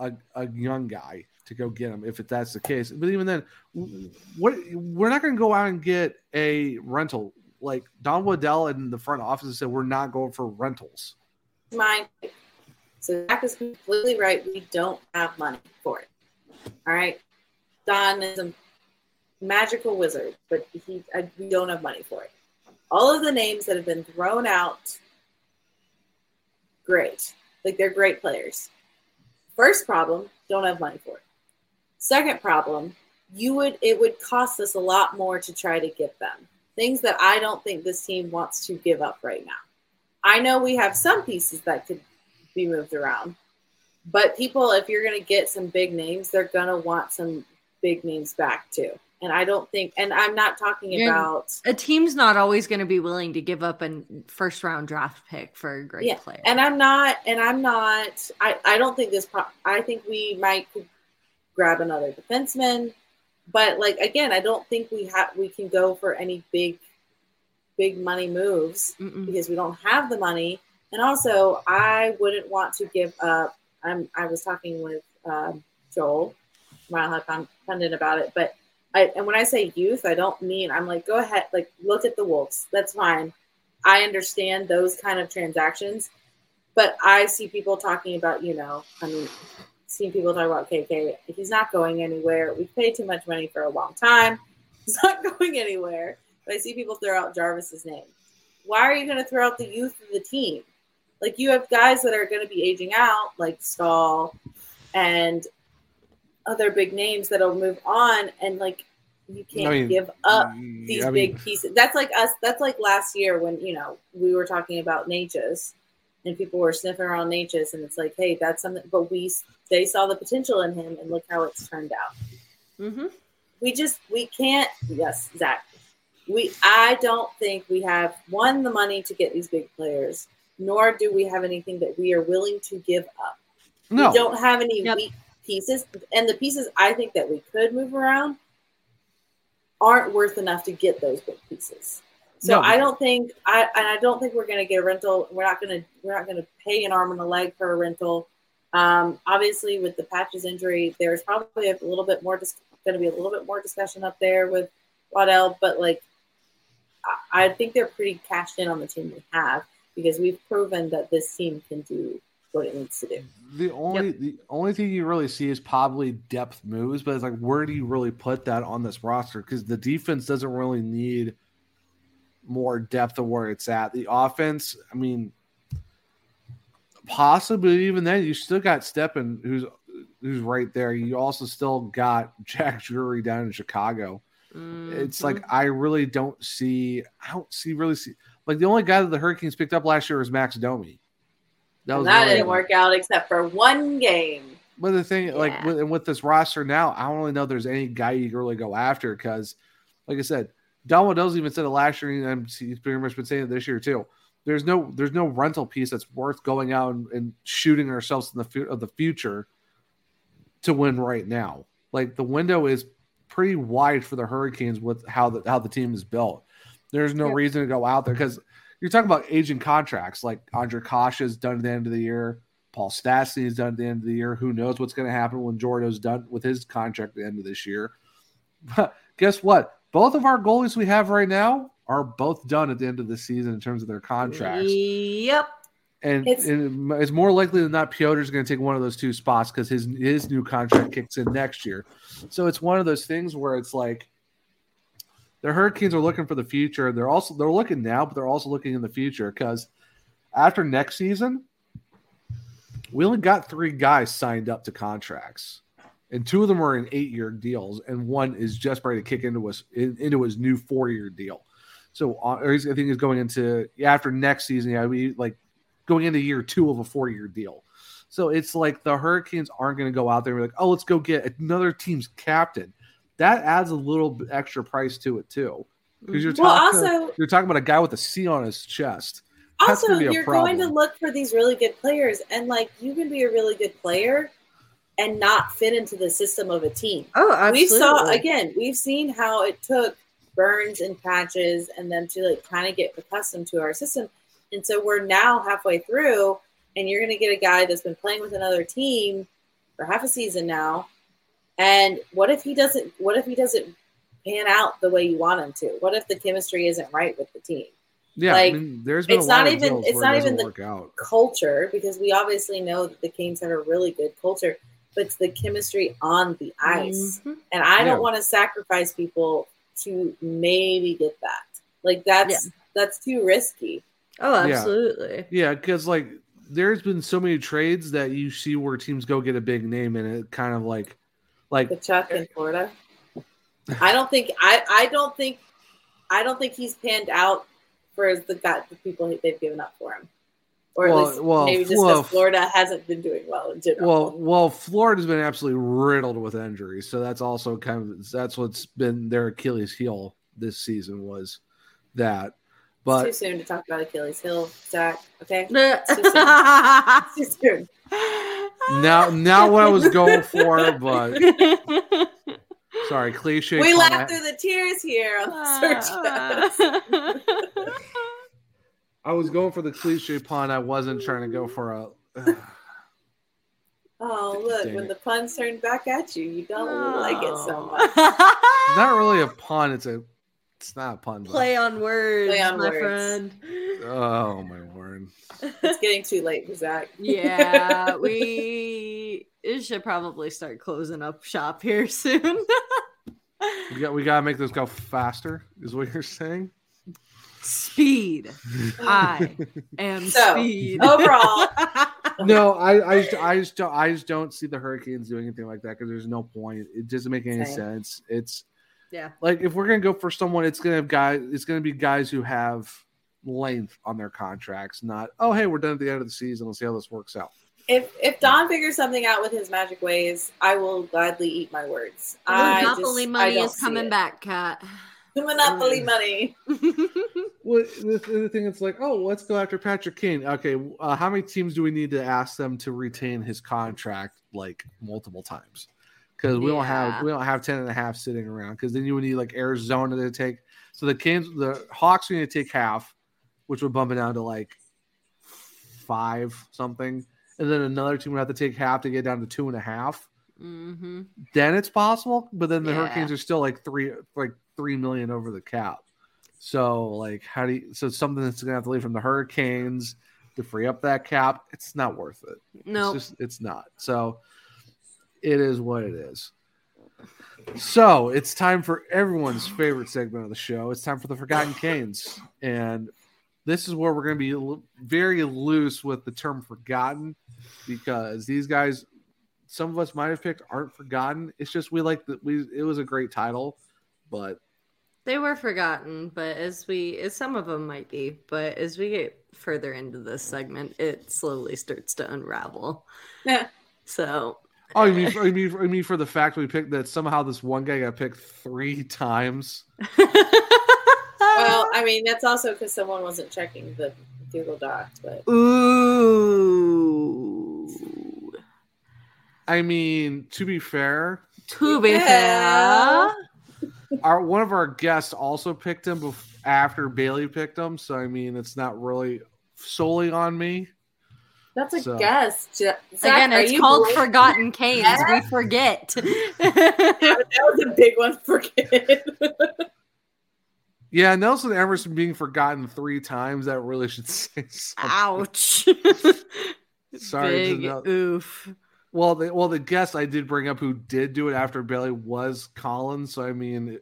S1: a, a young guy to go get him if that's the case. But even then, what we're not going to go out and get a rental. Like Don Waddell in the front office said, we're not going for rentals.
S3: Mine. So Zach is completely right. We don't have money for it. All right. Don is a magical wizard, but he I, we don't have money for it. All of the names that have been thrown out, great. Like they're great players. First problem, don't have money for it. Second problem, you would it would cost us a lot more to try to get them. Things that I don't think this team wants to give up right now. I know we have some pieces that could be moved around, but people, if you're going to get some big names, they're going to want some big names back too. And I don't think, and I'm not talking about,
S2: A team's not always going to be willing to give up a first round draft pick for a great
S3: Yeah,
S2: player.
S3: and I'm not, and I'm not, I, I don't think this, I think we might grab another defenseman, but like, again, I don't think we have, we can go for any big, big money moves.
S2: Mm-mm.
S3: because we don't have the money. And also, I wouldn't want to give up. I'm. I was talking with um, Joel, Mile about it. But I and when I say youth, I don't mean I'm like go ahead, like look at the Wolves. That's fine. I understand those kind of transactions, but I see people talking about you know. I mean, seeing people talk about KK. He's not going anywhere. We've paid too much money for a long time. He's not going anywhere. But I see people throw out Jarvis's name why are you going to throw out the youth of the team? Like you have guys that are going to be aging out, like Staal and other big names that'll move on, and like you can't
S1: I mean,
S3: give up these
S1: I mean,
S3: big pieces. That's like us. That's like last year when you know we were talking about Necas, and people were sniffing around Necas, and it's like, hey, that's something. But we they saw the potential in him, and look how it's turned out
S2: Mm-hmm.
S3: we just we can't yes zach we i don't think we have one the money to get these big players nor do we have anything that we are willing to give up.
S1: No,
S3: we don't have any
S2: Yep.
S3: weak pieces and the pieces i think that we could move around aren't worth enough to get those big pieces. So
S1: No.
S3: i don't think i and i don't think we're going to get a rental we're not going to we're not going to pay an arm and a leg for a rental. Um, obviously, with the patches injury, there's probably a little bit more dis- going to be a little bit more discussion up there with Waddell, but like I, I think they're pretty cashed in on the team we have because we've proven that this team can do what it needs to do.
S1: The only yep. the only thing you really see is probably depth moves, but it's like where do you really put that on this roster? Because the defense doesn't really need more depth of where it's at. The offense, I mean, possibly even then, you still got Stepan, who's who's right there. You also still got Jack Drury down in Chicago. Mm-hmm. It's like I really don't see. I don't see really see like the only guy that the Hurricanes picked up last year was Max Domi.
S3: That, that didn't work out except for one game.
S1: But the thing, yeah. like with, with this roster now, I don't really know if there's any guy you can really go after because, like I said, Don Waddell's even said it last year, and he's pretty much been saying it this year too. There's no there's no rental piece that's worth going out and, and shooting ourselves in the of the future to win right now. Like the window is pretty wide for the Hurricanes with how the how the team is built. There's no reason to go out there because you're talking about aging contracts like Ondrej Kase is done at the end of the year. Paul Stastny is done at the end of the year. Who knows what's going to happen when Jordo's done with his contract at the end of this year? But guess what? Both of our goalies we have right now are both done at the end of the season in terms of their contracts.
S2: Yep.
S1: And it's, and it's more likely than not Pyotr's going to take one of those two spots because his his new contract kicks in next year. So it's one of those things where it's like the Hurricanes are looking for the future. They're also they're looking now, but they're also looking in the future because after next season, we only got three guys signed up to contracts, and two of them are in eight year deals, and one is just ready to kick into his into his new four year deal. So uh, I think he's going into after next season. Yeah, we like going into year two of a four year deal. So it's like the Hurricanes aren't going to go out there and be like, oh, let's go get another team's captain that adds a little extra price to it too. Because you're mm-hmm. well, talking, also you're talking about a guy with a C on his chest.
S3: That's also, you're problem. going to look for these really good players, and like you can be a really good player and not fit into the system of a team.
S2: Oh, absolutely.
S3: We saw again. We've seen how it took Burns and Patches and them to like kind of get accustomed to our system, and so we're now halfway through, and you're going to get a guy that's been playing with another team for half a season now and what if he doesn't? What if he doesn't pan out the way you want him to? What if the chemistry isn't right with the team?
S1: Yeah, like, I mean, there's been
S3: it's not even it's not even the culture because we obviously know that the Kings have a really good culture, but it's the chemistry on the ice, mm-hmm. and I don't want to sacrifice people to maybe get that. Like that's yeah. that's too risky.
S2: Oh, absolutely.
S1: Yeah, because yeah, like there's been so many trades that you see where teams go get a big name and it kind of like like
S3: Tkachuk in Florida. I don't think I I don't think I don't think he's panned out for the guy the people they've given up for him. Or well, at least well, maybe just well, because Florida hasn't been doing well in general.
S1: Well, well, Florida's been absolutely riddled with injuries, so that's also kind of that's what's been their Achilles heel this season was that. But
S3: it's too soon to talk about Achilles heel, Zach. Okay, too soon. too soon
S1: now, now what I was going for, but sorry, cliche.
S3: We laughed through the tears here on the search.
S1: I was going for the cliche pun. I wasn't trying to go for a. Uh,
S3: oh look! When it. the puns turn back at you, you don't oh. like it so much.
S1: Not really a pun. It's a it's not a pun.
S2: Play on words, Play on my words. friend.
S1: Oh my word!
S3: It's getting too late for Zach.
S2: yeah, we should probably start closing up shop here soon.
S1: we got we gotta make this go faster. Is what you're saying?
S2: Speed. I am so, speed.
S3: Overall.
S1: no, I, I, just, I just don't, I just don't see the Hurricanes doing anything like that because there's no point. It doesn't make any Same. sense. It's
S2: yeah.
S1: Like if we're gonna go for someone, it's gonna have guys. It's gonna be guys who have length on their contracts. Not oh hey, we're done at the end of the season. Let's see how this works out.
S3: If if Don figures something out with his magic ways, I will gladly eat my words.
S2: Monopoly just, money is coming back, Kat.
S3: Monopoly money.
S1: well, the, the thing it's like, oh, let's go after Patrick Kane. Okay, uh, how many teams do we need to ask them to retain his contract like multiple times? Because we yeah. don't have we don't have 10 and a half sitting around because then you would need like Arizona to take so the Canes the Hawks are going to take half, which would bump it down to like five something, and then another team would have to take half to get down to two and a half.
S2: hmm
S1: Then it's possible, but then the
S2: Yeah.
S1: Hurricanes are still like three, like three million over the cap. So like, how do you? So it's something that's gonna have to leave from the Hurricanes to free up that cap. It's not worth it.
S2: No,
S1: It's just it's not. So it is what it is. So it's time for everyone's favorite segment of the show. It's time for the Forgotten Canes. And this is where we're going to be very loose with the term forgotten because these guys, some of us might have picked aren't forgotten. It's just we like that we it was a great title, but
S2: they were forgotten, but as we, as some of them might be, but as we get further into this segment, it slowly starts to unravel.
S3: Yeah.
S2: So,
S1: oh, you mean, oh, you mean, oh, you mean for the fact we picked that somehow this one guy got picked three times?
S3: Well, I mean, that's also because someone wasn't checking the Google Docs, but
S2: ooh,
S1: I mean, to be fair,
S2: to be
S3: Yeah.
S2: fair.
S1: our one of our guests also picked him bef- after Bailey picked him, so I mean it's not really solely on me.
S3: That's a
S1: So-
S3: guess. Zach,
S2: Again, it's called
S3: believing-
S2: Forgotten Canes.
S3: Yeah.
S2: We forget.
S3: That was a big one for kids.
S1: Yeah, Nelson Emerson being forgotten three times that really should say something.
S2: Ouch.
S1: Sorry, it's
S2: Big
S1: another-
S2: oof.
S1: Well, the well the guest I did bring up who did do it after Bailey was Collins, so I mean,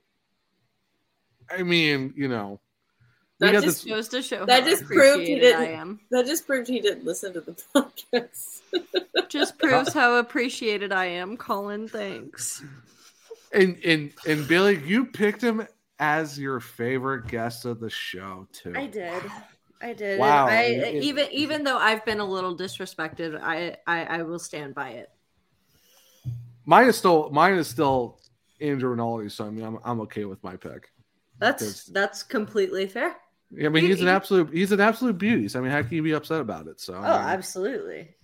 S1: I mean you know, we
S3: That just
S1: this.
S2: Goes to show
S3: That
S2: how
S3: just proved he
S2: appreciated I
S3: didn't-
S2: am.
S3: that just proved he didn't listen to the podcast.
S2: Just proves how appreciated I am, Colin. Thanks.
S1: And and and Billy, you picked him as your favorite guest of the show too.
S2: I did. I did.
S1: Wow.
S2: I,
S1: It-
S2: even even though I've been a little disrespected, I, I I will stand by it.
S1: Mine is still mine is still Andrew Rinaldi, so I mean I'm I'm okay with my pick.
S2: That's that's completely fair.
S1: I mean,
S2: You-
S1: he's an absolute he's an absolute beauty. So, I mean, how can you be upset about it? So,
S2: Oh,
S1: I mean,
S2: absolutely.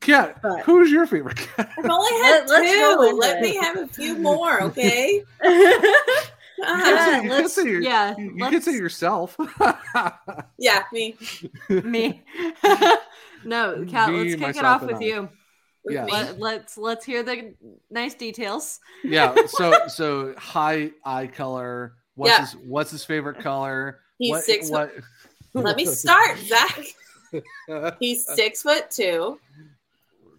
S1: Kat,
S2: but-
S1: who's your favorite cat?
S3: I've only had
S2: Let- let's go
S3: two. Let
S2: it.
S3: me have a few more, okay?
S1: You
S3: Ah,
S1: can say- you can say your-
S2: yeah,
S1: you, you can say yourself.
S3: yeah, me.
S2: Me. no, Kat,
S1: Me,
S2: let's kick it off with
S1: I.
S2: you.
S1: Yeah.
S2: Let, let's let's hear the nice details.
S1: yeah. So, so high eye color. What's
S3: Yeah.
S1: his What's his favorite color?
S3: He's
S1: what,
S3: six
S1: What?
S3: Let me start, Zach. He's six foot two.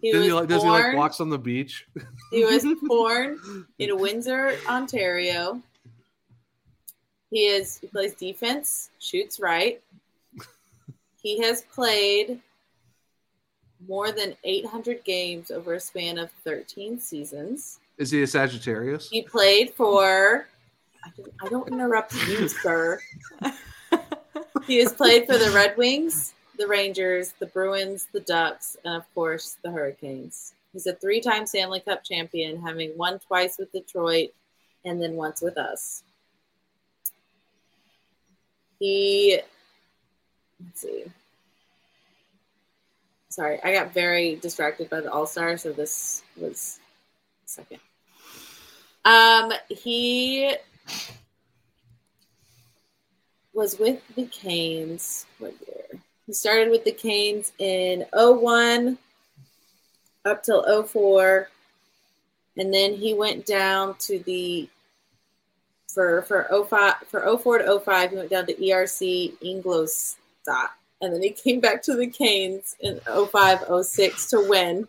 S3: He
S1: does he like? Does he like walks on the beach?
S3: He was born in Windsor, Ontario. He is he plays defense, shoots right. He has played more than 800 games over a span of 13 seasons.
S1: Is he a Sagittarius?
S3: He played for I don't, I don't interrupt you, sir. He has played for the Red Wings, the Rangers, the Bruins, the Ducks, and of course the Hurricanes. He's a three-time Stanley Cup champion, having won twice with Detroit and then once with us. He let's see. Sorry, I got very distracted by the All Star, so this was second. Um, he was with the Canes. What year? He started with the Canes in 01 up till 04. And then he went down to the for for 05 for 04 to 05, he went down to ERC Ingolstadt. And then he came back to the Canes in 05 06 to win.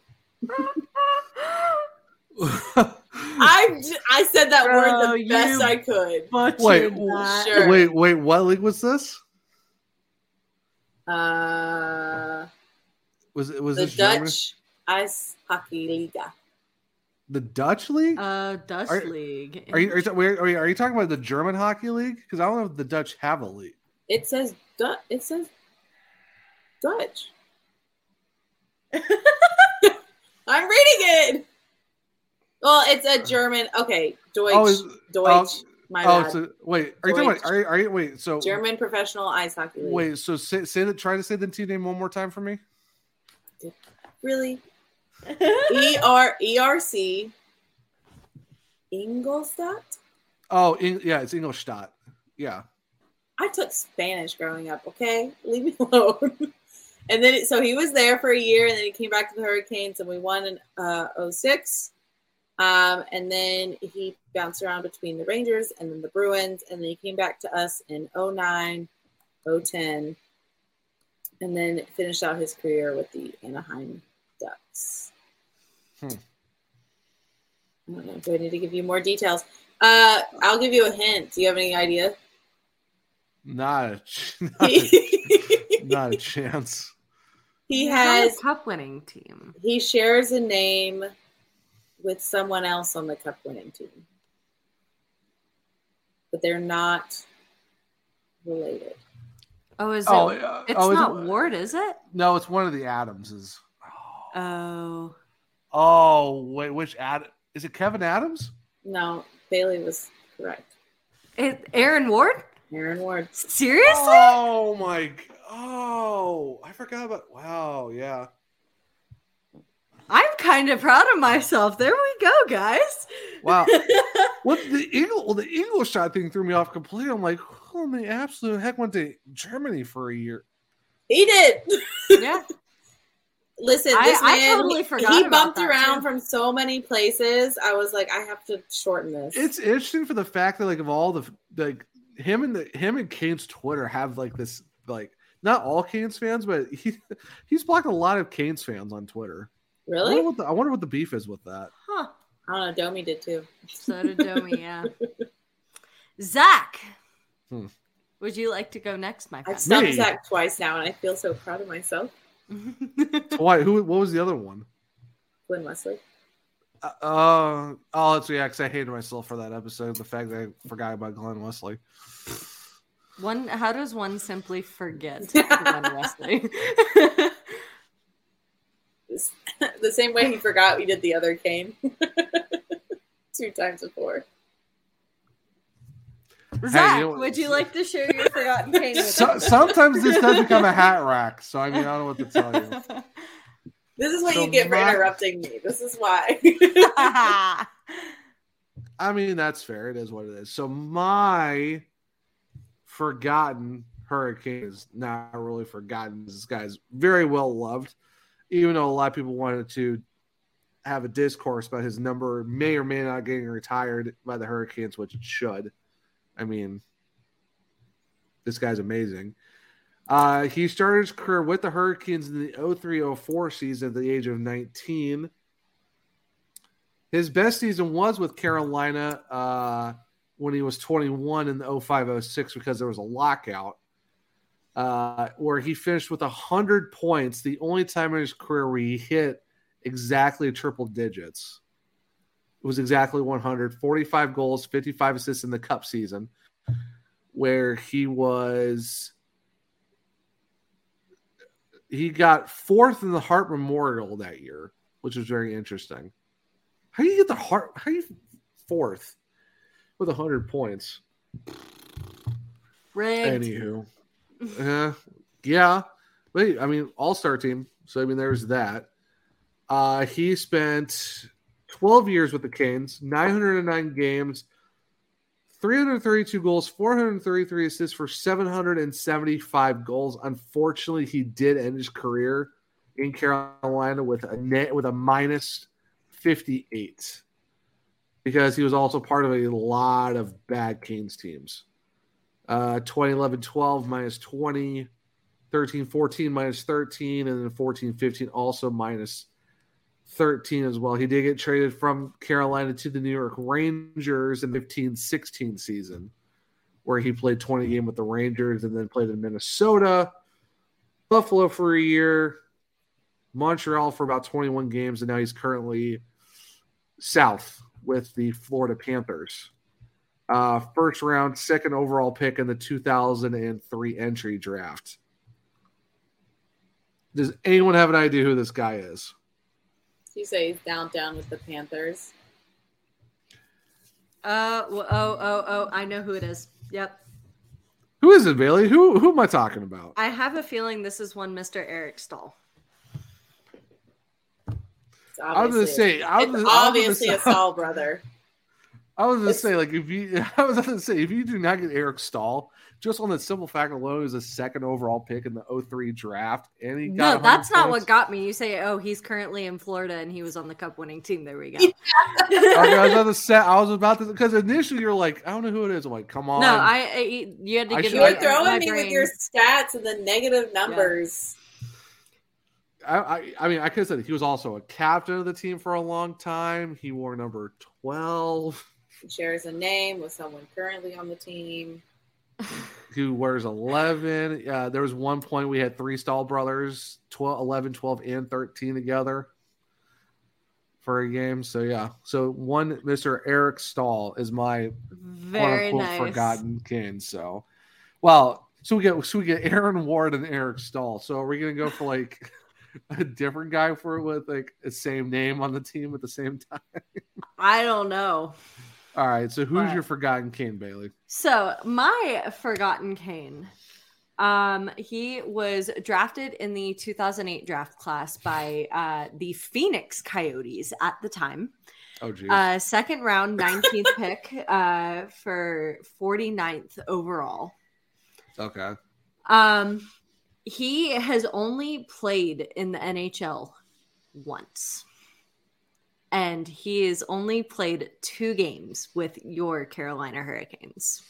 S3: I I said that
S2: Bro,
S3: word the best I could.
S1: Wait,
S2: that.
S3: Sure.
S1: wait, wait. What league was this?
S3: Uh,
S1: Was it was
S3: the
S1: this German?
S3: Dutch Ice Hockey Liga.
S1: The Dutch league?
S2: Uh, Dutch
S1: Are-
S2: League.
S1: Are you are you, wait, are you are you talking about the German hockey league? Because I don't know if the Dutch have a league.
S3: It says Dutch. It says Dutch. I'm reading it. Well, it's a German. Okay, Deutsch.
S1: Oh, is-
S3: Deutsch. my
S1: oh,
S3: bad.
S1: so wait, are you talking about? Are you, are you wait? So
S3: German professional ice hockey league.
S1: wait, so say, say that. Try to say the team name one more time for me.
S3: really? E R E R C. Ingolstadt.
S1: Oh, Eng- yeah, it's Ingolstadt. Yeah,
S3: I took Spanish growing up. Okay, leave me alone. and then so he was there for a year, and then he came back to the Hurricanes, and we won in uh, 06. Um, and then he bounced around between the Rangers and then the Bruins, and then he came back to us in 09, 010, and then finished out his career with the Anaheim Ducks.
S1: Hmm.
S3: I don't know. Do I need to give you more details? Uh, I'll give you a hint. Do you have any idea?
S1: Not a, ch- not a,
S3: he
S1: not a chance.
S2: He's
S3: has
S2: a cup winning team.
S3: he shares a name with someone else on the cup winning team. But they're not related.
S2: Oh, is
S1: Oh,
S2: it?
S1: uh,
S2: It's
S1: oh,
S2: not
S1: it-
S2: Ward, is it?
S1: No, it's one of the Adamses.
S2: Oh,
S1: Oh, wait, which Ad? Is it Kevyn Adams?
S3: No, Bailey was correct.
S2: it, Aaron Ward?
S3: Aaron Ward.
S2: Seriously?
S1: Oh my! g- Oh, I forgot about. Wow, yeah.
S2: I'm kind of proud of myself. There we go, guys.
S1: Wow. what the eagle? Well, the eagle shot thing threw me off completely. I'm like, who in the absolute heck went to Germany for a year?
S3: he did.
S2: Yeah.
S3: Listen,
S2: I-
S3: this
S2: I
S3: man,
S2: totally forgot
S3: he bumped
S2: that,
S3: around
S2: too.
S3: from so many places. I was like, I have to shorten this.
S1: It's interesting for the fact that like of all the like him and the him and Kane's Twitter have like this like not all Canes fans, but he he's blocked a lot of Canes fans on Twitter. I
S3: really.
S1: wonder what the, I wonder what the beef is with that.
S2: Huh.
S3: I don't know. Domi did too.
S2: So did Domi, yeah. Zach,
S1: Hmm.
S2: would you like to go next, my friend?
S3: I've
S2: friend?
S3: stumped
S1: Me?
S3: Zach twice now, and I feel so proud of myself.
S1: Why? Who? What was the other one?
S3: Glen Wesley.
S1: Uh, uh oh, that's yeah. Because I hated myself for that episode. The fact that I forgot about Glen Wesley.
S2: one, how does one simply forget Glen Wesley?
S3: the same way he forgot we did the other cane two times before.
S2: Zach,
S1: you know-
S2: would you like to share your forgotten pain with
S1: So,
S2: us?
S1: sometimes this does become a hat rack. So I mean, I don't know what to tell you.
S3: This is what
S1: So
S3: you get for
S1: my-
S3: interrupting me. This is why.
S1: I mean, that's fair. It is what it is. So my forgotten hurricane is not really forgotten. This guy's very well loved, even though a lot of people wanted to have a discourse about his number may or may not getting retired by the Hurricanes, which it should. I mean, this guy's amazing. Uh, he started his career with the Hurricanes in the 03-04 season at the age of 19. His best season was with Carolina uh, when he was 21 in the 05-06 because there was a lockout, uh, where he finished with 100 points, the only time in his career where he hit exactly triple digits. It was exactly 100, 45 goals, 55 assists in the cup season, where he was he got fourth in the Hart Memorial that year, which was very interesting. How do you get the Hart? How do you fourth with hundred points?
S2: Rigged.
S1: Anywho, uh, yeah, wait. I mean, All Star team. So I mean, there's that. Uh, he spent 12 years with the Canes, 909 games, 332 goals, 433 assists for 775 goals. Unfortunately, he did end his career in Carolina with a net with a minus 58 because he was also part of a lot of bad Canes teams. Uh, 2011 12 minus 20, 13 14 minus 13, and then 14 15 also minus 13 as well. He did get traded from Carolina to the New York Rangers in 15 16 season, where he played 20 game with the Rangers and then played in Minnesota, Buffalo for a year, Montreal for about 21 games, and now he's currently south with the Florida Panthers. Uh, first round, second overall pick in the 2003 entry draft. Does anyone have an idea who this guy is?
S3: You say he's down down with the Panthers.
S2: Uh, w- oh, oh, oh, I know who it is. Yep.
S1: Who is it, Bailey? Who who am I talking about?
S2: I have a feeling this is one Mr. Eric
S3: Staal.
S1: I was gonna
S3: obviously-
S1: say, I was
S3: it's
S1: I was
S3: obviously
S1: say-
S3: a Staal brother.
S1: I was gonna
S3: It's-
S1: say, like, if you, I was gonna say, if you do not get Eric Staal, just on the simple fact alone, he was a second overall pick in the 03 draft, and he got
S2: No,
S1: 100
S2: that's not
S1: points.
S2: what got me. You say, oh, he's currently in Florida and he was on the cup winning team. There we go.
S1: Okay, I was about to say, I was about to, because initially you're like, I don't know who it is. I'm like, come on.
S2: No, I, I you had to
S1: I
S2: give
S3: You
S2: me
S3: were throwing
S2: my
S3: me with your stats and the negative numbers.
S1: I, I, I mean, I could have said he was also a captain of the team for a long time. He wore number 12.
S3: He shares a name with someone currently on the team.
S1: who wears 11. Uh, there was one point we had three Staal brothers, 12, 11, 12, and 13 together for a game. So, yeah. So, one Mr. Eric Staal is my
S2: Very
S1: quote
S2: nice.
S1: forgotten king. So, well, so we get so we get Aaron Ward and Eric Staal. So, are we going to go for like a different guy for with like the same name on the team at the same time?
S2: I don't know.
S1: All right. So, who's
S2: But-
S1: your forgotten Kane Bailey?
S2: So my forgotten Kane, um, he was drafted in the 2008 draft class by uh, the Phoenix Coyotes at the time.
S1: Oh, geez.
S2: Uh, second round, 19th pick uh, for 49th overall.
S1: okay.
S2: Um, he has only played in the NHL once. And he has only played two games with your Carolina Hurricanes.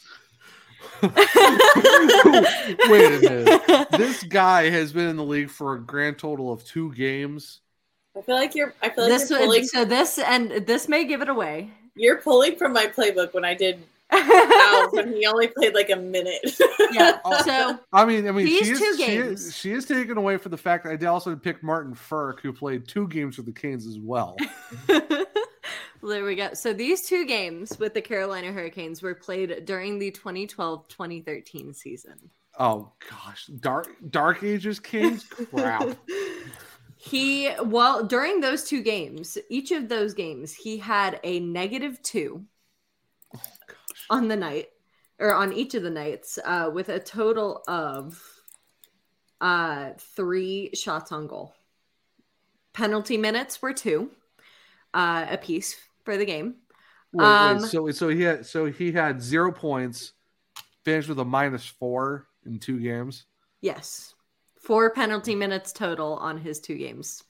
S1: Wait a minute. This guy has been in the league for a grand total of two games.
S3: I feel like you're. I feel like
S2: this
S3: you're pulling.
S2: so this and this may give it away.
S3: You're pulling from my playbook when I did Al when he only played like a minute.
S2: yeah. So
S1: I mean, I mean,
S2: He's
S1: she is,
S2: two
S1: she
S2: games.
S1: is she is taken away for the fact that I also picked Martin Furk, who played two games with the Canes as well.
S2: there we go. So these two games with the Carolina Hurricanes were played during the 2012-2013 season.
S1: Oh gosh, Dark Dark Ages Canes, crap.
S2: He well during those two games, each of those games, he had a negative two
S1: gosh.
S2: On the night or on each of the nights, uh, with a total of uh three shots on goal. Penalty minutes were two, uh, a piece for the game.
S1: Wait,
S2: Um,
S1: wait, so so he had so he had zero points, finished with a minus four in two games.
S2: Yes, four penalty minutes total on his two games.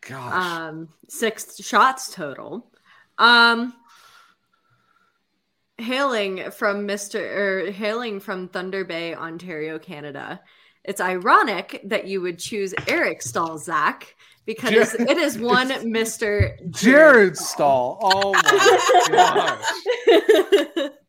S1: Gosh,
S2: um six shots total um hailing from mr or hailing from thunder bay ontario canada it's ironic that you would choose eric Stalzak because
S1: Jared-
S2: it is one mr
S1: Jared Staal. Oh my gosh.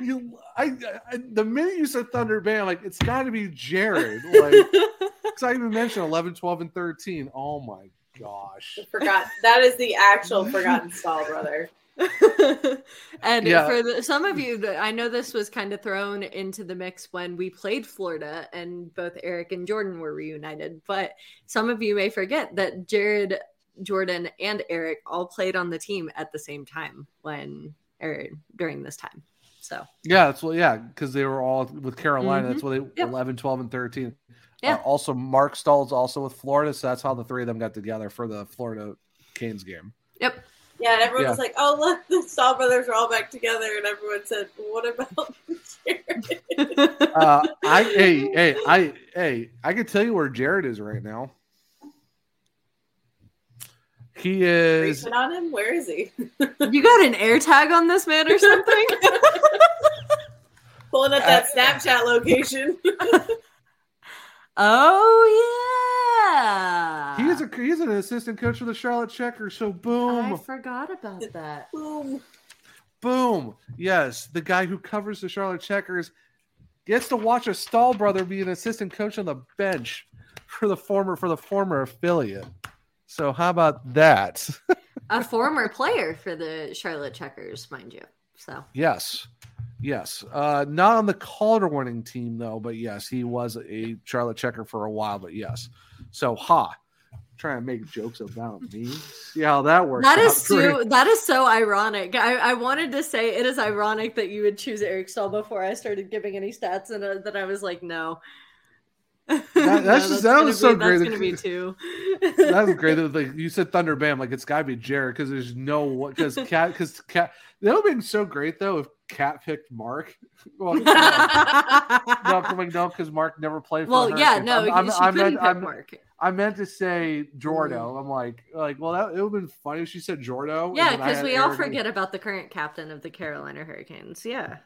S1: You, I, I, the minute you said Thunder Bay, I'm like, it's got to be Jared. Like, because I even mentioned 11, 12, and 13. Oh my gosh.
S3: Forgot that is the actual forgotten Staal brother.
S2: and
S1: Yeah.
S2: for the, some of you, I know this was kind of thrown into the mix when we played Florida, and both Eric and Jordan were reunited. But some of you may forget that Jared, Jordan, and Eric all played on the team at the same time when or during this time. So
S1: Yeah, that's what, yeah, because they were all with Carolina.
S2: Mhm.
S1: That's what they,
S2: Yep.
S1: 11, 12, and 13.
S2: Yeah.
S1: Uh, also, Marc Staal's also with Florida. So that's how the three of them got together for the Florida Canes game.
S2: yep,
S3: Yeah, and everyone
S1: Yeah.
S3: was like, "Oh, look, the Staal brothers are all back together," and everyone said, "What about Jared?"
S1: Uh, I, hey, hey, I, hey, I can tell you where Jared is right now. He is
S3: Reaching on him? Where is he?
S2: you got an air tag on this man or something?
S3: Pulling up that Snapchat location.
S2: oh yeah,
S1: he is a he's an assistant coach for the Charlotte Checkers. So boom,
S2: I forgot about that.
S3: Boom.
S1: boom. Yes, the guy who covers the Charlotte Checkers gets to watch a Staal brother be an assistant coach on the bench for the former for the former affiliate. So how about that?
S2: a former player for the Charlotte Checkers, mind you. So
S1: yes. Yes. Uh not on the Calder winning team though, but yes, he was a Charlotte checker for a while, but yes. So ha. Trying to make jokes about me. See how that works.
S2: That is.
S1: Great.
S2: so that is so ironic. I, I wanted to say it is ironic that you would choose Eric Staal before I started giving any stats, and uh, then I was like, no.
S1: that's just- that was so
S2: be-
S1: great.
S2: That's gonna be two.
S1: that was great. That, like you said, Thunder Bam. Like it's gotta be Jared because there's no what because cat because cat. That would have been so great though if Kat picked Marc. Well, no, no, I'm like, no, because Marc never played. For
S2: well, yeah, no,
S1: I'm- I'm-
S2: she
S1: I
S2: couldn't
S1: meant-
S2: pick
S1: I'm-
S2: Marc.
S1: I meant to say Jordo. Mm. I'm like, like, well, that it would have been funny if she said Jordo.
S2: Yeah, because we all forget about the current captain of the Carolina Hurricanes. Yeah.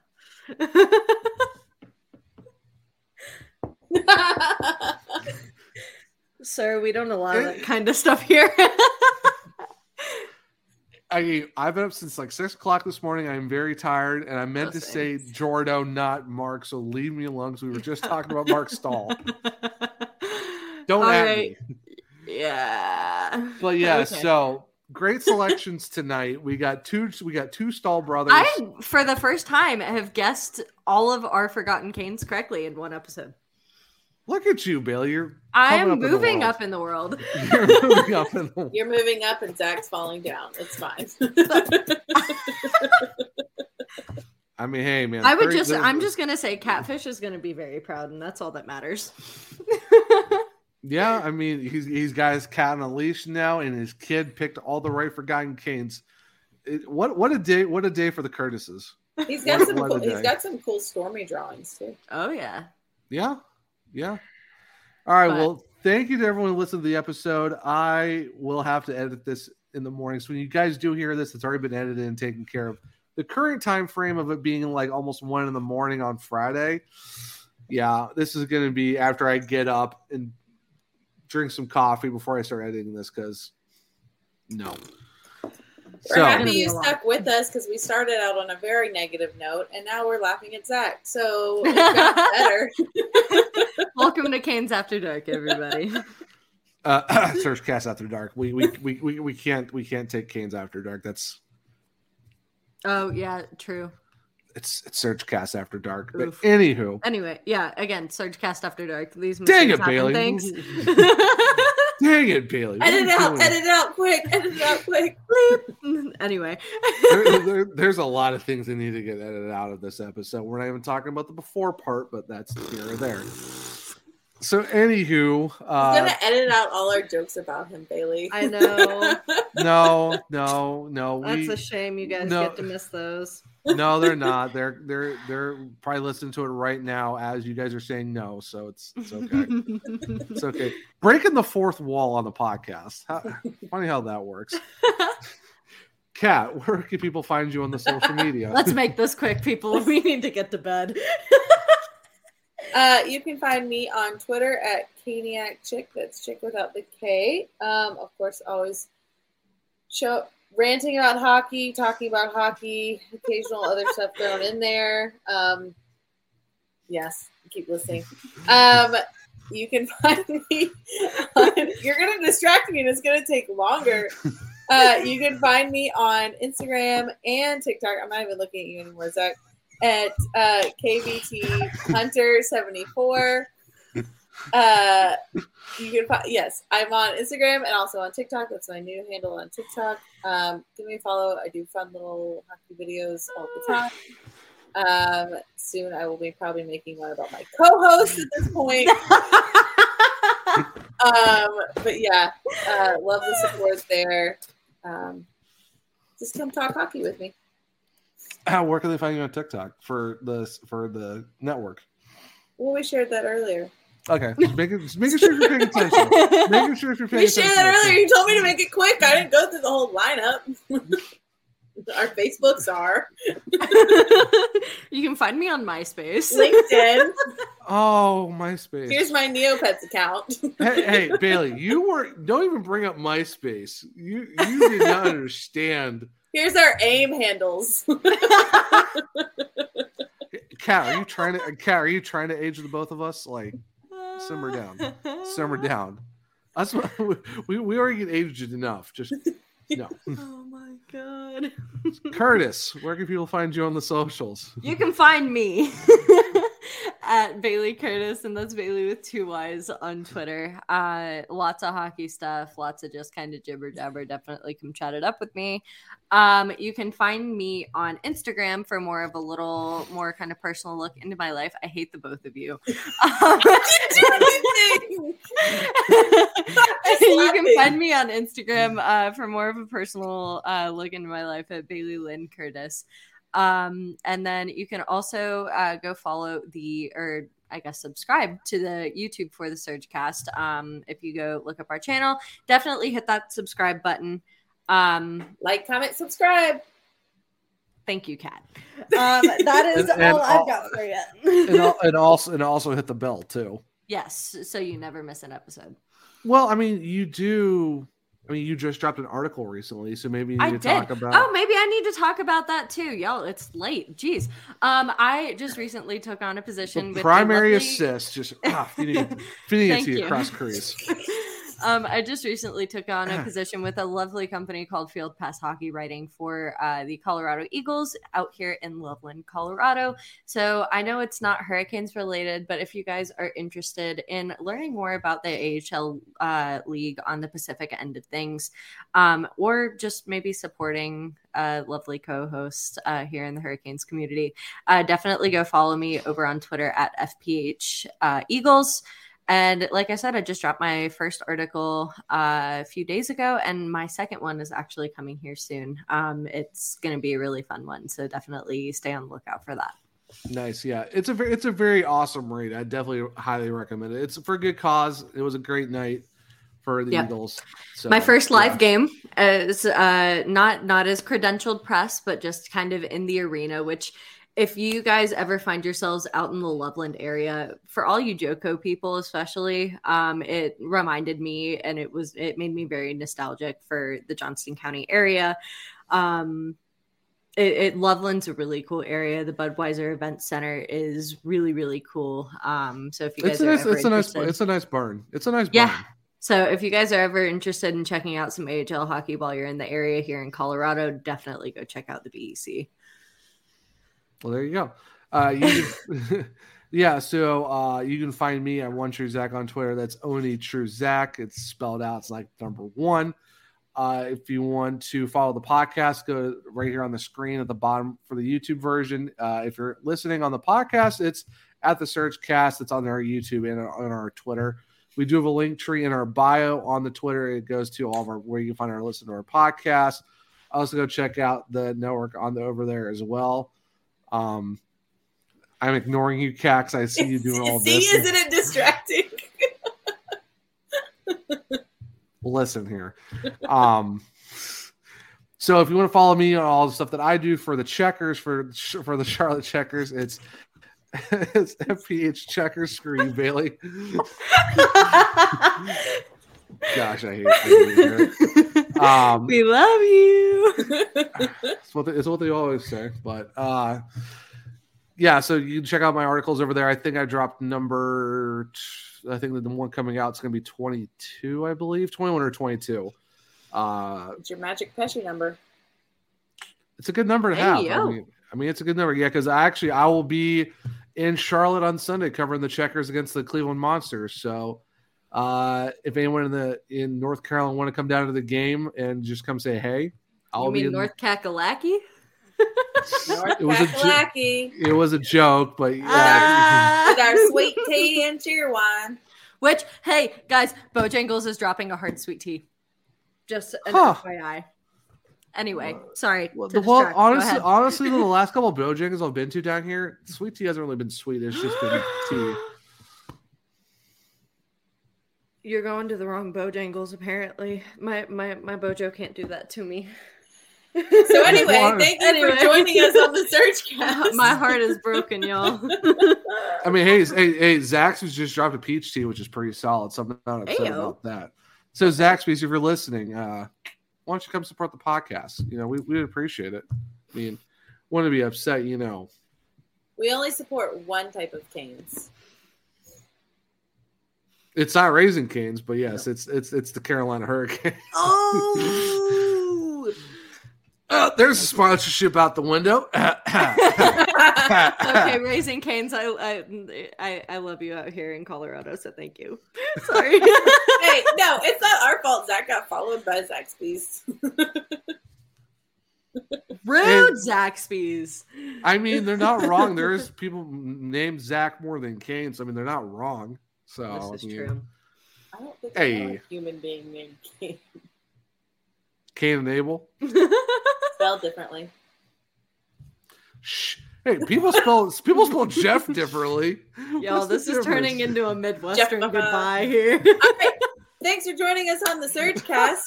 S2: Sir, we don't allow that kind of stuff here.
S1: I I've been up since like six o'clock this morning. I'm very tired, and I meant
S2: Oh,
S1: to
S2: same.
S1: say Jordo, not Marc. So leave me alone. Because we were just talking about Marc Staal. Don't
S2: All
S1: at
S2: right.
S1: me.
S2: Yeah.
S1: But yeah,
S2: Okay.
S1: so great selections tonight. We got two. We got two Staal brothers.
S2: I, for the first time, have guessed all of our Forgotten Canes correctly in one episode.
S1: Look at you, Bill. You're
S2: I am
S1: up
S2: moving
S1: world.
S2: up in the world.
S1: you're moving up in the world.
S3: You're moving up and Zach's falling down. It's fine.
S1: I mean, hey, man.
S2: I would just,
S1: the-
S2: I'm just going to say Catfish is going to be very proud, and that's all that matters.
S1: Yeah, I mean, he's he's got his cat on a leash now, and his kid picked all the right Forgotten Canes. It, what what a day! What a day for the Curtises.
S3: he's got
S1: What-
S3: some.
S1: what a
S3: Cool, he's
S1: day.
S3: got some cool stormy drawings too.
S2: oh, yeah.
S1: Yeah, yeah. All right.
S2: But-
S1: well, thank you to everyone who listened to the episode. I will have to edit this in the morning. So when you guys do hear this, it's already been edited and taken care of. The current time frame of it being like almost one in the morning on Friday. Yeah, this is going to be after I get up and drink some coffee before I start editing this because no.
S3: We're
S1: So
S3: happy you stuck with us because we started out on a very negative note, and now we're laughing at Zach. So it got better.
S2: Welcome to Canes After Dark, everybody.
S1: uh, SurgeCast after dark. We we, we we we can't we can't take canes after dark. That's
S2: oh, yeah, true.
S1: it's it's SurgeCast after dark. But anywho,
S2: Anyway, yeah, again, SurgeCast After Dark. These
S1: Dang it, Bailey.
S2: Thanks.
S1: dang it, Bailey.
S3: Edit it out.
S1: doing?
S3: Edit it out quick. Edit it out quick.
S2: anyway.
S1: There- there- there's a lot of things that need to get edited out of this episode. We're not even talking about the before part, but that's here or there. So, anywho,
S3: I'm
S1: uh,
S3: gonna edit out all our jokes about him, Bailey.
S2: I know.
S1: no, no, no,
S2: That's
S1: we,
S2: a shame you guys
S1: no.
S2: get to miss those.
S1: no, they're not. They're they're they're probably listening to it right now as you guys are saying no. So it's it's okay. It's okay. Breaking the fourth wall on the podcast. How, funny how that works. Kat, where can people find you on the social media?
S2: Let's make this quick, people. We need to get to bed.
S3: Uh, you can find me on Twitter at Caniac Chic. That's Chick without the K. Um, of course, always show ranting about hockey, talking about hockey, occasional other stuff thrown in there. Um, yes, keep listening. Um, you can find me. On, you're gonna distract me, and it's gonna take longer. Uh, you can find me on Instagram and TikTok. I'm not even looking at you anymore, Zach at uh, KBT Hunter seventy four. Uh, you can find yes, I'm on Instagram and also on TikTok. That's my new handle on TikTok. Um, give me a follow. I do fun little hockey videos all the time. Um, soon I will be probably making one about my co-host at this point. Um, but yeah, uh, love the support there. Um, just come talk hockey with me.
S1: Uh, where can they find you on TikTok for the for the network?
S3: Well, we shared that earlier.
S1: Okay, just making, just making sure you're paying attention. Making sure you're paying
S3: We
S1: attention.
S3: We shared that earlier. You told me to make it quick. I didn't go through the whole lineup. Our Facebooks are
S2: you can find me on MySpace.
S3: LinkedIn.
S1: Oh, MySpace.
S3: Here's my Neopets account.
S1: hey, hey, Bailey, you were don't even bring up MySpace. You you did not understand.
S3: Here's our AIM handles.
S1: Kat, are you trying to Kat, are you trying to age the both of us? Like Simmer down. simmer down. That's what we we already get aged enough. Just no.
S2: Oh my god.
S1: Curtis, where can people find you on the socials?
S2: You can find me at Bailey Curtis, and that's Bailey with two Y's on Twitter. Uh, lots of hockey stuff, lots of just kind of jibber jabber. Definitely come chat it up with me. Um, you can find me on Instagram for more of a little more kind of personal look into my life. I hate the both of you. Um, you can find me on Instagram uh, for more of a personal uh, look into my life at Bailey Lynn Curtis. Um, and then you can also uh, go follow the or I guess subscribe to the YouTube for the Surgecast. Um, if you go look up our channel, definitely hit that subscribe button. Um,
S3: like, comment, subscribe.
S2: Thank you, Kat. Um, that is
S1: And- and
S2: all I've
S1: all-
S2: got for you.
S1: and, al- and also and also hit the bell too.
S2: yes, so you never miss an episode.
S1: Well, I mean, you do. I mean, you just dropped an article recently, so maybe you
S2: I
S1: need
S2: did.
S1: to talk about.
S2: Oh, maybe I need to talk about that too, y'all. It's late. Jeez. Um, I just recently took on a position
S1: the
S2: with
S1: primary
S2: lovely-
S1: assist, just ah, feeding feeding it to you
S2: you.
S1: across crease.
S2: um, I just recently took on a position with a lovely company called Field Pass Hockey Writing for uh, the Colorado Eagles out here in Loveland, Colorado. So I know it's not Hurricanes related, but if you guys are interested in learning more about the AHL uh, league on the Pacific end of things, um, or just maybe supporting a lovely co-host uh, here in the Hurricanes community, uh, definitely go follow me over on Twitter at FPH uh, Eagles. And like I said, I just dropped my first article uh, a few days ago, and my second one is actually coming here soon. Um, it's going to be a really fun one, so definitely stay on the lookout for that.
S1: Nice, yeah. It's a very, it's a very awesome read. I definitely highly recommend it. It's for a good cause. It was a great night for the
S2: Yep.
S1: Eagles. So,
S2: my first live
S1: yeah.
S2: game is uh, not not as credentialed press, but just kind of in the arena. Which, if you guys ever find yourselves out in the Loveland area, for all you JoCo people, especially, um, it reminded me, and it was it made me very nostalgic for the Johnston County area. Um, it, it Loveland's a really cool area. The Budweiser Event Center is really really cool. Um, so if you
S1: It's
S2: guys
S1: a
S2: are
S1: nice,
S2: ever
S1: it's a nice,
S2: interested-
S1: it's a nice barn. It's a nice
S2: Yeah.
S1: barn.
S2: so if you guys are ever interested in checking out some AHL hockey while you're in the area here in Colorado, definitely go check out the BEC.
S1: Well, there you go. Uh, you can, yeah, so uh, you can find me at One True Zach on Twitter. That's Only True Zach. It's spelled out. It's like number one. Uh, if you want to follow the podcast, go right here on the screen at the bottom for the YouTube version. Uh, if you're listening on the podcast, it's at the SurgeCast. It's on our YouTube and on our Twitter. We do have a link tree in our bio on the Twitter. It goes to all of our where you can find our listen to our podcast. Also, go check out the network on the over there as well. Um, I'm ignoring you, Cax. I see you doing all
S3: See,
S1: this.
S3: isn't it distracting?
S1: Listen here. Um, so if you want to follow me on all the stuff that I do for the checkers for for the Charlotte Checkers, it's it's FPH Checkers. Screw you, Bailey. Gosh, I hate, I hate. Um,
S2: we love you.
S1: It's what they, it's what they always say. But uh, yeah, so you can check out my articles over there. I think I dropped number. t- I think the one coming out is going to be 22, I believe, 21 or 22. Uh,
S3: It's your magic Pesce number.
S1: it's a good number to
S2: Hey,
S1: have. I mean, I mean, it's a good number. Yeah, because actually I will be in Charlotte on Sunday covering the Checkers against the Cleveland Monsters. So. Uh, if anyone in the in North Carolina want to come down to the game and just come say hey, I'll
S2: you
S1: be
S2: mean
S1: in,
S2: North Kakalaki?
S3: North
S1: It was a ju-
S3: Kakalaki.
S1: It was a joke, but yeah.
S2: Ah.
S3: With our sweet tea and Cheerwine.
S2: Which, hey guys, Bojangles is dropping a hard sweet tea. Just an
S1: Huh.
S2: FYI. Anyway, sorry.
S1: Well,
S2: to
S1: the, well honestly, honestly, the last couple of Bojangles I've been to down here, sweet tea hasn't really been sweet. It's just been tea.
S2: You're going to the wrong Bojangles, apparently. My my my Bojo can't do that to me.
S3: So anyway, thank you
S2: anyway.
S3: for joining us on the Surge cast.
S2: my heart is broken, y'all.
S1: I mean, hey, hey, hey, Zaxby's just dropped a peach tea, which is pretty solid. So I'm not upset
S2: Ayo.
S1: about that. So Zaxby's, if you're listening, uh, why don't you come support the podcast? You know, we we would appreciate it. I mean, want to be upset, you know.
S3: We only support one type of canes.
S1: It's not raising canes, but yes, it's it's it's the Carolina Hurricane.
S2: oh,
S1: Uh, there's a sponsorship out the window.
S2: okay, Raising Canes, I, I I I love you out here in Colorado, so thank you. Sorry.
S3: hey, no, it's not our fault. Zach got followed by Zaxby's.
S2: Rude Zaxby's.
S1: I mean, they're not wrong. There's people named Zach more than Canes. I mean, they're not wrong. So
S2: this is
S1: I mean,
S2: true.
S3: I don't think
S1: Hey.
S3: I a human being named Kane.
S1: Cain and Abel.
S3: Spelled differently.
S1: Shh. Hey, people spell people spell Jeff differently.
S2: Y'all,
S1: What's
S2: this is turning into a Midwestern
S3: Jeff- uh-huh.
S2: goodbye here.
S3: All right. Thanks for joining us on the Surge Cast.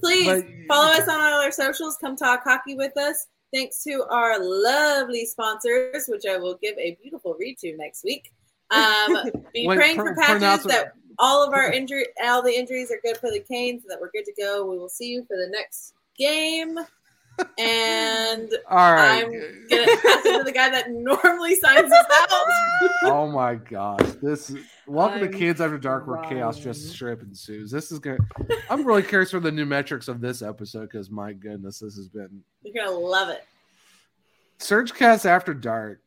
S3: Please
S1: But-
S3: follow us on all our socials. Come talk hockey with us. Thanks to our lovely sponsors, which I will give a beautiful read to next week. Um, be praying for patches
S1: pronounce
S3: that all of our injury, all the injuries are good for the Canes, and that we're good to go. We will see you for the next game. And
S1: All right.
S3: I'm gonna pass it to the guy that normally signs us out.
S1: oh my gosh. This is welcome
S2: I'm
S1: to Kids After Dark where chaos just strip ensues. This is gonna I'm really curious for the new metrics of this episode because my goodness, this has been
S3: You're gonna love it.
S1: Surge Cast After Dark.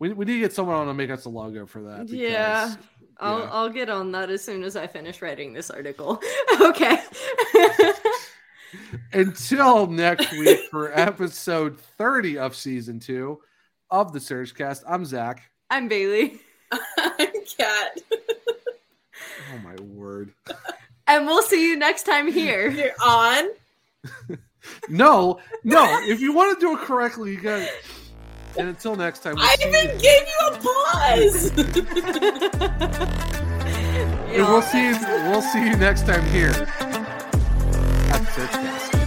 S1: We, we need to get someone on to make us a logo for that. because-
S2: Yeah. I'll
S1: yeah.
S2: I'll get on that as soon as I finish writing this article. okay.
S1: Until next week for episode 30 of season two of the Surge Cast, I'm Zach.
S2: I'm Bailey.
S3: I'm Kat.
S1: Oh my word.
S2: And we'll see you next time here.
S3: You're on.
S1: No, no. If you want to do it correctly, you got. And until next time, we'll
S3: I even
S1: you-
S3: gave you a pause.
S1: and we'll see you. We'll see you next time here. At the Surge Cast.